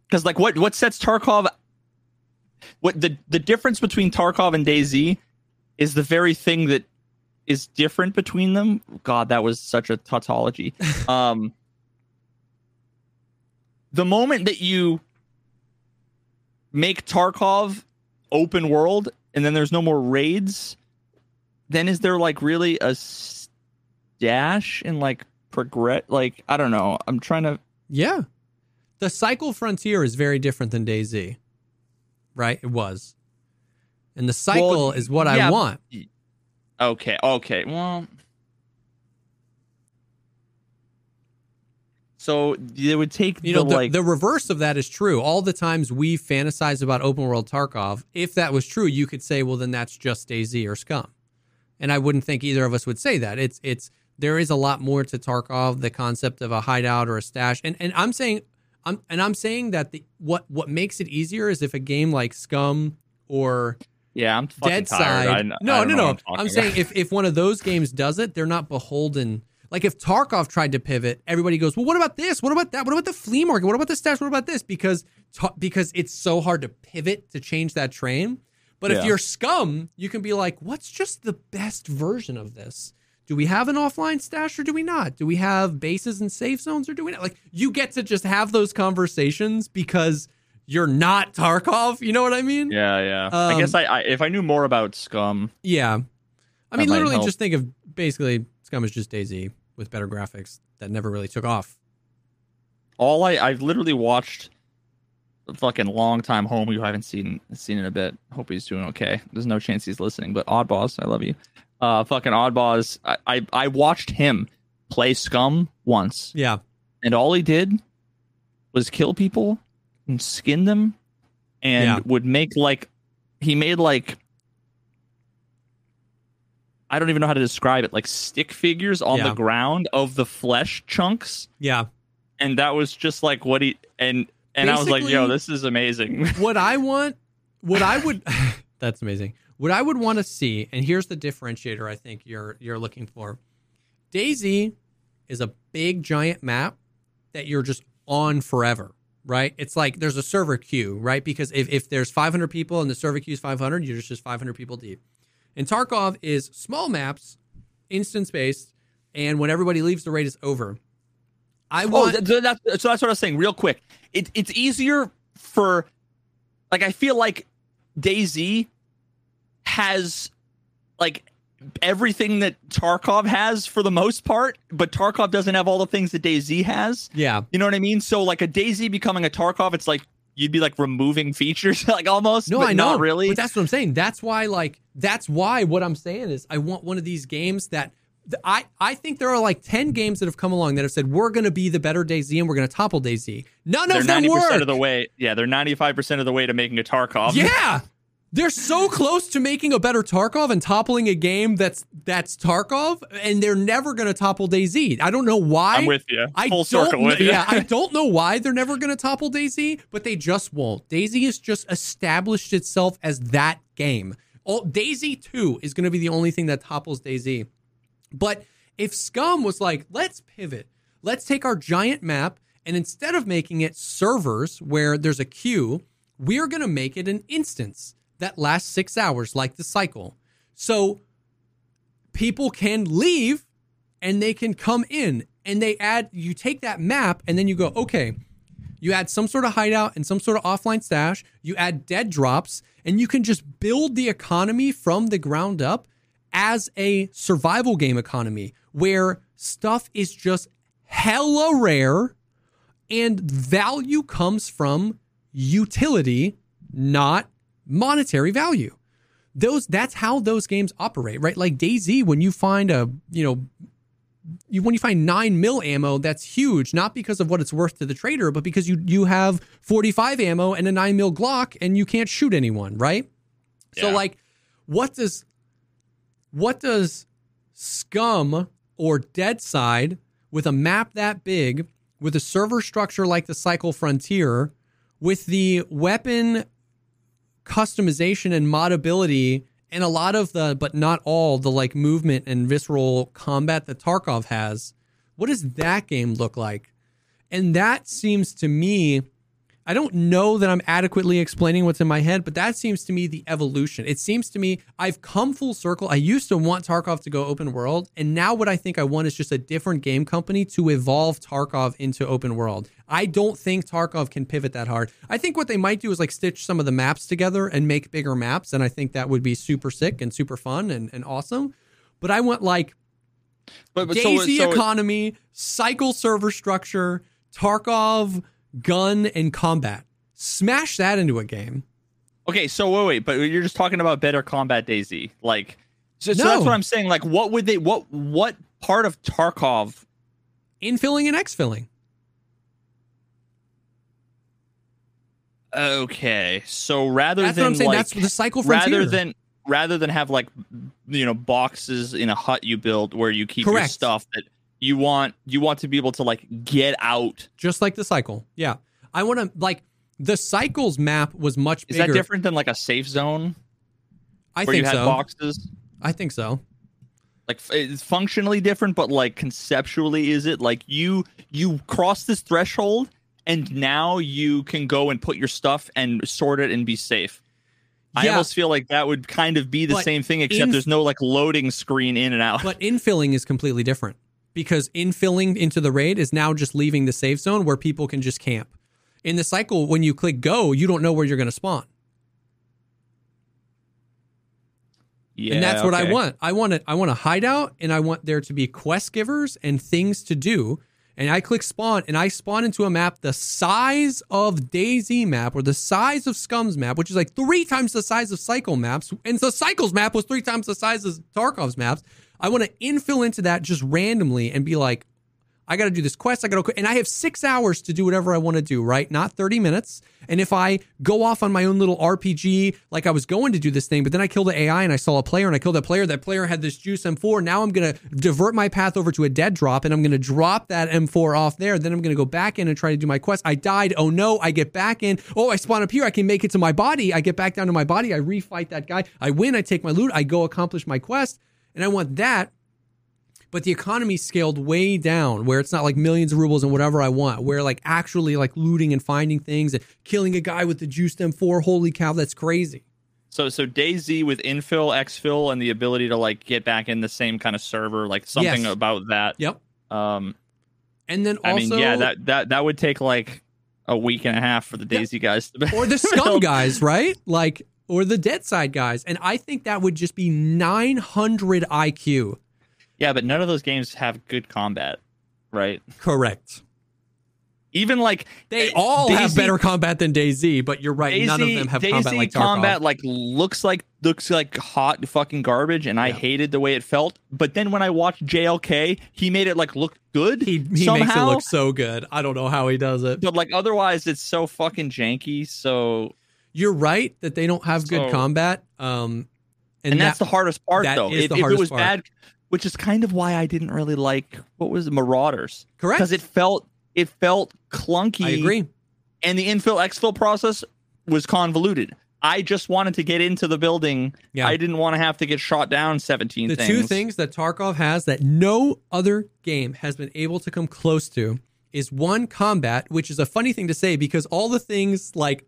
Because like, what what sets Tarkov? What the the difference between Tarkov and DayZ is the very thing that is different between them. God, that was such a tautology. um, the moment that you make Tarkov open world and then there's no more raids, then is there like really a dash and like progress? Like I don't know. I'm trying to. Yeah. The cycle frontier is very different than DayZ. Right? It was. And the cycle Well, is what I want. Okay. Okay. Well. So it would take You know, the, the, like the reverse of that is true. All the times we fantasize about open world Tarkov, if that was true, you could say, well, then that's just DayZ or Scum. And I wouldn't think either of us would say that. It's it's there is a lot more to Tarkov, the concept of a hideout or a stash. And and I'm saying I'm and I'm saying that the what what makes it easier is if a game like Scum or yeah. I'm Dead tired. Side. I, no, I no, no. I'm, saying if, if one of those games does it, they're not beholden. Like if Tarkov tried to pivot, everybody goes, "Well, what about this? What about that? What about the flea market? What about the stash? What about this?" Because ta- because it's so hard to pivot to change that train. But if you're scum, you can be like, "What's just the best version of this? Do we have an offline stash or do we not? Do we have bases and safe zones or do we not?" Like you get to just have those conversations because you're not Tarkov. You know what I mean? Yeah, yeah. I Um, guess I, I if I knew more about Scum, Yeah. I mean, literally help. just think of basically Scum is just DayZ with better graphics that never really took off. all I I've literally watched a fucking long time home who I haven't seen seen in a bit. Hope he's doing okay. There's no chance he's listening, but Oddboss, I love you. Uh, fucking Oddboss. I, I I watched him play Scum once, Yeah. and all he did was kill people and skin them, and Yeah. would make like he made like. I don't even know how to describe it. Like stick figures on Yeah. the ground of the flesh chunks Yeah. and that was just like what he and and I was like, yo, this is amazing. What I want, what I would, that's amazing. What I would want to see, and here's the differentiator I think you're you're looking for. DayZ is a big giant map that you're just on forever, right? It's like there's a server queue, right? Because if, if there's 500 people and the server queue is 500, you're just 500 people deep. And Tarkov is small maps, instance based, and when everybody leaves, the raid is over. I oh, want th- th- that's, so that's what I was saying. Real quick, it, it's easier for, like, I feel like DayZ has like everything that Tarkov has for the most part, but Tarkov doesn't have all the things that DayZ has. Yeah. You know what I mean? So like a DayZ becoming a Tarkov, it's like you'd be like removing features, like almost. No, I know. Not really. But that's what I'm saying. That's why, like, that's why what I'm saying is I want one of these games that I I think there are like ten games that have come along that have said we're going to be the better DayZ and we're going to topple DayZ. None they're of them ninety work. percent of the way. Yeah, they're ninety five percent of the way to making a Tarkov. Yeah. They're so close to making a better Tarkov and toppling a game that's that's Tarkov, and they're never going to topple DayZ. I don't know why. I'm with you. I Full circle with you. Yeah, I don't know why they're never going to topple DayZ, but they just won't. DayZ has just established itself as that game. All, DayZ 2 is going to be the only thing that topples DayZ. But if Scum was like, let's pivot, let's take our giant map, and instead of making it servers where there's a queue, we're going to make it an instance that lasts six hours, like the cycle. So people can leave and they can come in and they add, you take that map and then you go, okay, you add some sort of hideout and some sort of offline stash, you add dead drops, and you can just build the economy from the ground up as a survival game economy where stuff is just hella rare and value comes from utility, not monetary value. Those that's how those games operate, right? Like DayZ, when you find a you know you, when you find nine mil ammo, that's huge, not because of what it's worth to the trader, but because you you have 45 ammo and a nine mil Glock and you can't shoot anyone, right? So like, what does what does Scum or Deadside with a map that big, with a server structure like the Cycle Frontier, with the weapon customization and modability and a lot of the but not all the like movement and visceral combat that Tarkov has. What does that game look like? And that seems to me I don't know that I'm adequately explaining what's in my head, but that seems to me the evolution. It seems to me I've come full circle. I used to want Tarkov to go open world, and now what I think I want is just a different game company to evolve Tarkov into open world. I don't think Tarkov can pivot that hard. I think what they might do is like stitch some of the maps together and make bigger maps, and I think that would be super sick and super fun and, and awesome. But I want like But, but so- DayZ so, economy, cycle server structure, Tarkov gun and combat. Smash that into a game. Okay, so wait, wait, but you're just talking about better combat DayZ, like. So, so No. that's what I'm saying. Like, what would they? What what part of Tarkov? Infilling and exfilling. Okay, so rather That's than what I'm saying. like, That's the cycle frontier. rather than rather than have like you know boxes in a hut you build where you keep your stuff that you want you want to be able to like get out. just like the cycle. Yeah. I want to like the cycles map was much Is that different than like a safe zone I where think you had so. boxes? I think so. like it's functionally different but like conceptually is it like you you cross this threshold and now you can go and put your stuff and sort it and be safe i almost feel like that would kind of be the But same thing except there's no like loading screen in and out But infilling is completely different because infilling into the raid is now just leaving the safe zone where people can just camp. In the cycle, when you click go, you don't know where you're going to spawn. yeah and that's what I want. I want it. I want a hideout, and I want there to be quest givers and things to do. And I click spawn, and I spawn into a map the size of DayZ map, or the size of Scum's map, which is like three times the size of Cycle maps. And the Cycle's map was three times the size of Tarkov's maps. I want to infill into that just randomly and be like, I got to do this quest. I got to, and I have six hours to do whatever I want to do, right? Not 30 minutes. And if I go off on my own little RPG, like I was going to do this thing, but then I killed the AI and I saw a player and I killed that player. That player had this juice M4. Now I'm going to divert my path over to a dead drop and I'm going to drop that M4 off there. Then I'm going to go back in and try to do my quest. I died. Oh no. I get back in. Oh, I spawn up here. I can make it to my body. I get back down to my body. I refight that guy. I win. I take my loot. I go accomplish my quest. And I want that but the economy scaled way down where it's not like millions of rubles and whatever I want, where like actually like looting and finding things and killing a guy with the juiced M4. Holy cow, that's crazy. so so DayZ with infill exfil and the ability to like get back in the same kind of server like something Yes. about that Yep. um And then also, i mean yeah that that that would take like a week and a half for the DayZ guys to or the scum guys, right? Like or the Deadside guys, and I think that would just be 900 IQ. Yeah, but none of those games have good combat, right? Correct. Even like They eh, all have better combat than DayZ, but you're right. none of them have DayZ combat like Tarkov. combat like looks like looks like hot fucking garbage, and I hated the way it felt. But then when I watched JLK, he made it like look good. He, he somehow. makes it look so good. I don't know how he does it. but like otherwise, it's so fucking janky. So You're right that they don't have good combat. Um, and, and, that's that, the hardest part, though. if, the if it was part. bad, which is kind of why I didn't really like what was it, Marauders correct. because it felt it felt clunky. I agree. and the infill exfil process was convoluted. I just wanted to get into the building. Yeah. I didn't want to have to get shot down 17 The things. two things that Tarkov has that no other game has been able to come close to is one combat, which is a funny thing to say because all the things like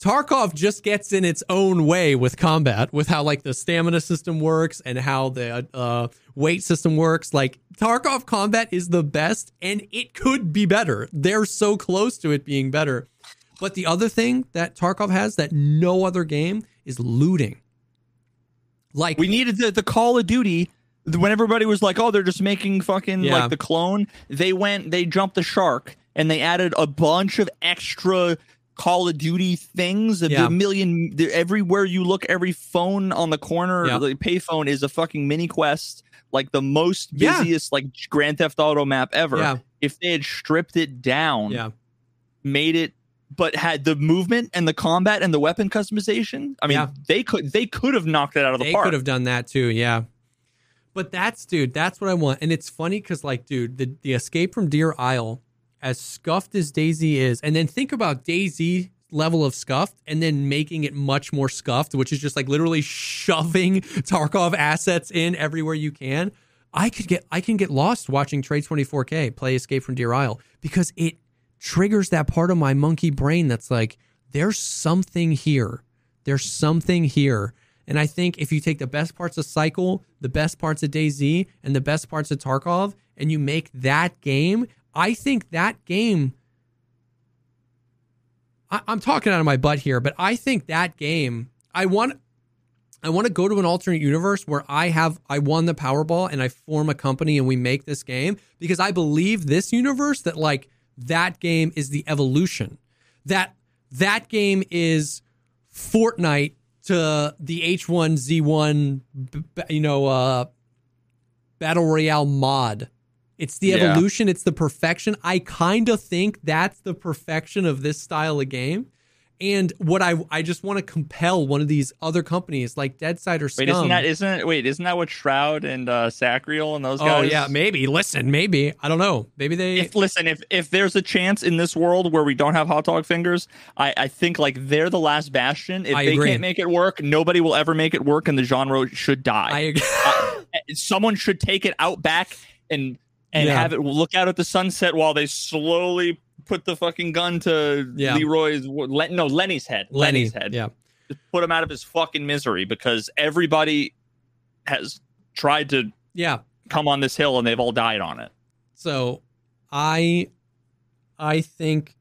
Tarkov just gets in its own way with combat, with how like the stamina system works and how the uh, weight system works. Like Tarkov combat is the best, and it could be better. They're so close to it being better. But the other thing that Tarkov has that no other game is looting. Like we needed the, the Call of Duty when everybody was like, "Oh, they're just making fucking Yeah. like the clone." They went, they jumped the shark, and they added a bunch of extra Call of Duty things. A Yeah. million everywhere you look, every phone on the corner, Yeah. the payphone is a fucking mini quest. Like the most Yeah. busiest like Grand Theft Auto map ever. Yeah. If they had stripped it down, yeah. made it but had the movement and the combat and the weapon customization i mean Yeah. they could they could have knocked it out of the they park could have done that too yeah but that's dude that's what i want and it's funny because like dude the, the escape from deer isle as scuffed as DayZ is and then think about DayZ level of scuffed and then making it much more scuffed which is just like literally shoving tarkov assets in everywhere you can. I could get i can get lost watching trade 24k play escape from deer isle because it triggers that part of my monkey brain that's like there's something here. There's something here. And I think if you take the best parts of Cycle, the best parts of DayZ, and the best parts of Tarkov, and you make that game, I think that game. I, I'm talking out of my butt here, but I think that game. I want. I want to go to an alternate universe where I have I won the Powerball and I form a company and we make this game because I believe this universe that like that game is the evolution. That that game is Fortnite to the H1Z1 b- b- you know uh battle royale mod. It's the Yeah. evolution, it's the perfection. I kind of think that's the perfection of this style of game. And what I I just want to compel one of these other companies like Deadside or Scum. wait isn't that isn't wait isn't that what shroud and uh sacriel and those oh guys Oh yeah, maybe. Listen, maybe I don't know. Maybe they. if listen if if there's a chance in this world where we don't have hot dog fingers i i think like they're the last bastion if I they agree. can't make it work nobody will ever make it work and the genre should die I agree. Uh, someone should take it out back and and Yeah. have it look out at the sunset while they slowly put the fucking gun to Yeah. Leroy's Len, no Lenny's head. Lenny. Lenny's head. Yeah. Just put him out of his fucking misery because everybody has tried to Yeah. come on this hill and they've all died on it. So I I think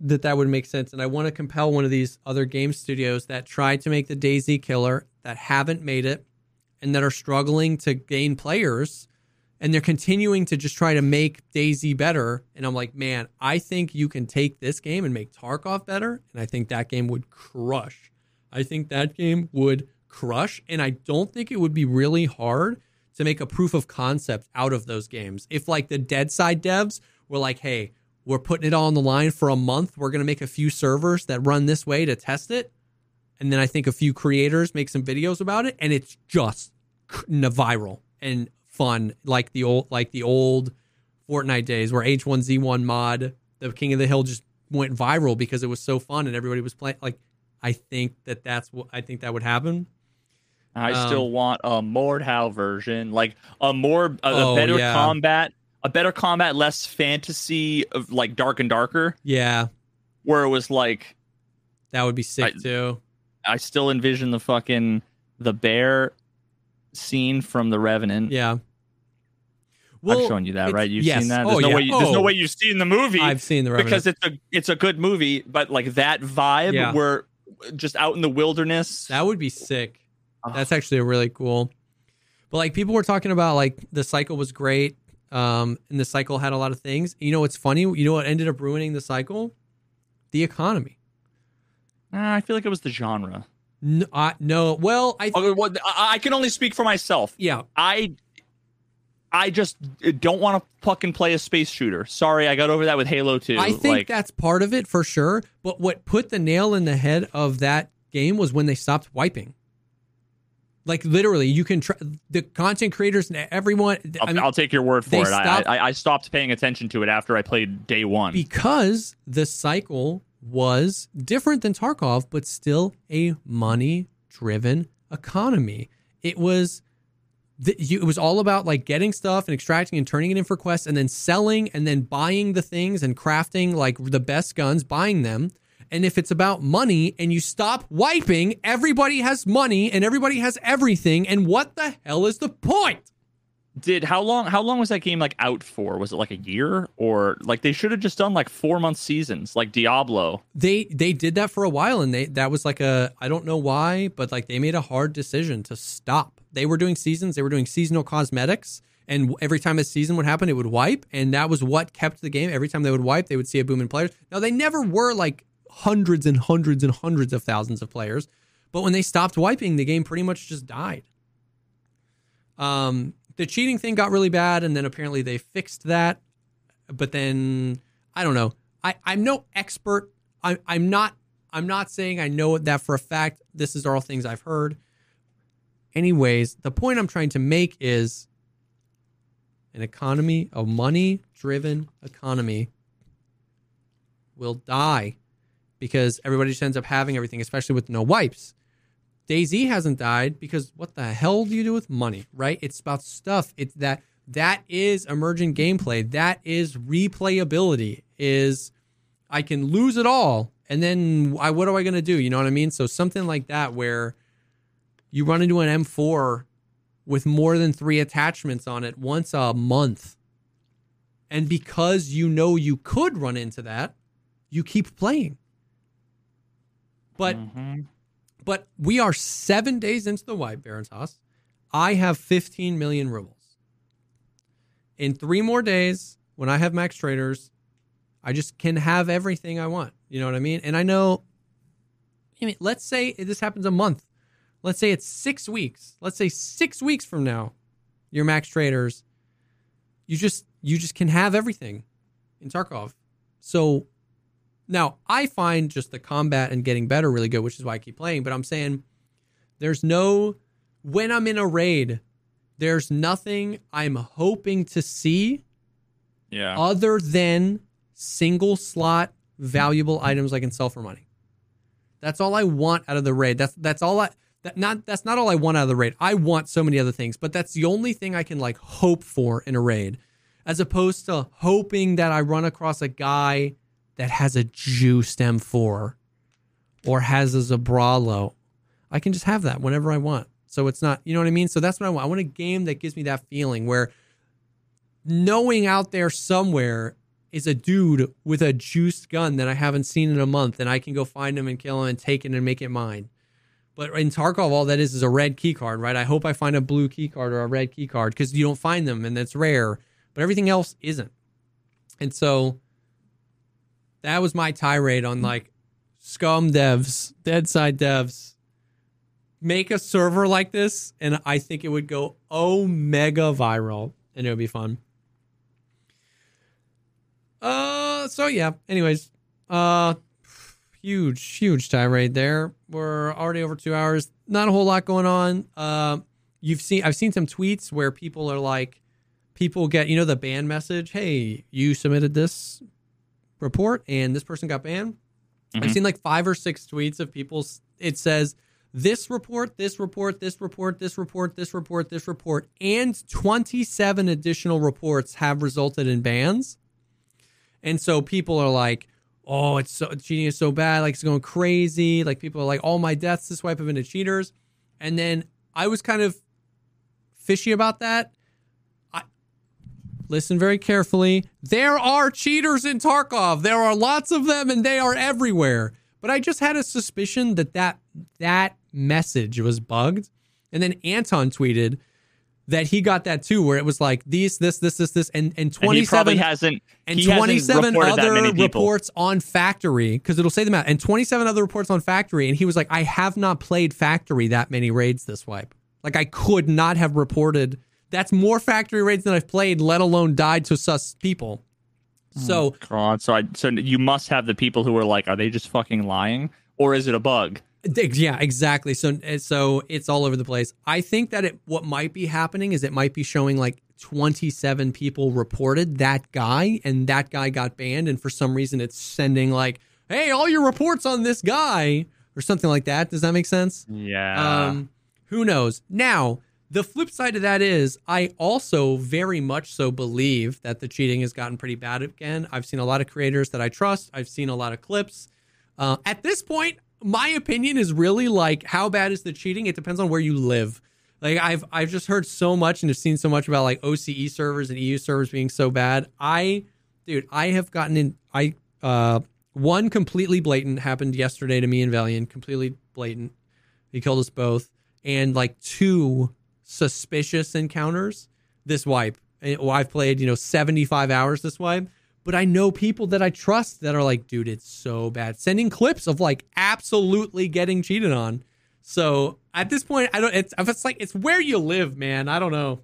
that that would make sense and I want to compel one of these other game studios that tried to make the DayZ killer that haven't made it and that are struggling to gain players and they're continuing to just try to make DayZ better and I'm like, "Man, I think you can take this game and make Tarkov better and I think that game would crush. I think that game would crush and I don't think it would be really hard to make a proof of concept out of those games. If like the Deadside devs were like, "Hey, we're putting it all on the line for a month. We're going to make a few servers that run this way to test it." And then I think a few creators make some videos about it and it's just viral and fun like the old like the old Fortnite days where H1Z1 mod, the King of the Hill just went viral because it was so fun and everybody was playing like I think that that's what I think that would happen. I Um, still want a Mordhau version, like a more a, Oh, better yeah. combat, a better combat, less fantasy of like dark and darker, Yeah, where it was like that would be sick I- too. I still envision the fucking the bear scene from the Revenant. Yeah. I've shown you that, right? You've yes. seen that. Oh, There's no yeah. way. You, there's no Oh. way you've seen the movie I've seen the Revenant. because it's a it's a good movie, but like that vibe Yeah. where just out in the wilderness. That would be sick. Oh. That's actually really cool. But like people were talking about like the cycle was great. Um, and the cycle had a lot of things. You know what's funny? You know what ended up ruining the cycle? The economy. Nah, I feel like it was the genre. No, I, no. Well, I Okay, well, I can only speak for myself. yeah. I I just don't want to fucking play a space shooter. Sorry, I got over that with Halo 2. I think like, that's part of it for sure. But what put the nail in the head of that game was when they stopped wiping. Like literally, you can try the content creators and everyone. I'll, I mean, I'll take your word for it. I, I I stopped paying attention to it after I played day one. because the cycle was different than Tarkov, but still a money-driven economy. It was. It was all about like getting stuff and extracting and turning it in for quests and then selling and then buying the things and crafting like the best guns, buying them. And if it's about money and you stop wiping, everybody has money and everybody has everything. And what the hell is the point? Did how long? How long was that game like out for? Was it like a year or like they should have just done like four month seasons like Diablo? They they did that for a while and they that was like a I don't know why, but like they made a hard decision to stop. They were doing seasons, they were doing seasonal cosmetics, and every time a season would happen, it would wipe, and that was what kept the game. Every time they would wipe, they would see a boom in players. Now they never were like hundreds and hundreds and hundreds of thousands of players, but when they stopped wiping, the game pretty much just died. Um, the cheating thing got really bad, and then apparently they fixed that. But then I don't know. I, I'm no expert. I, I'm not. I'm not saying I know that for a fact. This is all things I've heard. Anyways, the point I'm trying to make is an economy, a money-driven economy, will die because everybody just ends up having everything, especially with no wipes. DayZ hasn't died because what the hell do you do with money, right? It's about stuff. It's that that is emergent gameplay. That is replayability. Is I can lose it all and then I what am I going to do? You know what I mean? So something like that where you run into an M4 with more than 3 attachments on it once a month. And because you know you could run into that, you keep playing. But Mhm. But we are seven days into the wipe, Baron's Haas. I have 15 million rubles. In three more days, when I have max traders, I just can have everything I want. You know what I mean? And I know, I mean, let's say this happens a month. Let's say it's six weeks. Let's say six weeks from now, your max traders, you just you just can have everything in Tarkov. So now, I find just the combat and getting better really good, which is why I keep playing. But I'm saying there's no, when I'm in a raid, there's nothing I'm hoping to see Yeah. other than single slot valuable items I can sell for money. That's all I want out of the raid. That's that's all I that not that's not all I want out of the raid. I want so many other things, but that's the only thing I can like hope for in a raid, as opposed to hoping that I run across a guy that has a juiced M4 or has a Zabralo. I can just have that whenever I want. So it's not, you know what I mean? So that's what I want. I want a game that gives me that feeling where knowing out there somewhere is a dude with a juiced gun that I haven't seen in a month and I can go find him and kill him and take it and make it mine. But in Tarkov, all that is is a red key card, right? I hope I find a blue key card or a red key card because you don't find them and that's rare, but everything else isn't. And so that was my tirade on like scum devs, Deadside devs. Make a server like this, and I think it would go omega viral and it would be fun. Uh, so yeah. Anyways, uh, huge, huge tirade there. We're already over two hours. Not a whole lot going on. Uh, you've seen, I've seen some tweets where people are like, people get, you know, the ban message. Hey, you submitted this report, and this person got banned. I've Mhm. seen like five or six tweets of people. It says this report, this report, this report, this report, this report, this report, and 27 additional reports have resulted in bans. And so people are like, oh, it's so cheating is so bad, like it's going crazy. Like people are like, all my deaths this wipe have been to cheaters. And then I was kind of fishy about that. Listen very carefully. There are cheaters in Tarkov. There are lots of them and they are everywhere. but I just had a suspicion that that that message was bugged. And then Anton tweeted that he got that too, where it was like these, this, this, this, this, and and And twenty seven hasn't. and he hasn't 27 that other many reports on Factory because it'll say them out, and 27 other reports on Factory. And he was like, I have not played Factory that many raids this wipe. Like I could not have reported. That's more Factory raids than I've played, let alone died to sus people. So God, so I so you must have the people who are like, are they just fucking lying, or is it a bug? Yeah, exactly. So so it's all over the place. I think that it what might be happening is it might be showing like 27 people reported that guy and that guy got banned and for some reason it's sending like, "Hey, all your reports on this guy" or something like that. Does that make sense? Yeah. Um, who knows? Now, the flip side of that is, I also very much so believe that the cheating has gotten pretty bad again. I've seen a lot of creators that I trust. I've seen a lot of clips. Uh, at this point, my opinion is really like, how bad is the cheating? It depends on where you live. Like I've I've just heard so much and have seen so much about like OCE servers and EU servers being so bad. I, dude, I have gotten in. I uh, one completely blatant happened yesterday to me and Valiant. Completely blatant. He killed us both. And like two suspicious encounters this wipe. Well, eh, I've played, you know, 75 hours this wipe, but I know people that I trust that are like, dude, it's so bad. Sending clips of like absolutely getting cheated on. So at this point, I don't, it's, it's like, it's where you live, man. I don't know.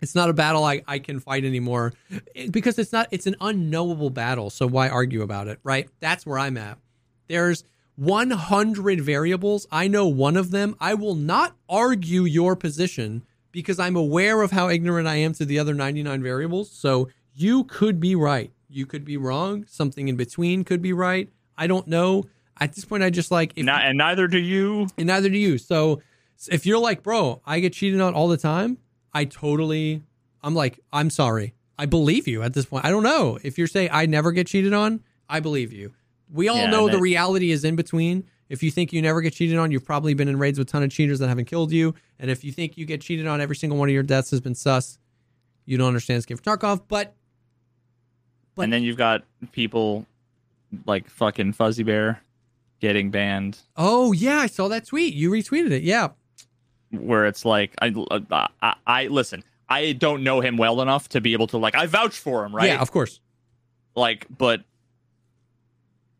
It's not a battle I, I can fight anymore eh, because it's not, it's an unknowable battle. So why argue about it, right? That's where I'm at. There's 100 variables. I know one of them. I will not argue your position because I'm aware of how ignorant I am to the other 99 variables. So you could be right. You could be wrong. Something in between could be right. I don't know. At this point, I just like, if, Not, and neither do you. and neither do you. So if you're like, bro, I get cheated on all the time, I totally, I'm like, I'm sorry. I believe you at this point. I don't know. If you're saying I never get cheated on, I believe you. We all Yeah, know the reality is in between. If you think you never get cheated on, you've probably been in raids with a ton of cheaters that haven't killed you. And if you think you get cheated on, every single one of your deaths has been sus. You don't understand Escape from Tarkov, but But- and then you've got people like fucking Fuzzy Bear getting banned, oh yeah, I saw that tweet. You retweeted it. Yeah, where it's like, I, I, I listen. I don't know him well enough to be able to like. I vouch for him, right? yeah, of course. Like, but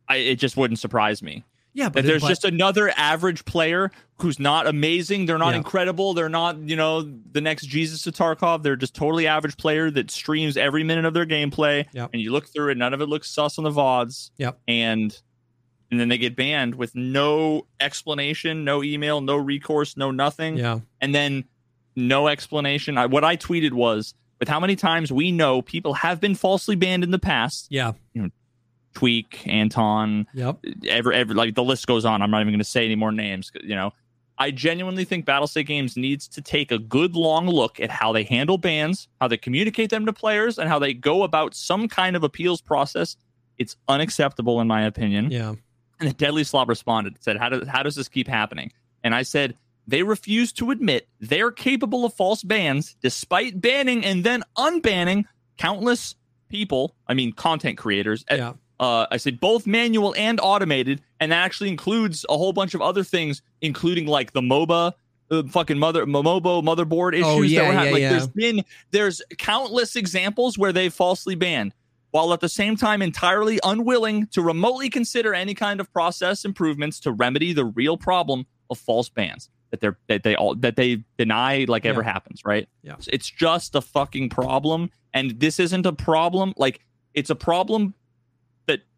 I, it just wouldn't surprise me. Yeah, but there's but- just another average player who's not amazing. They're not Yeah. incredible. They're not, you know, the next Jesus to Tarkov. They're just totally average player that streams every minute of their gameplay. Yep. And you look through it, none of it looks sus on the VODs. Yep. And and then they get banned with no explanation, no email, no recourse, no nothing. yeah, And then no explanation. I, what I tweeted was with how many times we know people have been falsely banned in the past. yeah, Tweak, Anton, yep, every, every like the list goes on. I'm not even going to say any more names. You know, I genuinely think Battlestate Games needs to take a good long look at how they handle bans, how they communicate them to players, and how they go about some kind of appeals process. It's unacceptable, in my opinion. yeah. And the Deadly Slob responded, said, "How does how does this keep happening?" And I said, "They refuse to admit they're capable of false bans, despite banning and then unbanning countless people. I mean, content creators. Yeah. Uh, I said both manual and automated, and that actually includes a whole bunch of other things, including like the MOBA." Uh, fucking mother Momobo motherboard issues Oh, yeah, that were yeah. Like yeah. there's been there's countless examples where they falsely banned while at the same time entirely unwilling to remotely consider any kind of process improvements to remedy the real problem of false bans that they're that they all that they deny like ever Yeah. happens right Yeah. it's just a fucking problem and this isn't a problem like it's a problem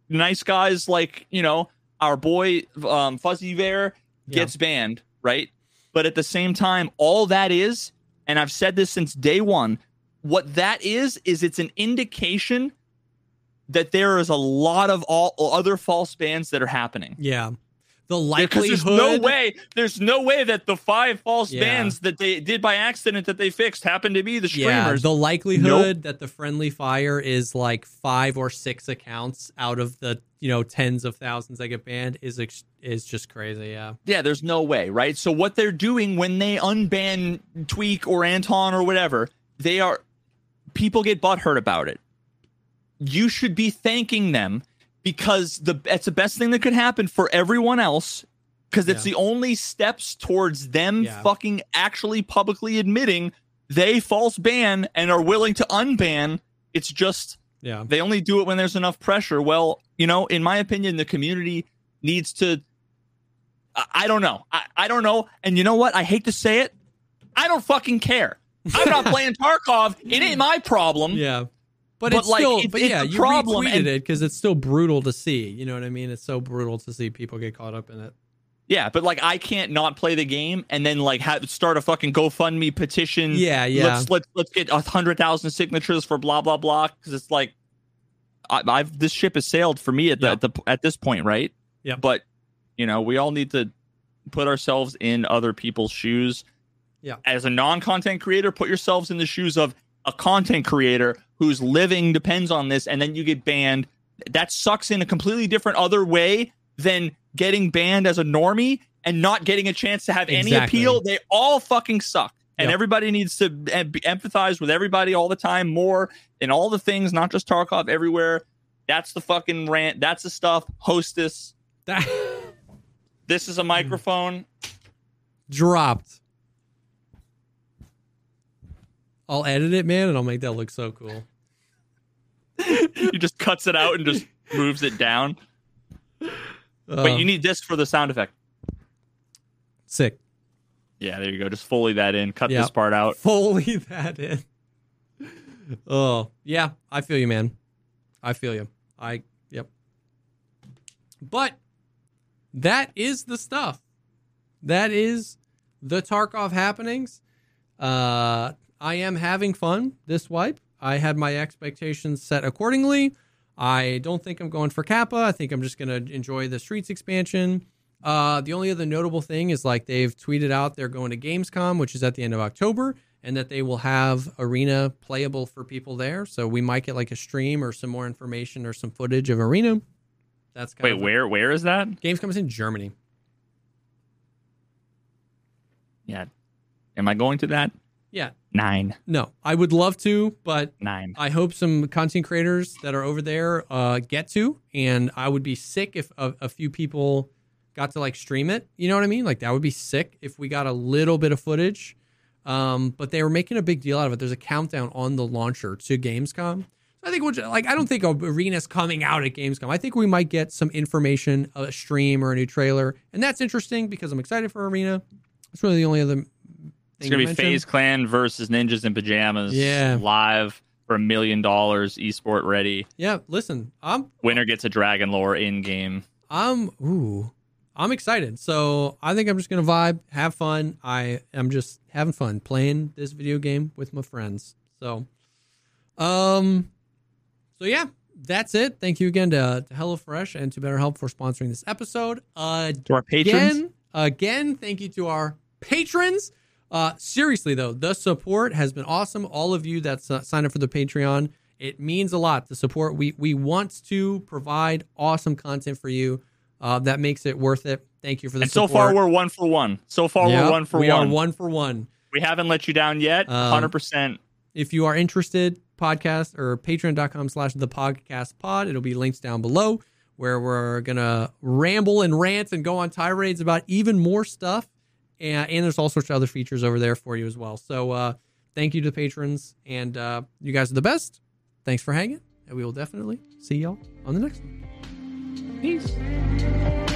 nice guys like you know our boy um, fuzzy bear Yeah. gets banned right but at the same time all that is and i've said this since day one what that is is it's an indication that there is a lot of all other false bans that are happening Yeah. The likelihood. there's no way there's no way that the five false Yeah. bans that they did by accident that they fixed happened to be the Yeah, streamers the likelihood that the friendly fire is like five or six accounts out of the you know tens of thousands that get banned is ex- is just crazy. Yeah, Yeah, there's no way, right? So what they're doing when they unban Tweak or Anton or whatever, they are people get butthurt about it. you should be thanking them because the it's the best thing that could happen for everyone else because it's Yeah. the only steps towards them Yeah. fucking actually publicly admitting they false ban and are willing to unban. It's just Yeah. they only do it when there's enough pressure. Well, you know, in my opinion, the community needs to. I, I don't know. I, I don't know. And you know what? I hate to say it. I don't fucking care. I'm not playing Tarkov. It ain't my problem. Yeah. But, But, it's like, still, it's- but yeah, you problem, retweeted and- it because it's still brutal to see. You know what I mean? It's so brutal to see people get caught up in it. Yeah, but like I can't not play the game and then like have start a fucking GoFundMe petition. Yeah, yeah. Let's let's let's get a hundred thousand signatures for blah blah blah because it's like I, I've this ship has sailed for me at the, Yeah. at the at this point, right? Yeah. But you know, we all need to put ourselves in other people's shoes. Yeah. As a non-content creator, put yourselves in the shoes of a content creator whose living depends on this, and then you get banned. That sucks in a completely different other way than getting banned as a normie and not getting a chance to have any appeal. They all fucking suck. And Yep. everybody needs to em- empathize with everybody all the time more in all the things, not just Tarkov, everywhere. That's the fucking rant. That's the stuff. Hostess. This is a microphone. dropped. I'll edit it, man, and I'll make that look so cool. he just cuts it out and just moves it down. Uh, Wait, you need this for the sound effect. sick. Yeah, there you go. Just foley that in. Cut Yeah. this part out. Foley that in. Oh, yeah, I feel you, man. I feel you. I, yep. But that is the stuff. That is the Tarkov happenings. Uh, I am having fun this wipe. I had my expectations set accordingly. I don't think I'm going for Kappa. I think I'm just going to enjoy the Streets expansion. Uh, the only other notable thing is like they've tweeted out they're going to Gamescom, which is at the end of October, and that they will have Arena playable for people there. So we might get like a stream or some more information or some footage of Arena. That's kind Wait, of where where is that? Gamescom is in Germany. Yeah. Am I going to that? Yeah, Nine. no, I would love to, but Nine. I hope some content creators that are over there uh, get to, and I would be sick if a, a few people got to like stream it. You know what I mean? Like that would be sick if we got a little bit of footage. Um, but they were making a big deal out of it. There's a countdown on the launcher to Gamescom. So I think which, like I don't think Arena's coming out at Gamescom. I think we might get some information, a stream or a new trailer, and that's interesting because I'm excited for Arena. That's really the only other. It's gonna to be mention. FaZe Clan versus Ninjas in Pajamas. Yeah. Live for a million dollars, esport ready. Yeah, listen, I'm Winner gets a Dragon Lore in game. I'm ooh, I'm excited. So I think I'm just gonna vibe, have fun. I am just having fun playing this video game with my friends. So, um, so yeah, that's it. Thank you again to, to HelloFresh and to BetterHelp for sponsoring this episode. Uh, To our patrons. again, again, thank you to our patrons. Uh, seriously though, the support has been awesome. All of you that uh, signed up for the Patreon, it means a lot. The support we we want to provide awesome content for you. Uh, that makes it worth it. Thank you for the And so far we're one for one. So far Yep, we're one for we one. are one for one. We haven't let you down yet. Um, Hundred percent. If you are interested, podcast or patreon.com slash the pogcast pod. It'll be links down below where we're gonna ramble and rant and go on tirades about even more stuff. And, and there's all sorts of other features over there for you as well. So uh, thank you to the patrons, and uh, you guys are the best. Thanks for hanging, and we will definitely see y'all on the next one. Peace.